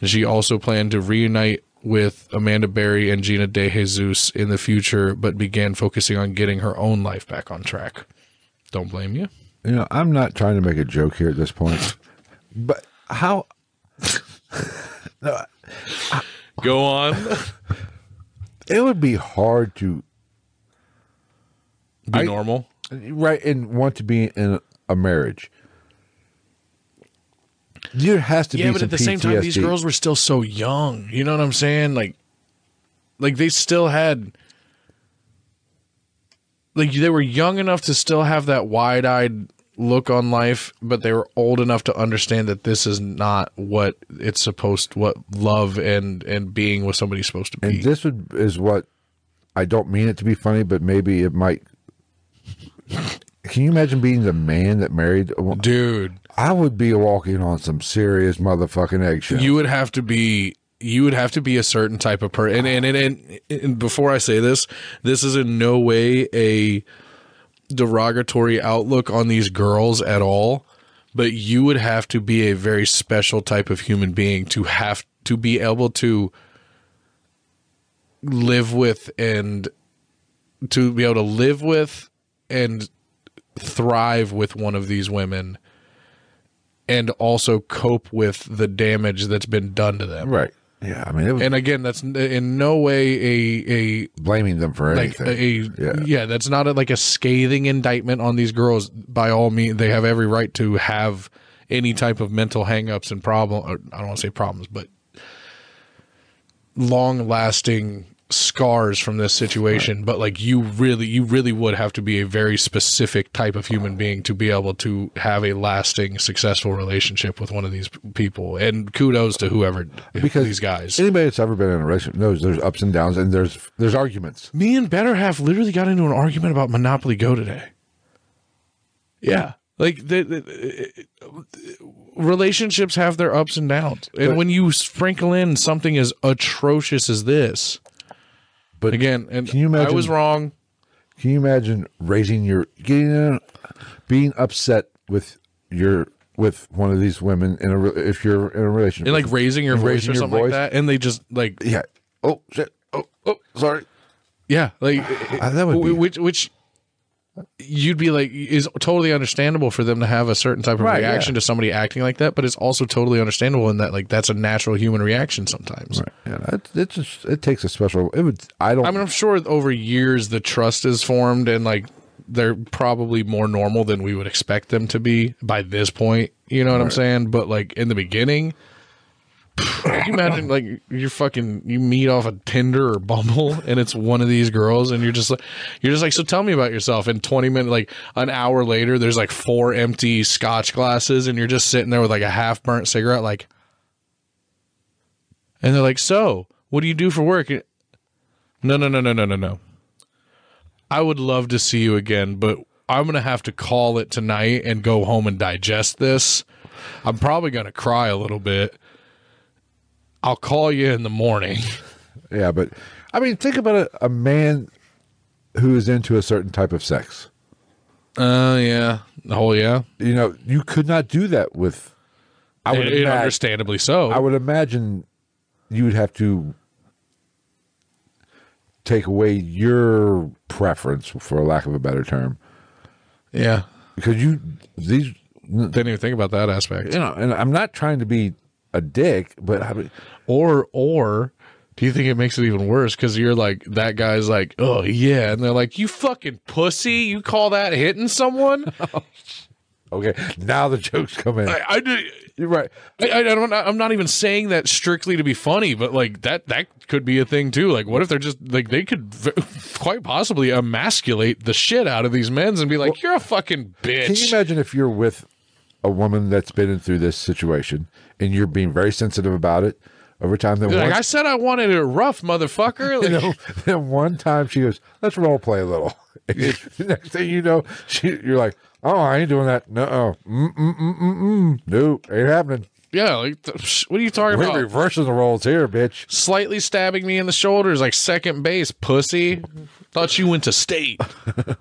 And she also planned to reunite with Amanda Berry and Gina De Jesus in the future, but began focusing on getting her own life back on track. Don't blame you. You know, I'm not trying to make a joke here at this point, but how Go on. it would be hard to Be I- normal. right and want to be in a marriage. There has to Yeah, be but some at the same time, these girls were still so young. You know what I'm saying? Like, like they still had, like they were young enough to still have that wide-eyed look on life, but they were old enough to understand that this is not what it's supposed, what love and and being with somebody's supposed to be. And this would is what I don't mean it to be funny, but maybe it might. Can you imagine being the man that married? a wo- Dude, I would be walking on some serious motherfucking eggshells. you would have to be you would have to be a certain type of person and and, and and before i say this this is in no way a derogatory outlook on these girls at all but you would have to be a very special type of human being to have to be able to live with and to be able to live with and thrive with one of these women and also cope with the damage that's been done to them. right? Yeah, I mean, it was And again, that's in no way a a blaming them for like anything. a Yeah. yeah. that's not a, like a scathing indictment on these girls. By all means, they have every right to have any type of mental hangups and problem. Or I don't want to say problems, but long lasting scars from this situation, but like you really, you really would have to be a very specific type of human being to be able to have a lasting, successful relationship with one of these people. And kudos to whoever Because these guys. Anybody that's ever been in a relationship knows there's ups and downs and there's there's arguments. Me and Better Half literally got into an argument about Monopoly Go today. Yeah. Like the, the, uh, relationships have their ups and downs. And when you sprinkle in something as atrocious as this, But again, and can you imagine, I was wrong. Can you imagine raising your getting in, being upset with your with one of these women in a if you're in a relationship And like raising your voice raising or something voice? like that. And they just like yeah oh shit oh oh sorry Yeah, like Uh, that would be- which which you'd be like is totally understandable for them to have a certain type of Right, reaction yeah. to somebody acting like that, but it's also totally understandable in that like that's a natural human reaction sometimes. Right. Yeah it, it just it takes a special it would I don't I mean, I'm sure over years the trust is formed and like they're probably more normal than we would expect them to be by this point. You know what I'm saying? But like in the beginning, you imagine like you're fucking you meet off a Tinder or Bumble and it's one of these girls and you're just like you're just like so tell me about yourself. And 20 minutes like an hour later there's like four empty scotch glasses and you're just sitting there with like a half burnt cigarette like and they're like so what do you do for work? No no no no no no no. I would love to see you again but I'm gonna have to call it tonight and go home and digest this. I'm probably gonna cry a little bit I'll call you in the morning. yeah but I mean think about it a man who is into a certain type of sex Uh, yeah. Oh, yeah. you know you could not do that with I would and understandably so. I would imagine you would have to take away your preference, for lack of a better term, yeah. because you these Didn't even think about that aspect. You know, and I'm not trying to be a dick, but I mean, Or, or do you think it makes it even worse? Because you're like, that guy's like, oh, yeah. And they're like, you fucking pussy. You call that hitting someone? okay, now the jokes come in. I, I, do- You're right. I, I don't, I'm not even saying that strictly to be funny, but like that, that could be a thing too. Like, what if they're just like, they could v- quite possibly emasculate the shit out of these men and be like, you're a fucking bitch. Can you imagine if you're with a woman that's been in through this situation and you're being very sensitive about it over time? Then Like once, I said, I wanted it rough, motherfucker. Like, you know, then one time she goes, "Let's role play a little." next thing you know, she, you're like, "Oh, I ain't doing that. No, mm mm mm mm. Nope, ain't happening. yeah, like what are you talking We're about? reversing the roles here, bitch." Slightly stabbing me in the shoulders, like second base, pussy. Thought you went to state.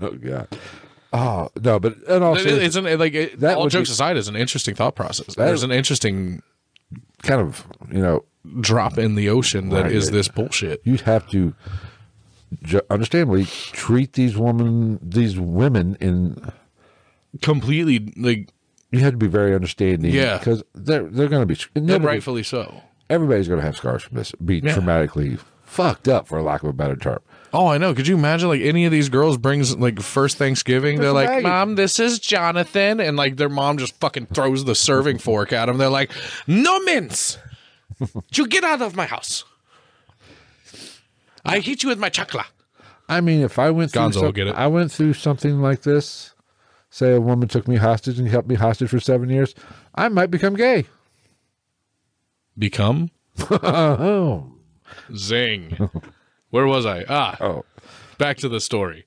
Oh god. Oh no, but and also It- it's an, like it, That all jokes be- aside, is an interesting thought process. There's an interesting kind of you know drop in the ocean that is Right. this bullshit. you'd have to understandably treat these women these women in Completely, like, you have to be very understanding Yeah. because they're they're going to be and rightfully so. everybody's going to have scars from this be Yeah. traumatically fucked up for lack of a better term Oh, I know. Could you imagine like any of these girls brings like first Thanksgiving? They're like. "Mom, this is Jonathan," and like their mom just fucking throws the serving fork at them. They're like, "No mince, you get out of my house. I hit you with my chancla." I mean if I went through Gonzo some- get it. I went through something like this say a woman took me hostage and held me hostage for 7 years I might become gay Become oh zing. Where was I? Ah, oh back to the story.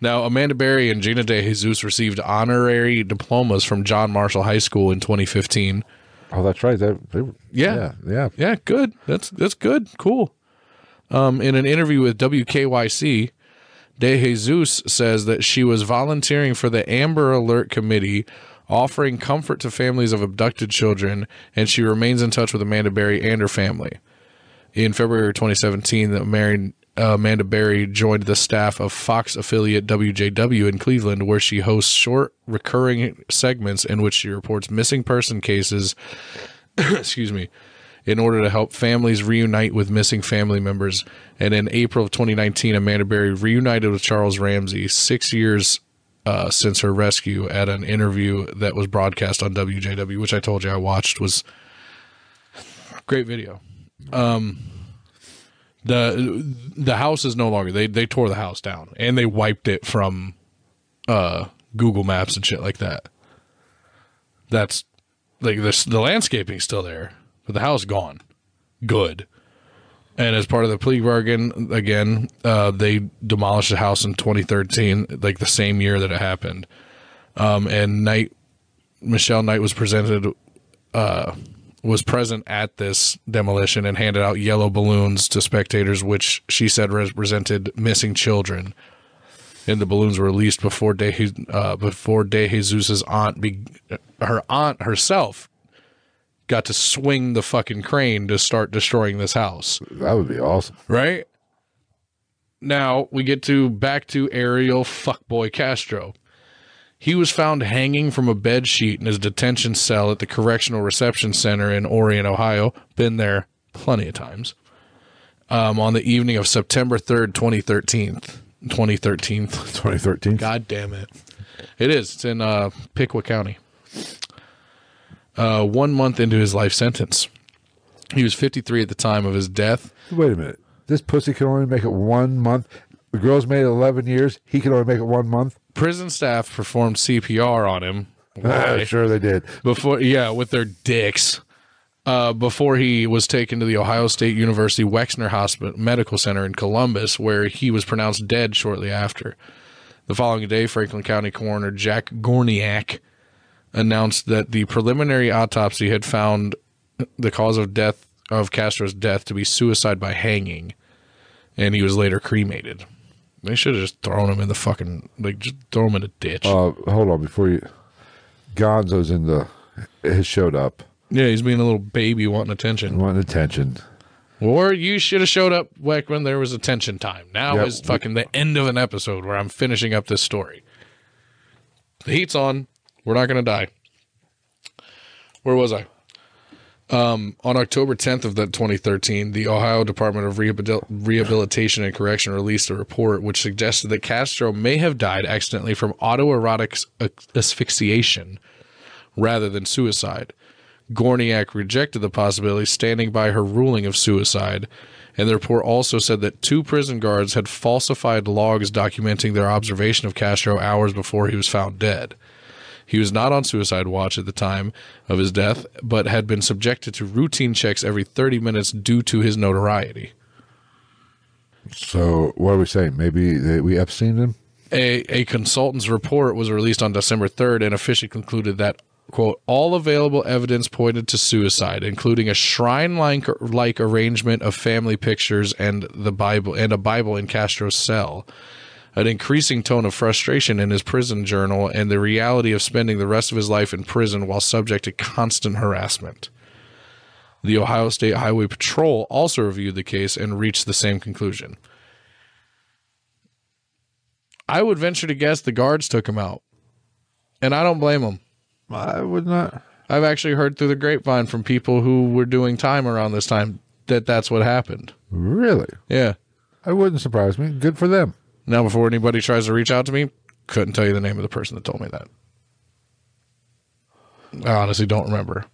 Now, Amanda Berry and Gina De Jesus received honorary diplomas from John Marshall High School in 2015. oh that's right that they, Yeah. yeah yeah Yeah, good. That's that's good. Cool. Um, in an interview with WKYC, De Jesus says that she was volunteering for the Amber Alert Committee, offering comfort to families of abducted children, and she remains in touch with Amanda Berry and her family. In February 2017, the married uh, Amanda Berry joined the staff of Fox affiliate WJW in Cleveland, where she hosts short, recurring segments in which she reports missing person cases excuse me, in order to help families reunite with missing family members. And in April of 2019, Amanda Berry reunited with Charles Ramsey six years uh, since her rescue at an interview that was broadcast on WJW, which I told you I watched was great video. Um, the the house is no longer. They they tore the house down and they wiped it from uh Google Maps and shit like that. That's like this the landscaping's still there, but the house gone. Good. And as part of the plea bargain, again, uh, they demolished the house in 2013, like the same year that it happened. Um, and Knight, Michelle Knight was presented, uh, was present at this demolition and handed out yellow balloons to spectators, which she said represented missing children. And the balloons were released before De, uh, before De Jesus's aunt, be, her aunt herself, got to swing the fucking crane to start destroying this house. That would be awesome. Right? Now we get to back to Ariel fuckboy Castro. He was found hanging from a bed sheet in his detention cell at the Correctional Reception Center in Orient, Ohio. Been there plenty of times. Um, on the evening of September 3rd, 2013. 2013. 2013. God damn it. It is. It's in uh, Piqua County uh, one month into his life sentence. He was 53 at the time of his death. Wait a minute. This pussy can only make it one month. The girl's made it 11 years. He can only make it one month. Prison staff performed CPR on him. Ah, sure they did. Before, yeah, with their dicks. Uh, before he was taken to the Ohio State University Wexner Hospital Medical Center in Columbus, where he was pronounced dead shortly after. The following day, Franklin County Coroner Jan Gorniak announced that the preliminary autopsy had found the cause of death of Castro's death to be suicide by hanging, and he was later cremated. They should have just thrown him in the fucking like just throw him in a ditch. Uh, hold on before you. Gonzo's in the has showed up yeah, he's being a little baby wanting attention. wanting attention. Or you should have showed up like when there was attention time. Now Yep. is fucking the end of an episode where I'm finishing up this story. The heat's on. We're not going to die. Where was I? Um, on October 10th of that 2013, the Ohio Department of Rehabil- Rehabilitation and Correction released a report which suggested that Castro may have died accidentally from autoerotic asphyxiation rather than suicide. Gorniak rejected the possibility, standing by her ruling of suicide. And the report also said that two prison guards had falsified logs documenting their observation of Castro hours before he was found dead. He was not on suicide watch at the time of his death, but had been subjected to routine checks every 30 minutes due to his notoriety. So what are we saying? Maybe they, we Epstein him. A, a consultant's report was released on December 3rd and officially concluded that, quote, all available evidence pointed to suicide, including a shrine like arrangement of family pictures and the Bible and a Bible in Castro's cell, an increasing tone of frustration in his prison journal, and the reality of spending the rest of his life in prison while subject to constant harassment. The Ohio State Highway Patrol also reviewed the case and reached the same conclusion. I would venture to guess the guards took him out. And I don't blame them. I would not. I've actually heard through the grapevine from people who were doing time around this time that that's what happened. Really? Yeah. That wouldn't surprise me. Good for them. Now, before anybody tries to reach out to me, couldn't tell you the name of the person that told me that. I honestly don't remember.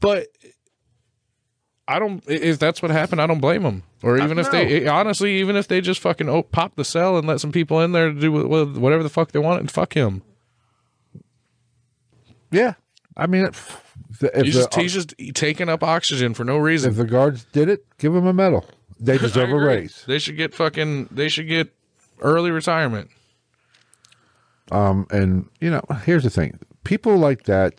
but I don't. If that's what happened, I don't blame them. Or even if they, honestly, even if they just fucking oh, pop the cell and let some people in there to do with whatever the fuck they want and fuck him. Yeah. I mean, if, if, He's the, just, he's just taking up oxygen for no reason. if the guards did it, give them a medal. They deserve a raise. They should get fucking. They should get early retirement. Um, and you know, here's the thing: people like that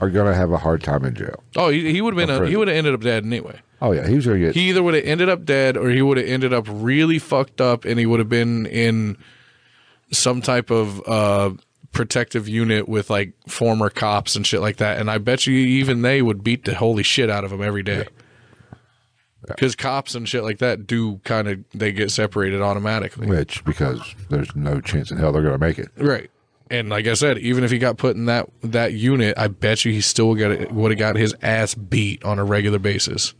are going to have a hard time in jail. Oh, he, he would have been. A, he would have ended up dead anyway. Oh yeah, he was going to get. He either would have ended up dead, or he would have ended up really fucked up, and he would have been in some type of uh, protective unit with like former cops and shit like that. And I bet you even they would beat the holy shit out of him every day. Because cops and shit like that do kind of they get separated automatically. which because there's no chance in hell they're going to make it. Right. And like I said, even if he got put in that that unit, I bet you he still got would have got his ass beat on a regular basis.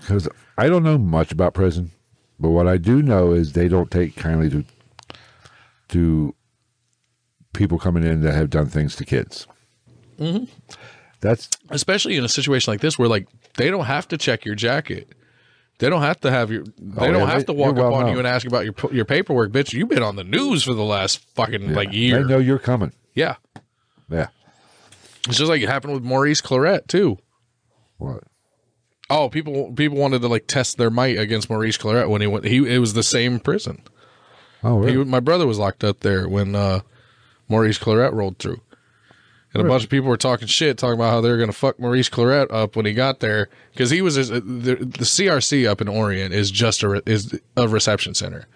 Because I don't know much about prison, but what I do know is they don't take kindly to to people coming in that have done things to kids. Mm-hmm. That's especially in a situation like this where like they don't have to check your jacket. They don't have to have your. They Oh, don't yeah, have they- to walk up well on known. you and ask about your your paperwork, bitch. You've been on the news for the last fucking like year. They know you're coming. Yeah, Yeah. it's just like it happened with Maurice Clarett too. What? Oh, people people wanted to like test their might against Maurice Clarett when he went. He it was the same prison. Oh, He, my brother was locked up there when uh, Maurice Clarett rolled through. And a bunch of people were talking shit, talking about how they were going to fuck Maurice Clarett up when he got there because he was uh, the, the CRC up in Orient is just a is a reception center.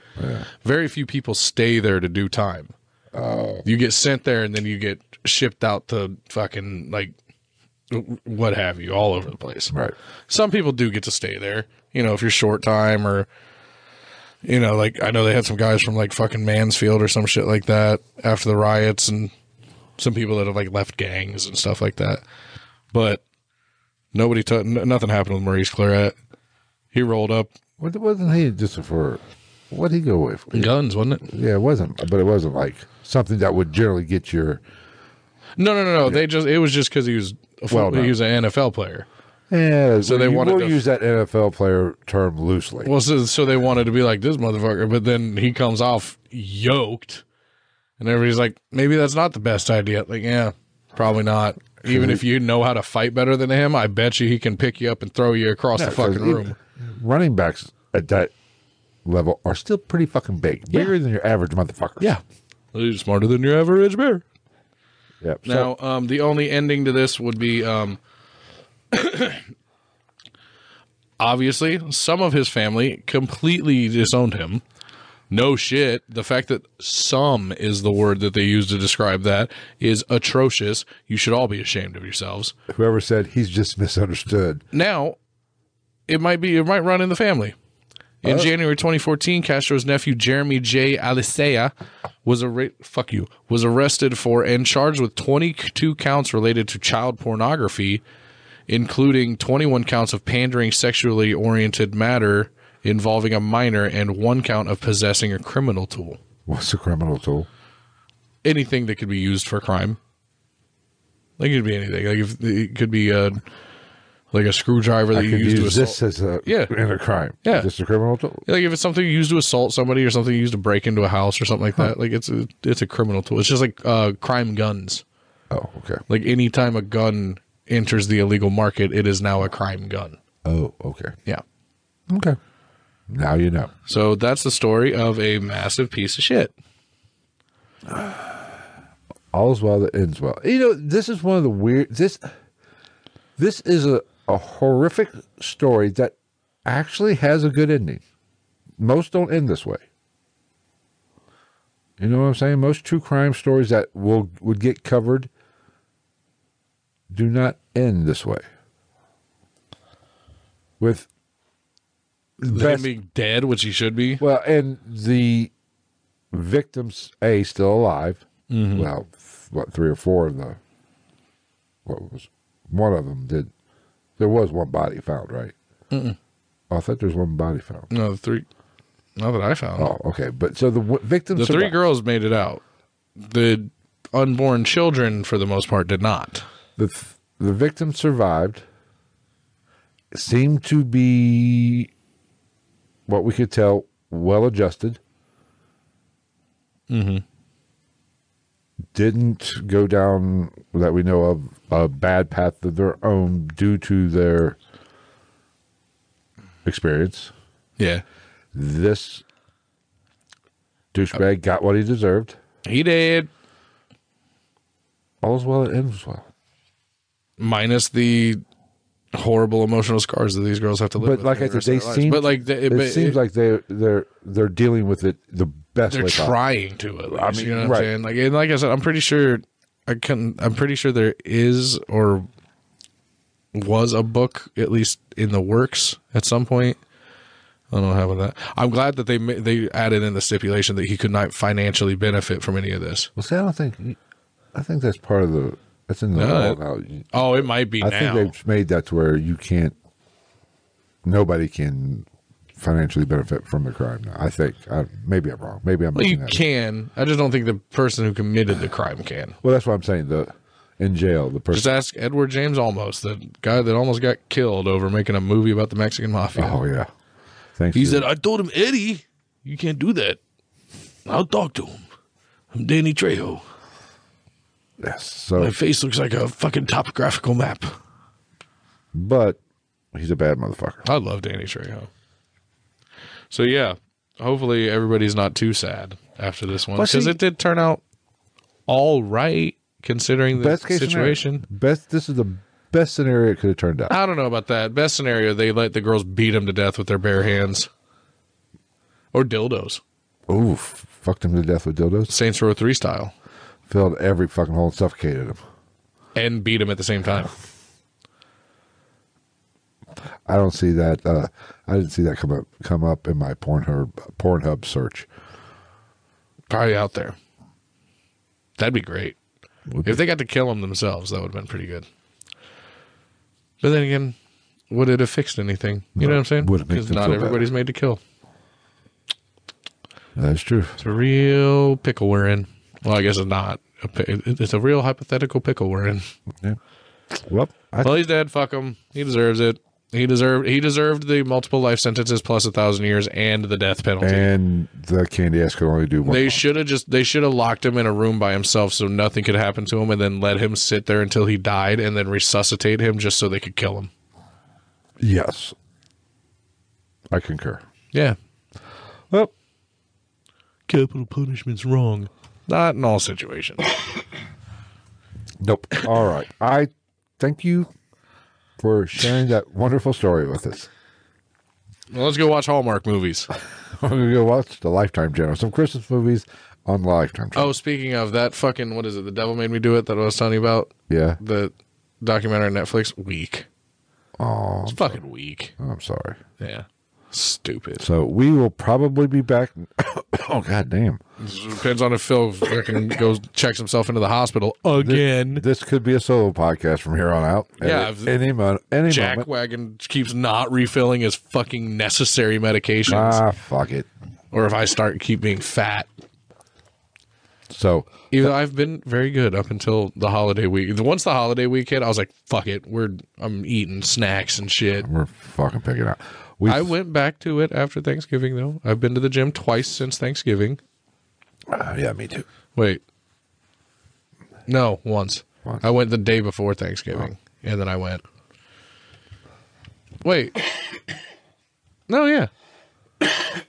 Very few people stay there to do time. Oh. You get sent there and then you get shipped out to fucking like what have you all over the place. right. Some people do get to stay there, you know, if you're short time or, you know, like I know they had some guys from like fucking Mansfield or some shit like that after the riots and some people that have like left gangs and stuff like that. But nobody, t- n- nothing happened with Maurice Clarett. He rolled up What- Wasn't he just for what would he go with? guns, wasn't it? Yeah, it wasn't, but it wasn't like something that would generally get your. No, no, no, no. They just, it was just because he was, a Well, no. he was an NFL player. Yeah, So they wanted to- use that NFL player term loosely. Well, so, so they wanted to be like this motherfucker, but then he comes off yoked, and everybody's like, maybe that's not the best idea. Like, yeah, probably not. Even if you know how to fight better than him, I bet you he can pick you up and throw you across the 'cause fucking even room. Running backs at that level are still pretty fucking big, bigger than your average motherfucker. he's smarter than your average bear. Yep. So- Now, um, the only ending to this would be, um, obviously, some of his family completely disowned him. No shit. The fact that some is the word that they use to describe that is atrocious. You should all be ashamed of yourselves. whoever said he's just misunderstood. Now, it might be, it might run in the family. In January 2014, Castro's nephew Jeremy J. Alicea was arra- fuck you was arrested for and charged with 22 counts related to child pornography, including 21 counts of pandering sexually oriented matter involving a minor and one count of possessing a criminal tool. What's a criminal tool? Anything that could be used for crime. Like it could be anything. Like if it could be a like a screwdriver that I you could use to use assault. this as a Yeah. in a crime. Yeah. just a criminal tool. Like if it's something used to assault somebody or something used to break into a house or something like that, like it's a it's a criminal tool. It's just like uh, crime guns. Oh, okay. Like anytime a gun enters the illegal market, it is now a crime gun. Oh, okay. Yeah. Okay. Now you know. So that's the story of a massive piece of shit. All's well that ends well. You know, this is one of the weird. This this is a, a horrific story that actually has a good ending. Most don't end this way. You know what I'm saying? Most true crime stories that will would get covered do not end this way. With best- being dead, which he should be. well, and the victims A still alive. Mm-hmm. Well, what three or four of the what was one of them did. There was one body found, right? Oh, I thought there was one body found. No, the three. Not that I found. Oh, okay. But so the w- victims. the three girls made it out. The unborn children, for the most part, did not. the th- the victims survived. Seemed to be what we could tell well adjusted. Mm-hmm. Didn't go down that we know of a bad path of their own due to their experience. Yeah, This douchebag got what he deserved. he did. All's well that ends well. minus the horrible emotional scars that these girls have to live But with. like I said, they of their lives. seem. but like they, it but seems it- like they they're they're dealing with it the best they're way trying to at least. I mean, you know what right. I'm saying? Like and like I said, I'm pretty sure I can. I'm pretty sure there is or was a book at least in the works at some point. I don't know how about that. I'm glad that they they added in the stipulation that he could not financially benefit from any of this. Well, see, I don't think. I think that's part of the. That's in the No, law now. Oh, it might be I now. think they've made that to where you can't. Nobody can financially benefit from the crime now. I think. I, maybe I'm wrong. Maybe I'm. Well, you can. I just don't think the person who committed the crime can. Well, that's what I'm saying. The in jail. The person. Just ask Edward James Olmos, the guy that almost got killed over making a movie about the Mexican mafia. Oh yeah. Thanks. He said, I told him, Eddie, you can't do that. I'll talk to him. I'm Danny Trejo. Yes. So, My face looks like a fucking topographical map. but he's a bad motherfucker. I love Danny Trejo. So yeah, hopefully everybody's not too sad after this one because it did turn out all right considering the Best case situation. Scenario. Best. This is the best scenario it could have turned out. I don't know about that. Best scenario, they let the girls beat him to death with their bare hands or dildos, Oof. Fucked him to death with dildos. Saints Row Three style, Filled every fucking hole and suffocated him. and beat him at the same time. I don't see that. Uh, I didn't see that come up come up in my Pornhub Pornhub search. Probably out there. That'd be great. If they got to kill him themselves, that would have been pretty good. But then again, would it have fixed anything? You know what I'm saying? Would Because not feel better. everybody's made to kill. That's true. It's a real pickle we're in. Well, I guess it's not. A It's a real hypothetical pickle we're in. Yeah. Well, I, Well, he's dead. Fuck him. He deserves it. He deserved. He deserved the multiple life sentences plus a thousand years and the death penalty. and the candy ass could only do one. They should have just they should have locked him in a room by himself so nothing could happen to him and then let him sit there until he died and then resuscitate him just so they could kill him. yes, I concur. Yeah. Well, Capital punishment's wrong. Not in all situations. nope. All right. I thank you for sharing that wonderful story with us. well, let's go watch Hallmark movies. We're gonna go watch the Lifetime channel, some Christmas movies on Lifetime channel. Oh, speaking of that fucking what is it? The devil made me do it that I was telling you about? yeah. The documentary on Netflix? Weak. Oh, It's fucking weak. I'm sorry. Yeah. Stupid. So we will probably be back. oh God damn! Depends on if Phil fucking goes checks himself into the hospital again. This could be a solo podcast from here on out. Yeah, At any moment. Any Jack moment. Wagon keeps not refilling his fucking necessary medications, Ah, fuck it. or if I start keep being fat. So Even though I've been very good up until the holiday week. Once the holiday week hit, I was like, "Fuck it, we're I'm eating snacks and shit." we're fucking picking out. We I went back to it after Thanksgiving though. I've been to the gym twice since Thanksgiving. Uh, yeah, me too. Wait, no, once. Once. I went the day before Thanksgiving, and then I went. Wait, no, yeah. I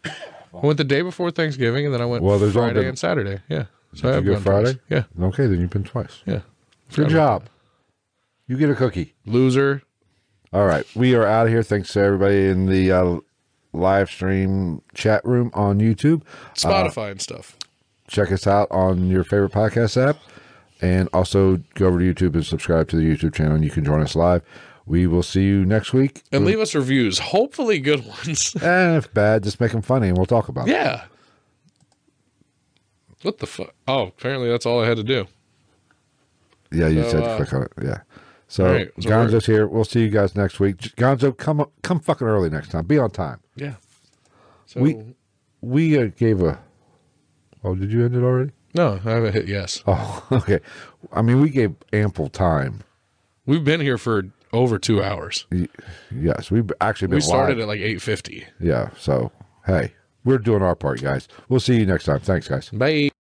went the day before Thanksgiving, and then I went Well, there's Friday been- and Saturday. Yeah, so I Did have you go gone twice. Friday? Yeah, Okay, then you've been twice. yeah. Good job. You get a cookie. Loser. All right, we are out of here. Thanks to everybody in the uh, live stream chat room on YouTube. Spotify and stuff. Check us out on your favorite podcast app, and also go over to YouTube and subscribe to the YouTube channel. And you can join us live. We will see you next week. And leave us reviews, hopefully good ones. And if bad, just make them funny, and we'll talk about it. yeah. What the fuck? Oh, apparently that's all I had to do. Yeah, you So, said uh, click on it. Yeah. So right, so Gonzo's here. We'll see you guys next week. Gonzo, come come fucking early next time. Be on time. Yeah. So We- We uh, gave a. Oh, did you end it already? no, I haven't hit yes. Oh, okay. I mean, we gave ample time. We've been here for over two hours. Y- Yes, we've actually been We started live. at like eight fifty. Yeah. So hey, we're doing our part, guys. We'll see you next time. Thanks, guys. Bye.